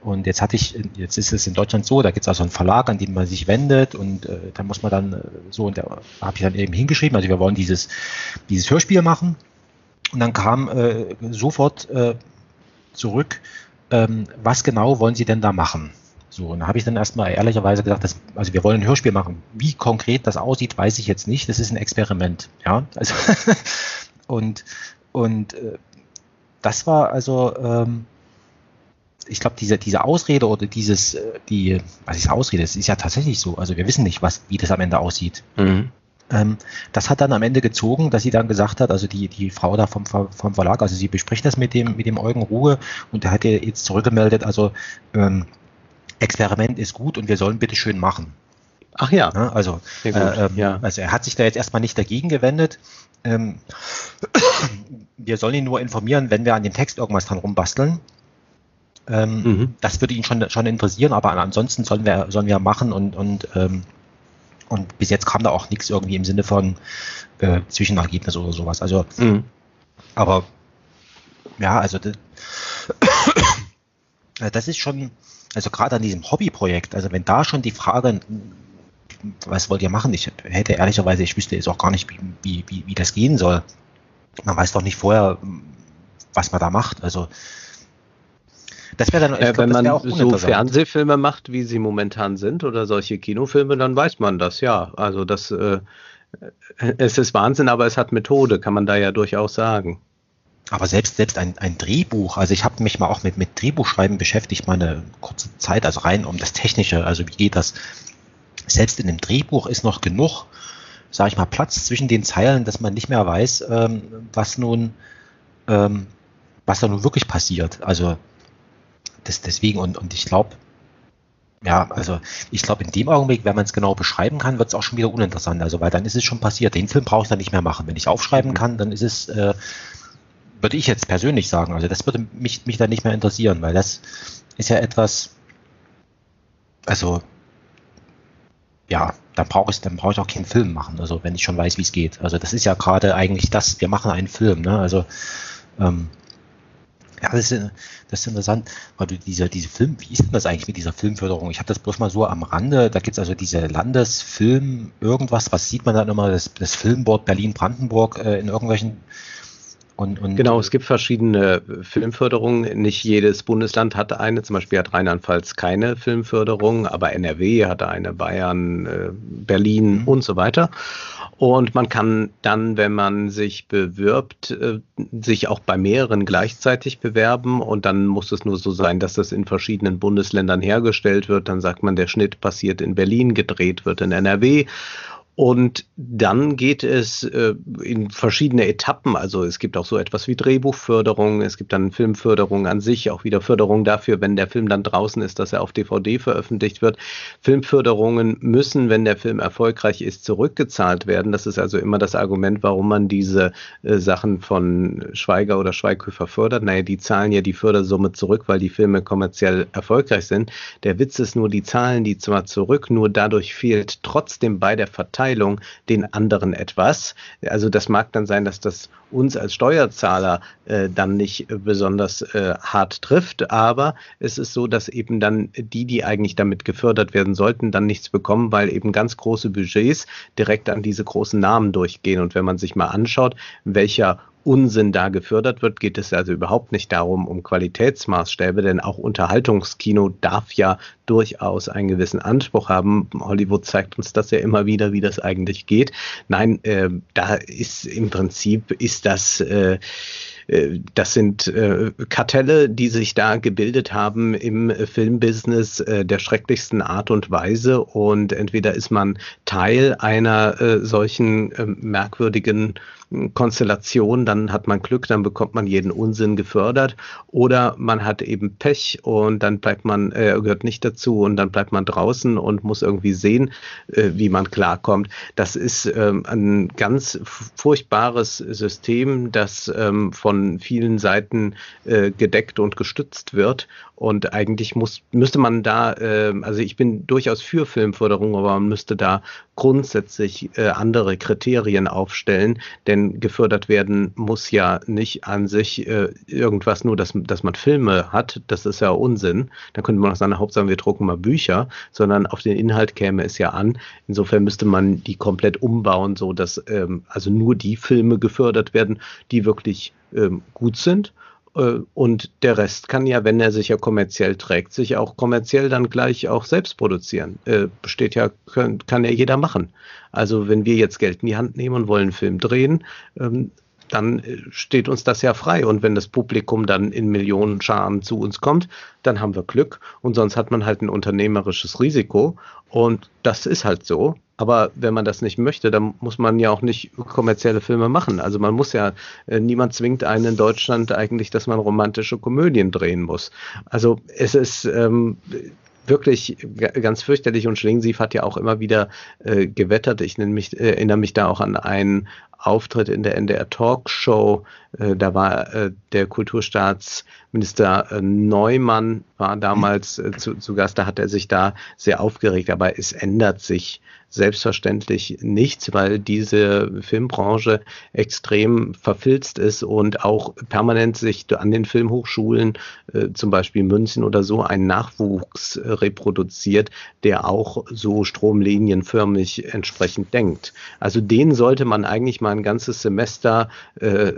Und jetzt hatte ich, jetzt ist es in Deutschland so, da gibt es also einen Verlag, an den man sich wendet und äh, da muss man dann äh, so, und da habe ich dann eben hingeschrieben, also wir wollen dieses, dieses Hörspiel machen. Und dann kam äh, sofort äh, zurück, ähm, was genau wollen Sie denn da machen? So, und da habe ich dann erstmal ehrlicherweise gesagt, dass, also wir wollen ein Hörspiel machen. Wie konkret das aussieht, weiß ich jetzt nicht. Das ist ein Experiment. Ja, also und, und äh, das war also, ähm, ich glaube, diese, diese Ausrede oder dieses, äh, die, was ist Ausrede, es ist ja tatsächlich so. Also wir wissen nicht, was, wie das am Ende aussieht. Mhm. Ähm, das hat dann am Ende gezogen, dass sie dann gesagt hat, also die, die Frau da vom, vom Verlag, also sie bespricht das mit dem, mit dem Eugen Ruhe und der hat ihr jetzt zurückgemeldet, also ähm, Experiment ist gut und wir sollen bitte schön machen. Ach ja. ja also, äh, ähm, ja. also er hat sich da jetzt erstmal nicht dagegen gewendet. Ähm, wir sollen ihn nur informieren, wenn wir an dem Text irgendwas dran rumbasteln. Ähm, mhm. Das würde ihn schon, schon interessieren, aber ansonsten sollen wir, sollen wir machen und, und, ähm, und bis jetzt kam da auch nichts irgendwie im Sinne von äh, Zwischenergebnis oder sowas. Also, mhm. aber ja, also das, das ist schon, also gerade an diesem Hobbyprojekt, also wenn da schon die Frage, was wollt ihr machen? Ich hätte ehrlicherweise, ich wüsste jetzt auch gar nicht, wie, wie, wie das gehen soll. Man weiß doch nicht vorher, was man da macht. Also das wäre dann, äh, glaub, wenn man so Fernsehfilme macht, wie sie momentan sind, oder solche Kinofilme, dann weiß man das, ja. Also das äh, es ist Wahnsinn, aber es hat Methode, kann man da ja durchaus sagen. Aber selbst, selbst ein, ein Drehbuch, also ich habe mich mal auch mit, mit Drehbuchschreiben beschäftigt, mal eine kurze Zeit, also rein um das Technische, also wie geht das? Selbst in einem Drehbuch ist noch genug, sage ich mal, Platz zwischen den Zeilen, dass man nicht mehr weiß, ähm, was nun, ähm, was da nun wirklich passiert. Also das, deswegen, und, und ich glaube, ja, also ich glaube, in dem Augenblick, wenn man es genau beschreiben kann, wird es auch schon wieder uninteressant. Also, weil dann ist es schon passiert. Den Film brauche ich dann nicht mehr machen. Wenn ich aufschreiben kann, dann ist es, äh, würde ich jetzt persönlich sagen, also das würde mich, mich dann nicht mehr interessieren, weil das ist ja etwas, also ja, dann brauche ich, dann brauche ich auch keinen Film machen, also wenn ich schon weiß, wie es geht. Also das ist ja gerade eigentlich das, wir machen einen Film, ne? Also ähm, ja, das ist, das ist interessant, weil du diese, diese Film, wie ist denn das eigentlich mit dieser Filmförderung? Ich habe das bloß mal so am Rande, da gibt es also diese Landesfilm, irgendwas, was sieht man dann immer, das, das Filmboard Berlin-Brandenburg äh, in irgendwelchen und, und genau, es gibt verschiedene Filmförderungen. Nicht jedes Bundesland hat eine. Zum Beispiel hat Rheinland-Pfalz keine Filmförderung, aber NRW hat eine, Bayern, äh, Berlin mhm. und so weiter. Und man kann dann, wenn man sich bewirbt, äh, sich auch bei mehreren gleichzeitig bewerben. Und dann muss es nur so sein, dass das in verschiedenen Bundesländern hergestellt wird. Dann sagt man, der Schnitt passiert in Berlin, gedreht wird in NRW. Und dann geht es äh, in verschiedene Etappen. Also es gibt auch so etwas wie Drehbuchförderung, es gibt dann Filmförderung an sich, auch wieder Förderung dafür, wenn der Film dann draußen ist, dass er auf DVD veröffentlicht wird. Filmförderungen müssen, wenn der Film erfolgreich ist, zurückgezahlt werden. Das ist also immer das Argument, warum man diese äh, Sachen von Schweiger oder Schweighöfer fördert. Naja, die zahlen ja die Fördersumme zurück, weil die Filme kommerziell erfolgreich sind. Der Witz ist nur, die zahlen die zwar zurück, nur dadurch fehlt trotzdem bei der Verteilung Verteilung den anderen etwas. Also das mag dann sein, dass das uns als Steuerzahler äh, dann nicht besonders äh, hart trifft, aber es ist so, dass eben dann die, die eigentlich damit gefördert werden sollten, dann nichts bekommen, weil eben ganz große Budgets direkt an diese großen Namen durchgehen. Und wenn man sich mal anschaut, welcher Unsinn da gefördert wird, geht es also überhaupt nicht darum, um Qualitätsmaßstäbe, denn auch Unterhaltungskino darf ja durchaus einen gewissen Anspruch haben. Hollywood zeigt uns das ja immer wieder, wie das eigentlich geht. Nein, äh, da ist im Prinzip, ist das äh, äh, das sind äh, Kartelle, die sich da gebildet haben im Filmbusiness äh, der schrecklichsten Art und Weise. Und entweder ist man Teil einer solchen ähm, merkwürdigen Konstellation, dann hat man Glück, dann bekommt man jeden Unsinn gefördert oder man hat eben Pech und dann bleibt man, äh, gehört nicht dazu und dann bleibt man draußen und muss irgendwie sehen, äh, wie man klarkommt. Das ist ähm, ein ganz furchtbares System, das ähm, von vielen Seiten äh, gedeckt und gestützt wird und eigentlich muss, müsste man da, äh, also ich bin durchaus für Filmförderung, aber man müsste da grundsätzlich äh, andere Kriterien aufstellen, denn gefördert werden muss ja nicht an sich äh, irgendwas nur, dass, dass man Filme hat, das ist ja Unsinn. Da könnte man auch sagen, Hauptsache wir drucken mal Bücher, sondern auf den Inhalt käme es ja an. Insofern müsste man die komplett umbauen, so dass ähm, also nur die Filme gefördert werden, die wirklich ähm, gut sind und der Rest kann ja, wenn er sich ja kommerziell trägt, sich auch kommerziell dann gleich auch selbst produzieren. Äh, besteht ja, kann, kann ja jeder machen. Also wenn wir jetzt Geld in die Hand nehmen und wollen einen Film drehen, ähm, dann äh, steht uns das ja frei. Und wenn das Publikum dann in Millionen Scharen zu uns kommt, dann haben wir Glück. Und sonst hat man halt ein unternehmerisches Risiko. Und das ist halt so. Aber wenn man das nicht möchte, dann muss man ja auch nicht kommerzielle Filme machen. Also man muss ja, äh, niemand zwingt einen in Deutschland eigentlich, dass man romantische Komödien drehen muss. Also es ist ähm, wirklich ganz fürchterlich und Schlingensief hat ja auch immer wieder äh, gewettert. Ich mich, äh, erinnere mich da auch an einen Auftritt in der NDR Talkshow. Äh, da war äh, der Kulturstaatsminister äh, Neumann war damals äh, zu, zu Gast. Da hat er sich da sehr aufgeregt. Aber es ändert sich selbstverständlich nichts, weil diese Filmbranche extrem verfilzt ist und auch permanent sich an den Filmhochschulen, äh, zum Beispiel München oder so, ein Nachwuchs reproduziert, der auch so stromlinienförmig entsprechend denkt. Also den sollte man eigentlich mal ein ganzes Semester äh,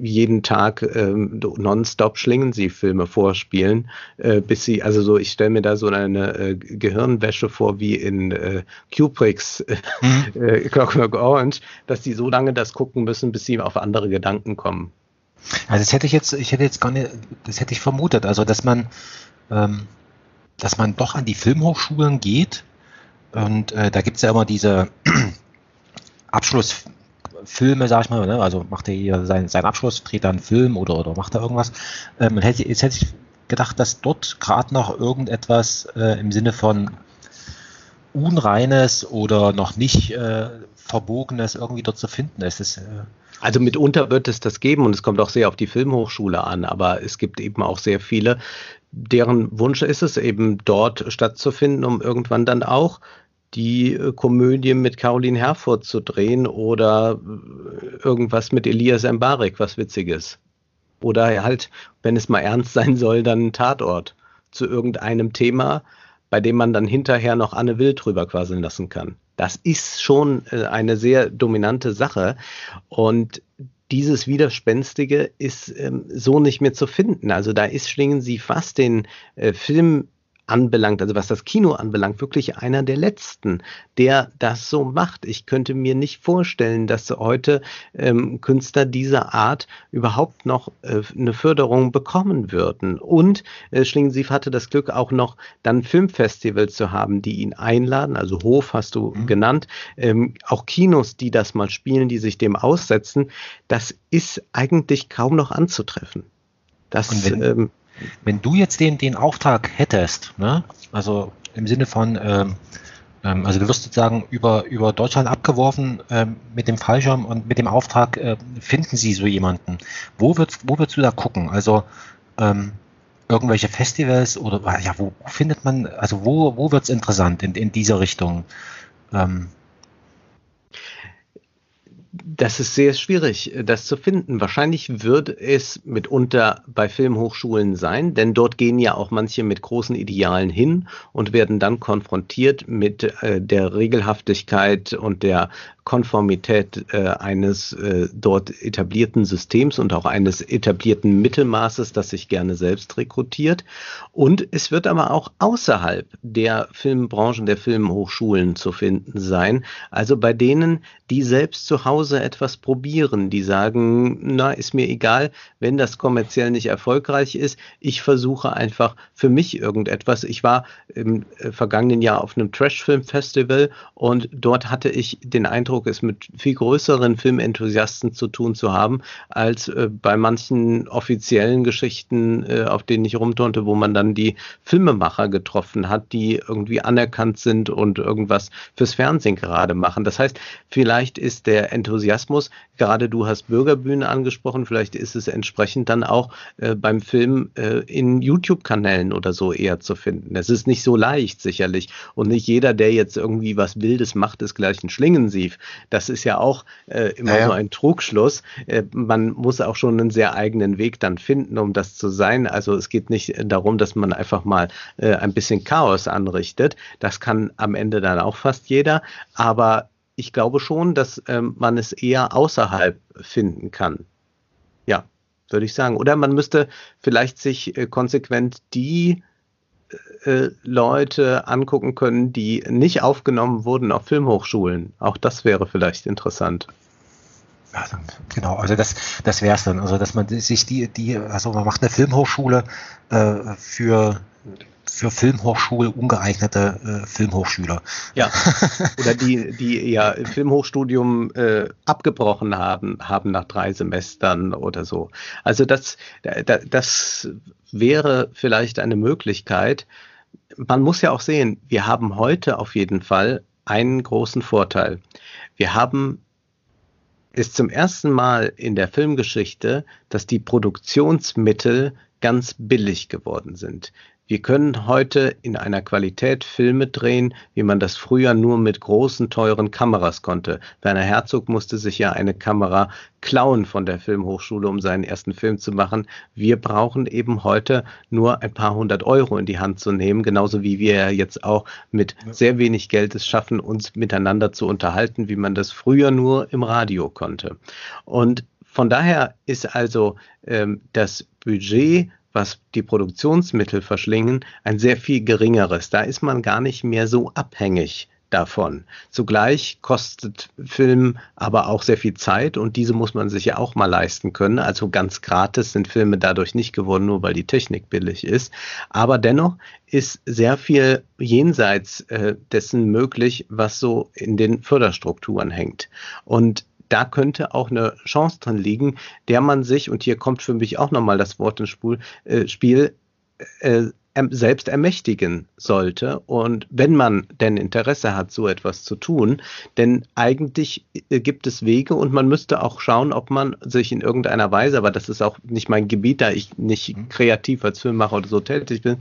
jeden Tag äh, nonstop Schlingensief-Filme vorspielen, äh, bis sie, also so, ich stelle mir da so eine äh, Gehirnwäsche vor wie in äh, Cube Matrix, mhm. äh, Clockwork Orange, dass die so lange das gucken müssen, bis sie auf andere Gedanken kommen. Also das hätte ich jetzt, ich hätte jetzt gar nicht, das hätte ich vermutet, also dass man, ähm, dass man doch an die Filmhochschulen geht und äh, da gibt es ja immer diese Abschlussfilme, sag ich mal, ne? also macht er hier seinen, seinen Abschluss, dreht da einen Film oder, oder macht er irgendwas. Ähm, hätte, jetzt hätte ich gedacht, dass dort gerade noch irgendetwas äh, im Sinne von Unreines oder noch nicht äh, Verbogenes irgendwie dort zu finden ist. Das, äh also mitunter wird es das geben und es kommt auch sehr auf die Filmhochschule an, aber es gibt eben auch sehr viele, deren Wunsch ist es eben dort stattzufinden, um irgendwann dann auch die äh, Komödie mit Caroline Herfurth zu drehen oder äh, irgendwas mit Elias Mbarek, was Witziges. Oder halt, wenn es mal ernst sein soll, dann ein Tatort zu irgendeinem Thema, bei dem man dann hinterher noch Anne Will drüber quasseln lassen kann. Das ist schon äh, eine sehr dominante Sache und dieses Widerspenstige ist ähm, so nicht mehr zu finden. Also da ist Schlingen sie fast den äh, Film anbelangt, also was das Kino anbelangt, wirklich einer der letzten, der das so macht. Ich könnte mir nicht vorstellen, dass heute ähm, Künstler dieser Art überhaupt noch äh, eine Förderung bekommen würden. Und äh, Schlingensief hatte das Glück, auch noch dann Filmfestivals zu haben, die ihn einladen. Also Hof hast du mhm. genannt, ähm, auch Kinos, die das mal spielen, die sich dem aussetzen. Das ist eigentlich kaum noch anzutreffen. Das, ähm, wenn du jetzt den, den Auftrag hättest, ne? also im Sinne von, ähm, ähm, also du wirst sozusagen über, über Deutschland abgeworfen ähm, mit dem Fallschirm und mit dem Auftrag, äh, finden Sie so jemanden. Wo würdest, wo würdest du da gucken? Also ähm, irgendwelche Festivals oder ja, wo findet man, also wo, wo wird es interessant in, in dieser Richtung? Ähm, das ist sehr schwierig, äh, das zu finden. Wahrscheinlich wird es mitunter bei Filmhochschulen sein, denn dort gehen ja auch manche mit großen Idealen hin und werden dann konfrontiert mit äh, der Regelhaftigkeit und der Konformität äh, eines äh, dort etablierten Systems und auch eines etablierten Mittelmaßes, das sich gerne selbst rekrutiert. Und es wird aber auch außerhalb der Filmbranchen, der Filmhochschulen zu finden sein. Also bei denen, die selbst zu Hause etwas probieren, die sagen, na, ist mir egal, wenn das kommerziell nicht erfolgreich ist. Ich versuche einfach für mich irgendetwas. Ich war im äh, vergangenen Jahr auf einem Trash-Film-Festival und dort hatte ich den Eindruck, Eindruck, es mit viel größeren Filmenthusiasten zu tun zu haben, als äh, bei manchen offiziellen Geschichten, äh, auf denen ich rumturnte, wo man dann die Filmemacher getroffen hat, die irgendwie anerkannt sind und irgendwas fürs Fernsehen gerade machen. Das heißt, vielleicht ist der Enthusiasmus, gerade du hast Bürgerbühne angesprochen, vielleicht ist es entsprechend dann auch äh, beim Film äh, in YouTube-Kanälen oder so eher zu finden. Es ist nicht so leicht sicherlich und nicht jeder, der jetzt irgendwie was Wildes macht, ist gleich ein Schlingensief. Das ist ja auch äh, immer naja. so ein Trugschluss. Äh, man muss auch schon einen sehr eigenen Weg dann finden, um das zu sein. Also es geht nicht darum, dass man einfach mal äh, ein bisschen Chaos anrichtet. Das kann am Ende dann auch fast jeder. Aber ich glaube schon, dass ähm, man es eher außerhalb finden kann. Ja, würde ich sagen. Oder man müsste vielleicht sich äh, konsequent die äh, Leute angucken können, die nicht aufgenommen wurden auf Filmhochschulen. Auch das wäre vielleicht interessant. Ja, genau, also das, das wäre es dann. Also dass man sich die, die, also man macht eine Filmhochschule äh, für für Filmhochschule ungeeignete äh, Filmhochschüler. Ja. Oder die, die ihr Filmhochstudium äh, abgebrochen haben, haben nach drei Semestern oder so. Also das, das wäre vielleicht eine Möglichkeit. Man muss ja auch sehen, wir haben heute auf jeden Fall einen großen Vorteil. Wir haben es zum ersten Mal in der Filmgeschichte, dass die Produktionsmittel ganz billig geworden sind. Wir können heute in einer Qualität Filme drehen, wie man das früher nur mit großen, teuren Kameras konnte. Werner Herzog musste sich ja eine Kamera klauen von der Filmhochschule, um seinen ersten Film zu machen. Wir brauchen eben heute nur ein paar hundert Euro in die Hand zu nehmen, genauso wie wir ja jetzt auch mit sehr wenig Geld es schaffen, uns miteinander zu unterhalten, wie man das früher nur im Radio konnte. Und von daher ist also ähm, das Budget was die Produktionsmittel verschlingen, ein sehr viel geringeres. Da ist man gar nicht mehr so abhängig davon. Zugleich kostet Film aber auch sehr viel Zeit und diese muss man sich ja auch mal leisten können. Also ganz gratis sind Filme dadurch nicht geworden, nur weil die Technik billig ist. Aber dennoch ist sehr viel jenseits äh, dessen möglich, was so in den Förderstrukturen hängt. Und da könnte auch eine Chance drin liegen, der man sich, und hier kommt für mich auch nochmal das Wort ins äh, Spiel, äh, selbst ermächtigen sollte. Und wenn man denn Interesse hat, so etwas zu tun, denn eigentlich äh, gibt es Wege und man müsste auch schauen, ob man sich in irgendeiner Weise, aber das ist auch nicht mein Gebiet, da ich nicht mhm. kreativ als Filmemacher oder so tätig bin,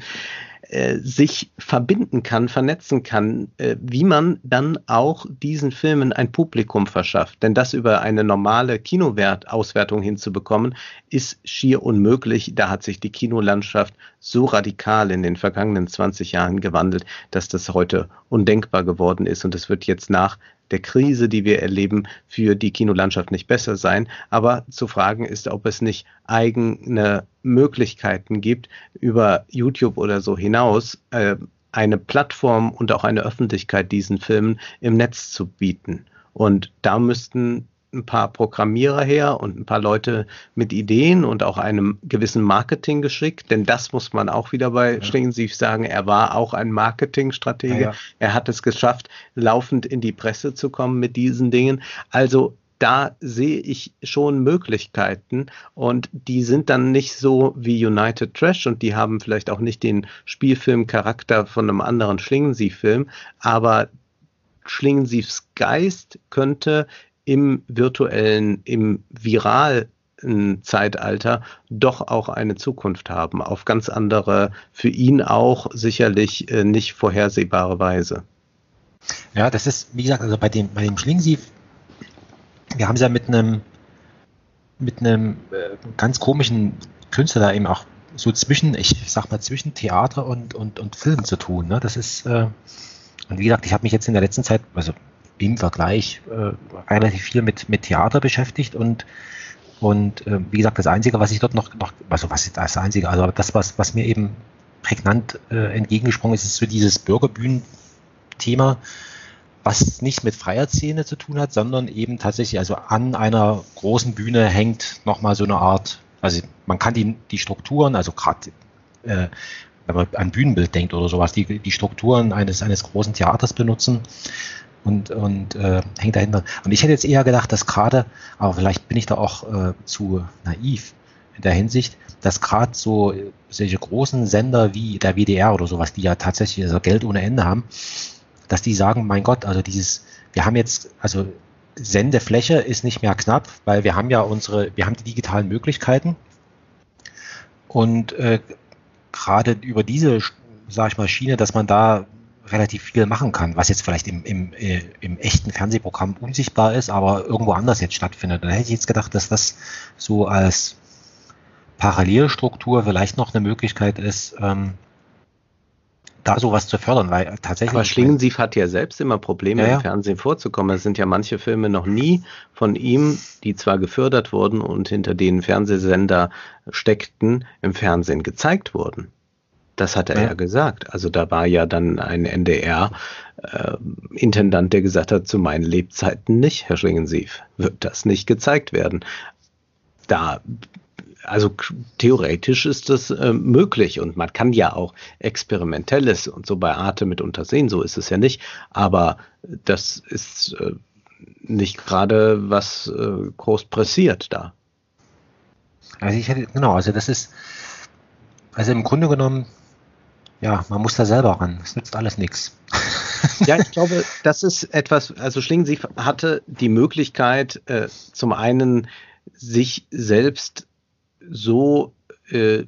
äh, sich verbinden kann, vernetzen kann, äh, wie man dann auch diesen Filmen ein Publikum verschafft. Denn das über eine normale Kinowertauswertung hinzubekommen, ist schier unmöglich. Da hat sich die Kinolandschaft so radikal in den vergangenen 20 Jahren gewandelt, dass das heute undenkbar geworden ist. Und es wird jetzt nach der Krise, die wir erleben, für die Kinolandschaft nicht besser sein. Aber zu fragen ist, ob es nicht eigene Möglichkeiten gibt, über YouTube oder so hinaus äh, eine Plattform und auch eine Öffentlichkeit diesen Filmen im Netz zu bieten. Und da müssten ein paar Programmierer her und ein paar Leute mit Ideen und auch einem gewissen Marketinggeschick, denn das muss man auch wieder bei ja. Schlingensief sagen, er war auch ein Marketingstratege. Ja, ja. Er hat es geschafft, laufend in die Presse zu kommen mit diesen Dingen. Also da sehe ich schon Möglichkeiten und die sind dann nicht so wie United Trash und die haben vielleicht auch nicht den Spielfilmcharakter von einem anderen Schlingensief-Film, aber Schlingensiefs Geist könnte im virtuellen, im viralen Zeitalter doch auch eine Zukunft haben, auf ganz andere, für ihn auch sicherlich äh, nicht vorhersehbare Weise. Ja, das ist, wie gesagt, also bei dem, bei dem Schlingensief, wir haben es ja mit einem, mit einem äh, ganz komischen Künstler da eben auch so zwischen, ich sag mal, zwischen Theater und, und, und Film zu tun. Ne? Das ist, äh, und wie gesagt, ich habe mich jetzt in der letzten Zeit, also im Vergleich äh, relativ viel mit, mit Theater beschäftigt und und äh, wie gesagt, das Einzige, was ich dort noch, noch also was ist das Einzige, also das, was, was mir eben prägnant äh, entgegengesprungen ist, ist so dieses Bürgerbühnen-Thema, was nichts mit Freiheitsszene zu tun hat, sondern eben tatsächlich, also an einer großen Bühne hängt nochmal so eine Art, also man kann die, die Strukturen, also gerade äh, wenn man an Bühnenbild denkt oder sowas, die, die Strukturen eines, eines großen Theaters benutzen und, und äh, hängt dahinter. Und ich hätte jetzt eher gedacht, dass gerade, aber vielleicht bin ich da auch äh, zu naiv in der Hinsicht, dass gerade so solche großen Sender wie der WDR oder sowas, die ja tatsächlich also Geld ohne Ende haben, dass die sagen, mein Gott, also dieses, wir haben jetzt, also Sendefläche ist nicht mehr knapp, weil wir haben ja unsere, wir haben die digitalen Möglichkeiten und äh, gerade über diese, sage ich mal, Schiene, dass man da relativ viel machen kann, was jetzt vielleicht im, im, äh, im echten Fernsehprogramm unsichtbar ist, aber irgendwo anders jetzt stattfindet. Dann hätte ich jetzt gedacht, dass das so als Parallelstruktur vielleicht noch eine Möglichkeit ist, ähm, da sowas zu fördern, weil tatsächlich. Aber Schlingensief hat ja selbst immer Probleme ja, ja. im Fernsehen vorzukommen. Es sind ja manche Filme noch nie von ihm, die zwar gefördert wurden und hinter denen Fernsehsender steckten, im Fernsehen gezeigt wurden. Das hat er ja. ja gesagt. Also da war ja dann ein NDR-Intendant, äh, der gesagt hat, zu meinen Lebzeiten nicht, Herr Schlingensief, wird das nicht gezeigt werden. Da also theoretisch ist das äh, möglich und man kann ja auch experimentelles und so bei Arte mit untersehen, so ist es ja nicht, aber das ist äh, nicht gerade was äh, groß pressiert da. Also ich hätte, genau, also das ist, also im Grunde genommen ja, man muss da selber ran. Es nützt alles nichts. Ja, ich glaube, das ist etwas, also Schlingensief hatte die Möglichkeit, äh, zum einen sich selbst so äh,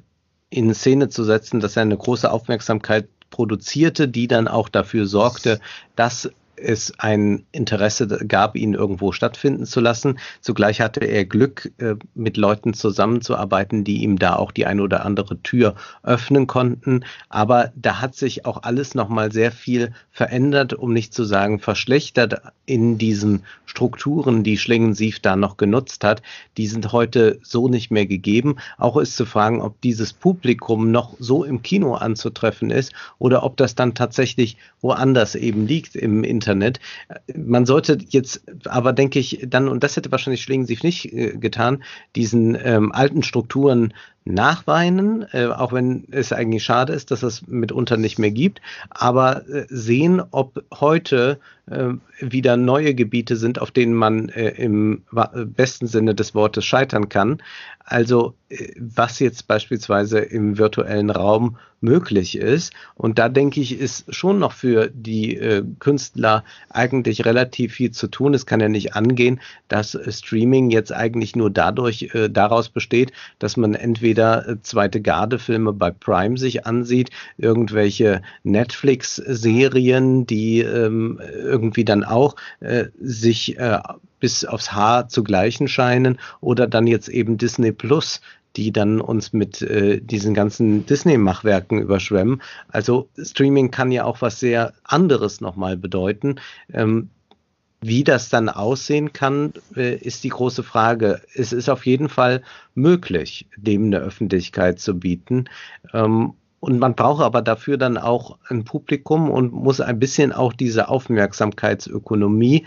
in Szene zu setzen, dass er eine große Aufmerksamkeit produzierte, die dann auch dafür sorgte, dass es ein Interesse gab, ihn irgendwo stattfinden zu lassen. Zugleich hatte er Glück, äh, mit Leuten zusammenzuarbeiten, die ihm da auch die eine oder andere Tür öffnen konnten. Aber da hat sich auch alles nochmal sehr viel verändert, um nicht zu sagen verschlechtert in diesen Strukturen, die Schlingensief da noch genutzt hat. Die sind heute so nicht mehr gegeben. Auch ist zu fragen, ob dieses Publikum noch so im Kino anzutreffen ist oder ob das dann tatsächlich woanders eben liegt im Internet Internet. Man sollte jetzt aber, denke ich, dann, und das hätte wahrscheinlich Schlingensief nicht äh, getan, diesen ähm, alten Strukturen nachweinen, äh, auch wenn es eigentlich schade ist, dass es mitunter nicht mehr gibt, aber äh, sehen, ob heute äh, wieder neue Gebiete sind, auf denen man äh, im besten Sinne des Wortes scheitern kann. Also äh, was jetzt beispielsweise im virtuellen Raum möglich ist. Und da denke ich, ist schon noch für die äh, Künstler eigentlich relativ viel zu tun. Es kann ja nicht angehen, dass Streaming jetzt eigentlich nur dadurch daraus besteht, dass man entweder äh, zweite Garde-Filme bei Prime sich ansieht, irgendwelche Netflix-Serien, die ähm, irgendwie dann auch äh, sich äh, bis aufs Haar zu gleichen scheinen oder dann jetzt eben Disney Plus, die dann uns mit äh, diesen ganzen Disney-Machwerken überschwemmen. Also Streaming kann ja auch was sehr anderes nochmal bedeuten. Ähm, wie das dann aussehen kann, äh, ist die große Frage. Es ist auf jeden Fall möglich, dem eine Öffentlichkeit zu bieten. Ähm, und man braucht aber dafür dann auch ein Publikum und muss ein bisschen auch diese Aufmerksamkeitsökonomie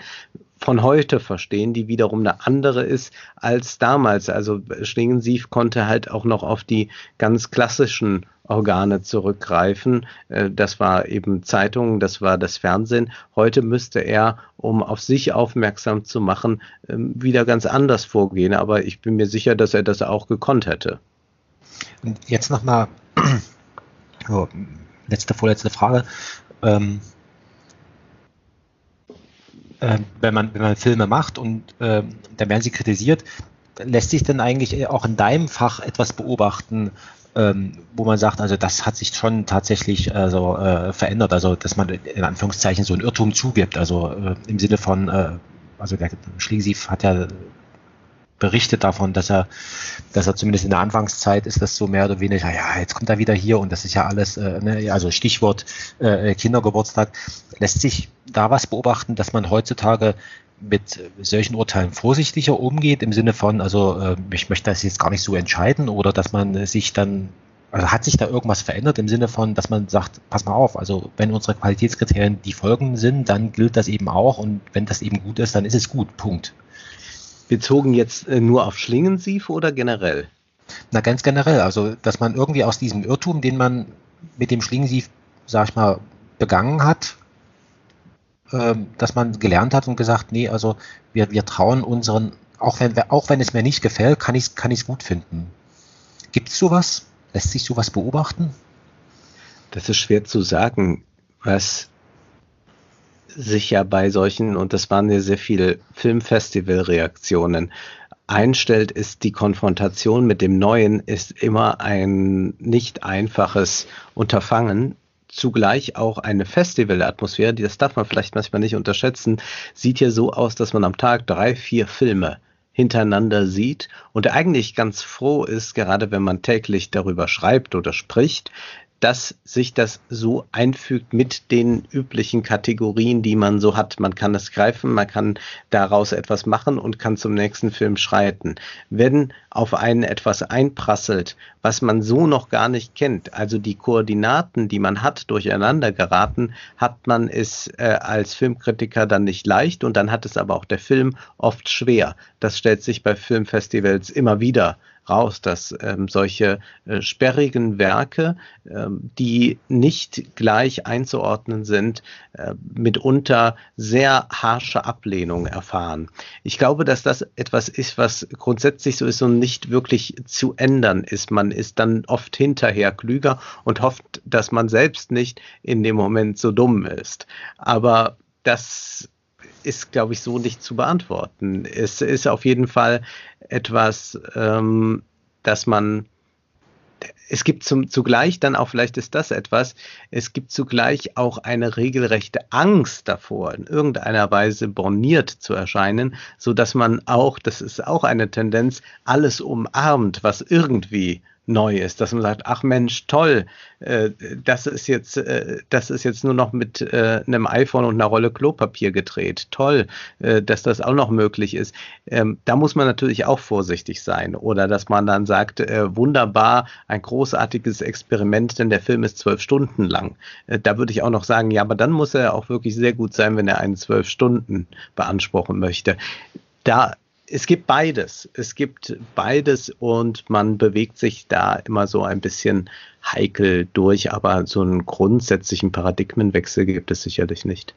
von heute verstehen, die wiederum eine andere ist als damals. Also Schlingensief konnte halt auch noch auf die ganz klassischen Organe zurückgreifen. Äh, das war eben Zeitungen, das war das Fernsehen. Heute müsste er, um auf sich aufmerksam zu machen, ähm, wieder ganz anders vorgehen. Aber ich bin mir sicher, dass er das auch gekonnt hätte. Jetzt nochmal, oh, letzte, vorletzte Frage. Ähm, äh, wenn, man, wenn man Filme macht und äh, dann werden sie kritisiert, lässt sich denn eigentlich auch in deinem Fach etwas beobachten, ähm, wo man sagt, also das hat sich schon tatsächlich also, äh, verändert, also dass man in Anführungszeichen so einen Irrtum zugibt, also äh, im Sinne von, äh, also der Schlesiv hat ja berichtet davon, dass er, dass er zumindest in der Anfangszeit ist das so mehr oder weniger, ja, jetzt kommt er wieder hier und das ist ja alles, äh, ne, also Stichwort äh, Kindergeburtstag, lässt sich da was beobachten, dass man heutzutage mit solchen Urteilen vorsichtiger umgeht, im Sinne von, also äh, ich möchte das jetzt gar nicht so entscheiden oder dass man sich dann, also hat sich da irgendwas verändert im Sinne von, dass man sagt, pass mal auf, also wenn unsere Qualitätskriterien die folgen sind, dann gilt das eben auch und wenn das eben gut ist, dann ist es gut, Punkt bezogen jetzt äh, nur auf Schlingensief oder generell? Na, ganz generell. Also, dass man irgendwie aus diesem Irrtum, den man mit dem Schlingensief, sag ich mal, begangen hat, dass man gelernt hat und gesagt, nee, also wir, wir trauen unseren, auch wenn, auch wenn es mir nicht gefällt, kann ich es kann gut finden. Gibt es sowas? Lässt sich sowas beobachten? Das ist schwer zu sagen. Was sich ja bei solchen, und das waren ja sehr viele Filmfestival-Reaktionen, einstellt, ist die Konfrontation mit dem Neuen ist immer ein nicht einfaches Unterfangen. Zugleich auch eine Festivalatmosphäre, das darf man vielleicht manchmal nicht unterschätzen, sieht ja so aus, dass man am Tag drei, vier Filme hintereinander sieht. Und eigentlich ganz froh ist, gerade wenn man täglich darüber schreibt oder spricht, dass sich das so einfügt mit den üblichen Kategorien, die man so hat. Man kann es greifen, man kann daraus etwas machen und kann zum nächsten Film schreiten. Wenn auf einen etwas einprasselt, was man so noch gar nicht kennt, also die Koordinaten, die man hat, durcheinander geraten, hat man es äh, als Filmkritiker dann nicht leicht und dann hat es aber auch der Film oft schwer. Das stellt sich bei Filmfestivals immer wieder raus, dass ähm, solche äh, sperrigen Werke, ähm, die nicht gleich einzuordnen sind, äh, mitunter sehr harsche Ablehnung erfahren. Ich glaube, dass das etwas ist, was grundsätzlich so ist und nicht wirklich zu ändern ist. Man ist dann oft hinterher klüger und hofft, dass man selbst nicht in dem Moment so dumm ist. Aber das ist, glaube ich, so nicht zu beantworten. Es ist auf jeden Fall etwas, ähm, dass man es gibt zum, zugleich dann auch, vielleicht ist das etwas, es gibt zugleich auch eine regelrechte Angst davor, in irgendeiner Weise borniert zu erscheinen, so dass man auch, das ist auch eine Tendenz, alles umarmt, was irgendwie neu ist, dass man sagt, ach Mensch, toll, äh, das ist jetzt, äh, das ist jetzt nur noch mit äh, einem iPhone und einer Rolle Klopapier gedreht. Toll, äh, dass das auch noch möglich ist. Ähm, da muss man natürlich auch vorsichtig sein. Oder dass man dann sagt, äh, wunderbar, ein großartiges Experiment, denn der Film ist zwölf Stunden lang. Äh, da würde ich auch noch sagen, ja, aber dann muss er auch wirklich sehr gut sein, wenn er einen zwölf Stunden beanspruchen möchte. Da es gibt beides. Es gibt beides und man bewegt sich da immer so ein bisschen heikel durch, aber so einen grundsätzlichen Paradigmenwechsel gibt es sicherlich nicht.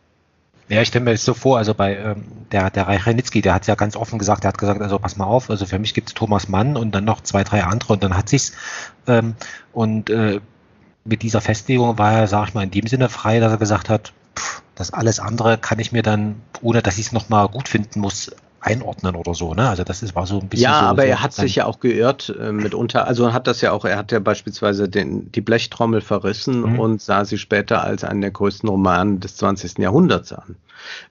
Ja, ich stelle mir das so vor, also bei ähm, der, der Reich Renitzky, der hat ja ganz offen gesagt, der hat gesagt, also pass mal auf, also für mich gibt es Thomas Mann und dann noch zwei, drei andere und dann hat sich's ähm, und äh, mit dieser Festlegung war er, sag ich mal, in dem Sinne frei, dass er gesagt hat, pff, das alles andere kann ich mir dann, ohne dass ich es nochmal gut finden muss, einordnen oder so, ne? Also das ist, war so ein bisschen. Ja, so, aber so er hat sich ja auch geirrt äh, mitunter. Also hat das ja auch, er hat ja beispielsweise den, die Blechtrommel verrissen mhm. und sah sie später als einen der größten Romane des 20. Jahrhunderts an.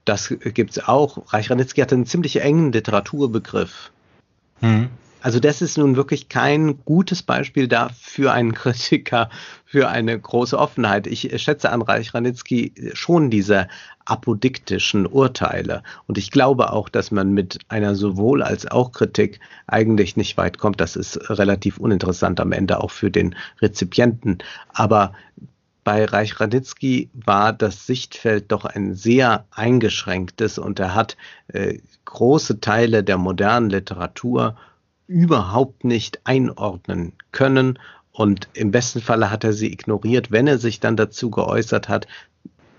Das gibt es auch. Reich Ranitzky hatte einen ziemlich engen Literaturbegriff. Mhm. Also das ist nun wirklich kein gutes Beispiel da für einen Kritiker, für eine große Offenheit. Ich schätze an Reich Ranitzky schon diese apodiktischen Urteile. Und ich glaube auch, dass man mit einer sowohl als auch Kritik eigentlich nicht weit kommt. Das ist relativ uninteressant am Ende auch für den Rezipienten. Aber bei Reich Ranitzky war das Sichtfeld doch ein sehr eingeschränktes und er hat äh, große Teile der modernen Literatur überhaupt nicht einordnen können und im besten Falle hat er sie ignoriert. Wenn er sich dann dazu geäußert hat,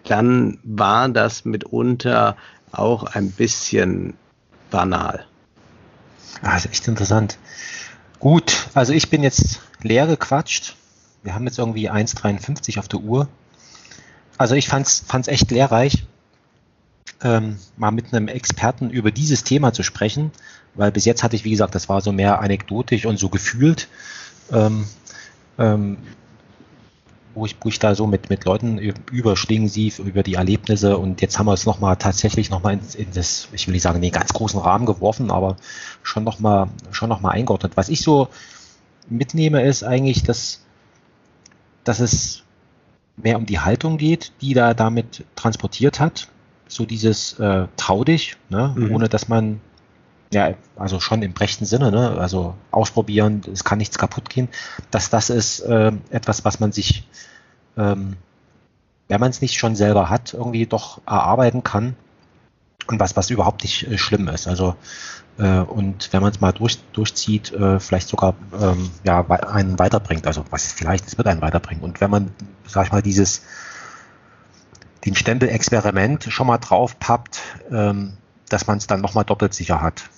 dann war das mitunter auch ein bisschen banal. Ah, ist echt interessant. Gut, also ich bin jetzt leer gequatscht. Wir haben jetzt irgendwie 1,53 auf der Uhr. Also ich fand es echt lehrreich, ähm, mal mit einem Experten über dieses Thema zu sprechen, weil bis jetzt hatte ich, wie gesagt, das war so mehr anekdotisch und so gefühlt. Ähm, ähm, wo ich, wo ich da so mit, mit Leuten Schlingensief, über die Erlebnisse und jetzt haben wir es nochmal tatsächlich nochmal in, in das, ich will nicht sagen, in den ganz großen Rahmen geworfen, aber schon nochmal schon noch mal eingeordnet. Was ich so mitnehme, ist eigentlich, dass, dass es mehr um die Haltung geht, die da damit transportiert hat. So dieses äh, trau dich, ne? Mhm. ohne dass man ja, also schon im rechten Sinne, ne? also ausprobieren, es kann nichts kaputt gehen, dass das ist äh, etwas, was man sich, ähm, wenn man es nicht schon selber hat, irgendwie doch erarbeiten kann und was, was überhaupt nicht äh, schlimm ist. Also äh, und wenn man es mal durch, durchzieht, äh, vielleicht sogar ähm, ja, einen weiterbringt. Also was ist vielleicht, es wird einen weiterbringen. Und wenn man, sag ich mal, dieses den Stempel Experiment schon mal drauf pappt, ähm, dass man es dann nochmal doppelt sicher hat.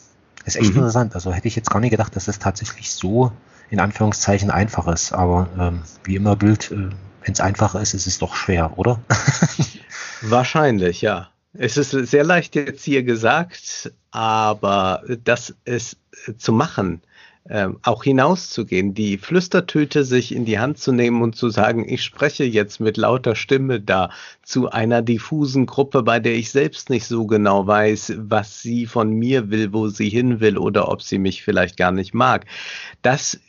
Ist echt mhm. interessant. Also hätte ich jetzt gar nicht gedacht, dass es tatsächlich so in Anführungszeichen einfach ist. Aber ähm, wie immer gilt, äh, wenn es einfach ist, ist es doch schwer, oder? Wahrscheinlich, ja. Es ist sehr leicht jetzt hier gesagt, aber das ist zu machen, ähm, auch hinauszugehen, die Flüstertüte sich in die Hand zu nehmen und zu sagen, ich spreche jetzt mit lauter Stimme da zu einer diffusen Gruppe, bei der ich selbst nicht so genau weiß, was sie von mir will, wo sie hin will oder ob sie mich vielleicht gar nicht mag. Das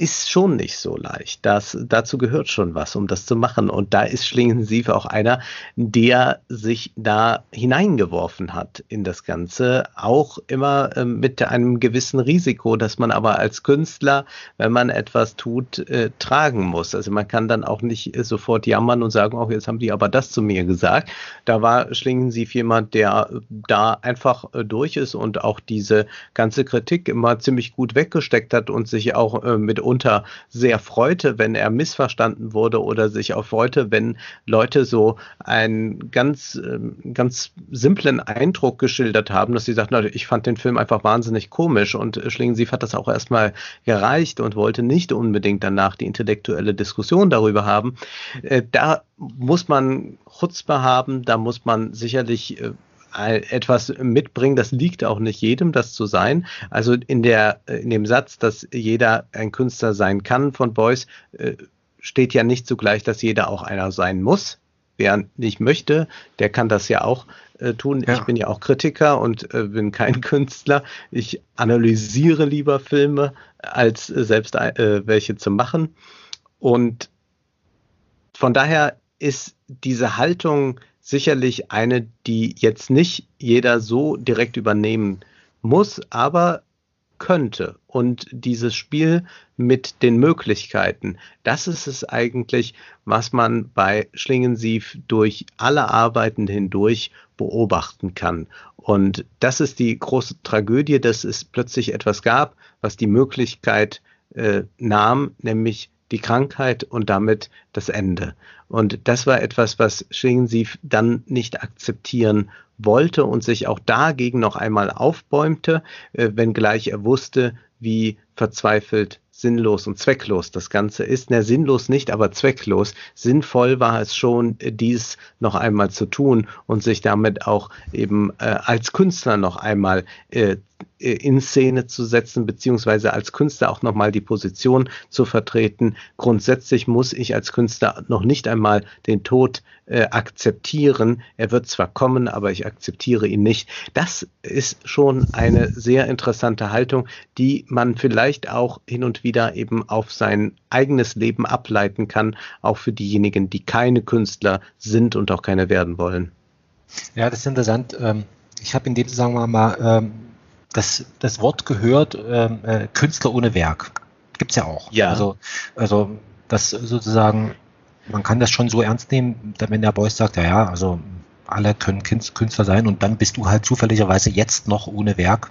ist schon nicht so leicht. Das, dazu gehört schon was, um das zu machen. Und da ist Schlingensief auch einer, der sich da hineingeworfen hat in das Ganze. Auch immer äh, mit einem gewissen Risiko, dass man aber als Künstler, wenn man etwas tut, äh, tragen muss. Also man kann dann auch nicht äh, sofort jammern und sagen, oh, jetzt haben die aber das zu mir gesagt. Da war Schlingensief jemand, der da einfach äh, durch ist und auch diese ganze Kritik immer ziemlich gut weggesteckt hat und sich auch äh, mit mitunter sehr freute, wenn er missverstanden wurde oder sich auch freute, wenn Leute so einen ganz, ähm, ganz simplen Eindruck geschildert haben, dass sie sagten, ich fand den Film einfach wahnsinnig komisch und Schlingensief hat das auch erstmal gereicht und wollte nicht unbedingt danach die intellektuelle Diskussion darüber haben. Äh, da muss man Chutzpe haben, da muss man sicherlich äh, etwas mitbringen. Das liegt auch nicht jedem, das zu sein. Also in der in dem Satz, dass jeder ein Künstler sein kann von Beuys, äh, steht ja nicht zugleich, dass jeder auch einer sein muss. Wer nicht möchte, der kann das ja auch äh, tun. Ja. Ich bin ja auch Kritiker und äh, bin kein Künstler. Ich analysiere lieber Filme, als äh, selbst äh, welche zu machen. Und von daher ist diese Haltung sicherlich eine, die jetzt nicht jeder so direkt übernehmen muss, aber könnte. Und dieses Spiel mit den Möglichkeiten, das ist es eigentlich, was man bei Schlingensief durch alle Arbeiten hindurch beobachten kann. Und das ist die große Tragödie, dass es plötzlich etwas gab, was die Möglichkeit äh, nahm, nämlich die Krankheit und damit das Ende. Und das war etwas, was Schlingensief dann nicht akzeptieren wollte und sich auch dagegen noch einmal aufbäumte, äh, wenngleich er wusste, wie verzweifelt sinnlos und zwecklos das Ganze ist. Na, sinnlos nicht, aber zwecklos. Sinnvoll war es schon, dies noch einmal zu tun und sich damit auch eben äh, als Künstler noch einmal äh, äh, in Szene zu setzen, beziehungsweise als Künstler auch nochmal die Position zu vertreten. Grundsätzlich muss ich als Künstler noch nicht einmal den Tod äh, akzeptieren. Er wird zwar kommen, aber ich akzeptiere ihn nicht. Das ist schon eine sehr interessante Haltung, die man vielleicht auch hin und wieder eben auf sein eigenes Leben ableiten kann, auch für diejenigen, die keine Künstler sind und auch keine werden wollen. Ja, das ist interessant. Ähm, ich habe in dem Zusammenhang mal ähm, das, das Wort gehört, ähm, äh, Künstler ohne Werk. Gibt's ja auch. Ja. Also, also das sozusagen, man kann das schon so ernst nehmen, wenn der Beuys sagt, ja, ja, also alle können Künstler sein und dann bist du halt zufälligerweise jetzt noch ohne Werk.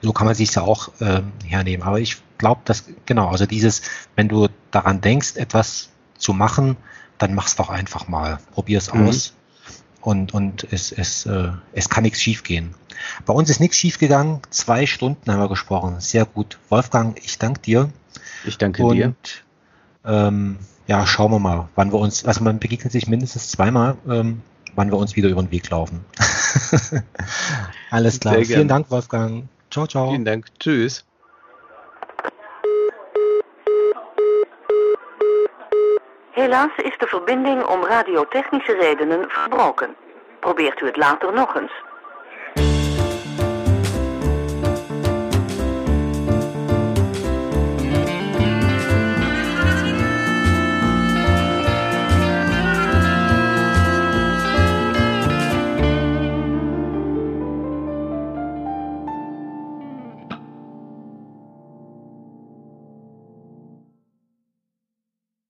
So kann man sich ja auch äh, hernehmen. Aber ich glaube, dass, genau, also dieses, wenn du daran denkst, etwas zu machen, dann mach's doch einfach mal. Probier es mhm. aus und, und es, es, äh, es kann nichts schiefgehen. Bei uns ist nichts schiefgegangen. Zwei Stunden haben wir gesprochen. Sehr gut. Wolfgang, ich danke dir. Ich danke und, dir. Ähm, ja, schauen wir mal, wann wir uns, also man begegnet sich mindestens zweimal, ähm, wann wir uns wieder über den Weg laufen. Alles klar. Vielen Dank, Wolfgang. Ciao, ciao. Vielen Dank. Tschüss. Helaas is de verbinding om radiotechnische redenen verbroken. Probeert u het later nog eens.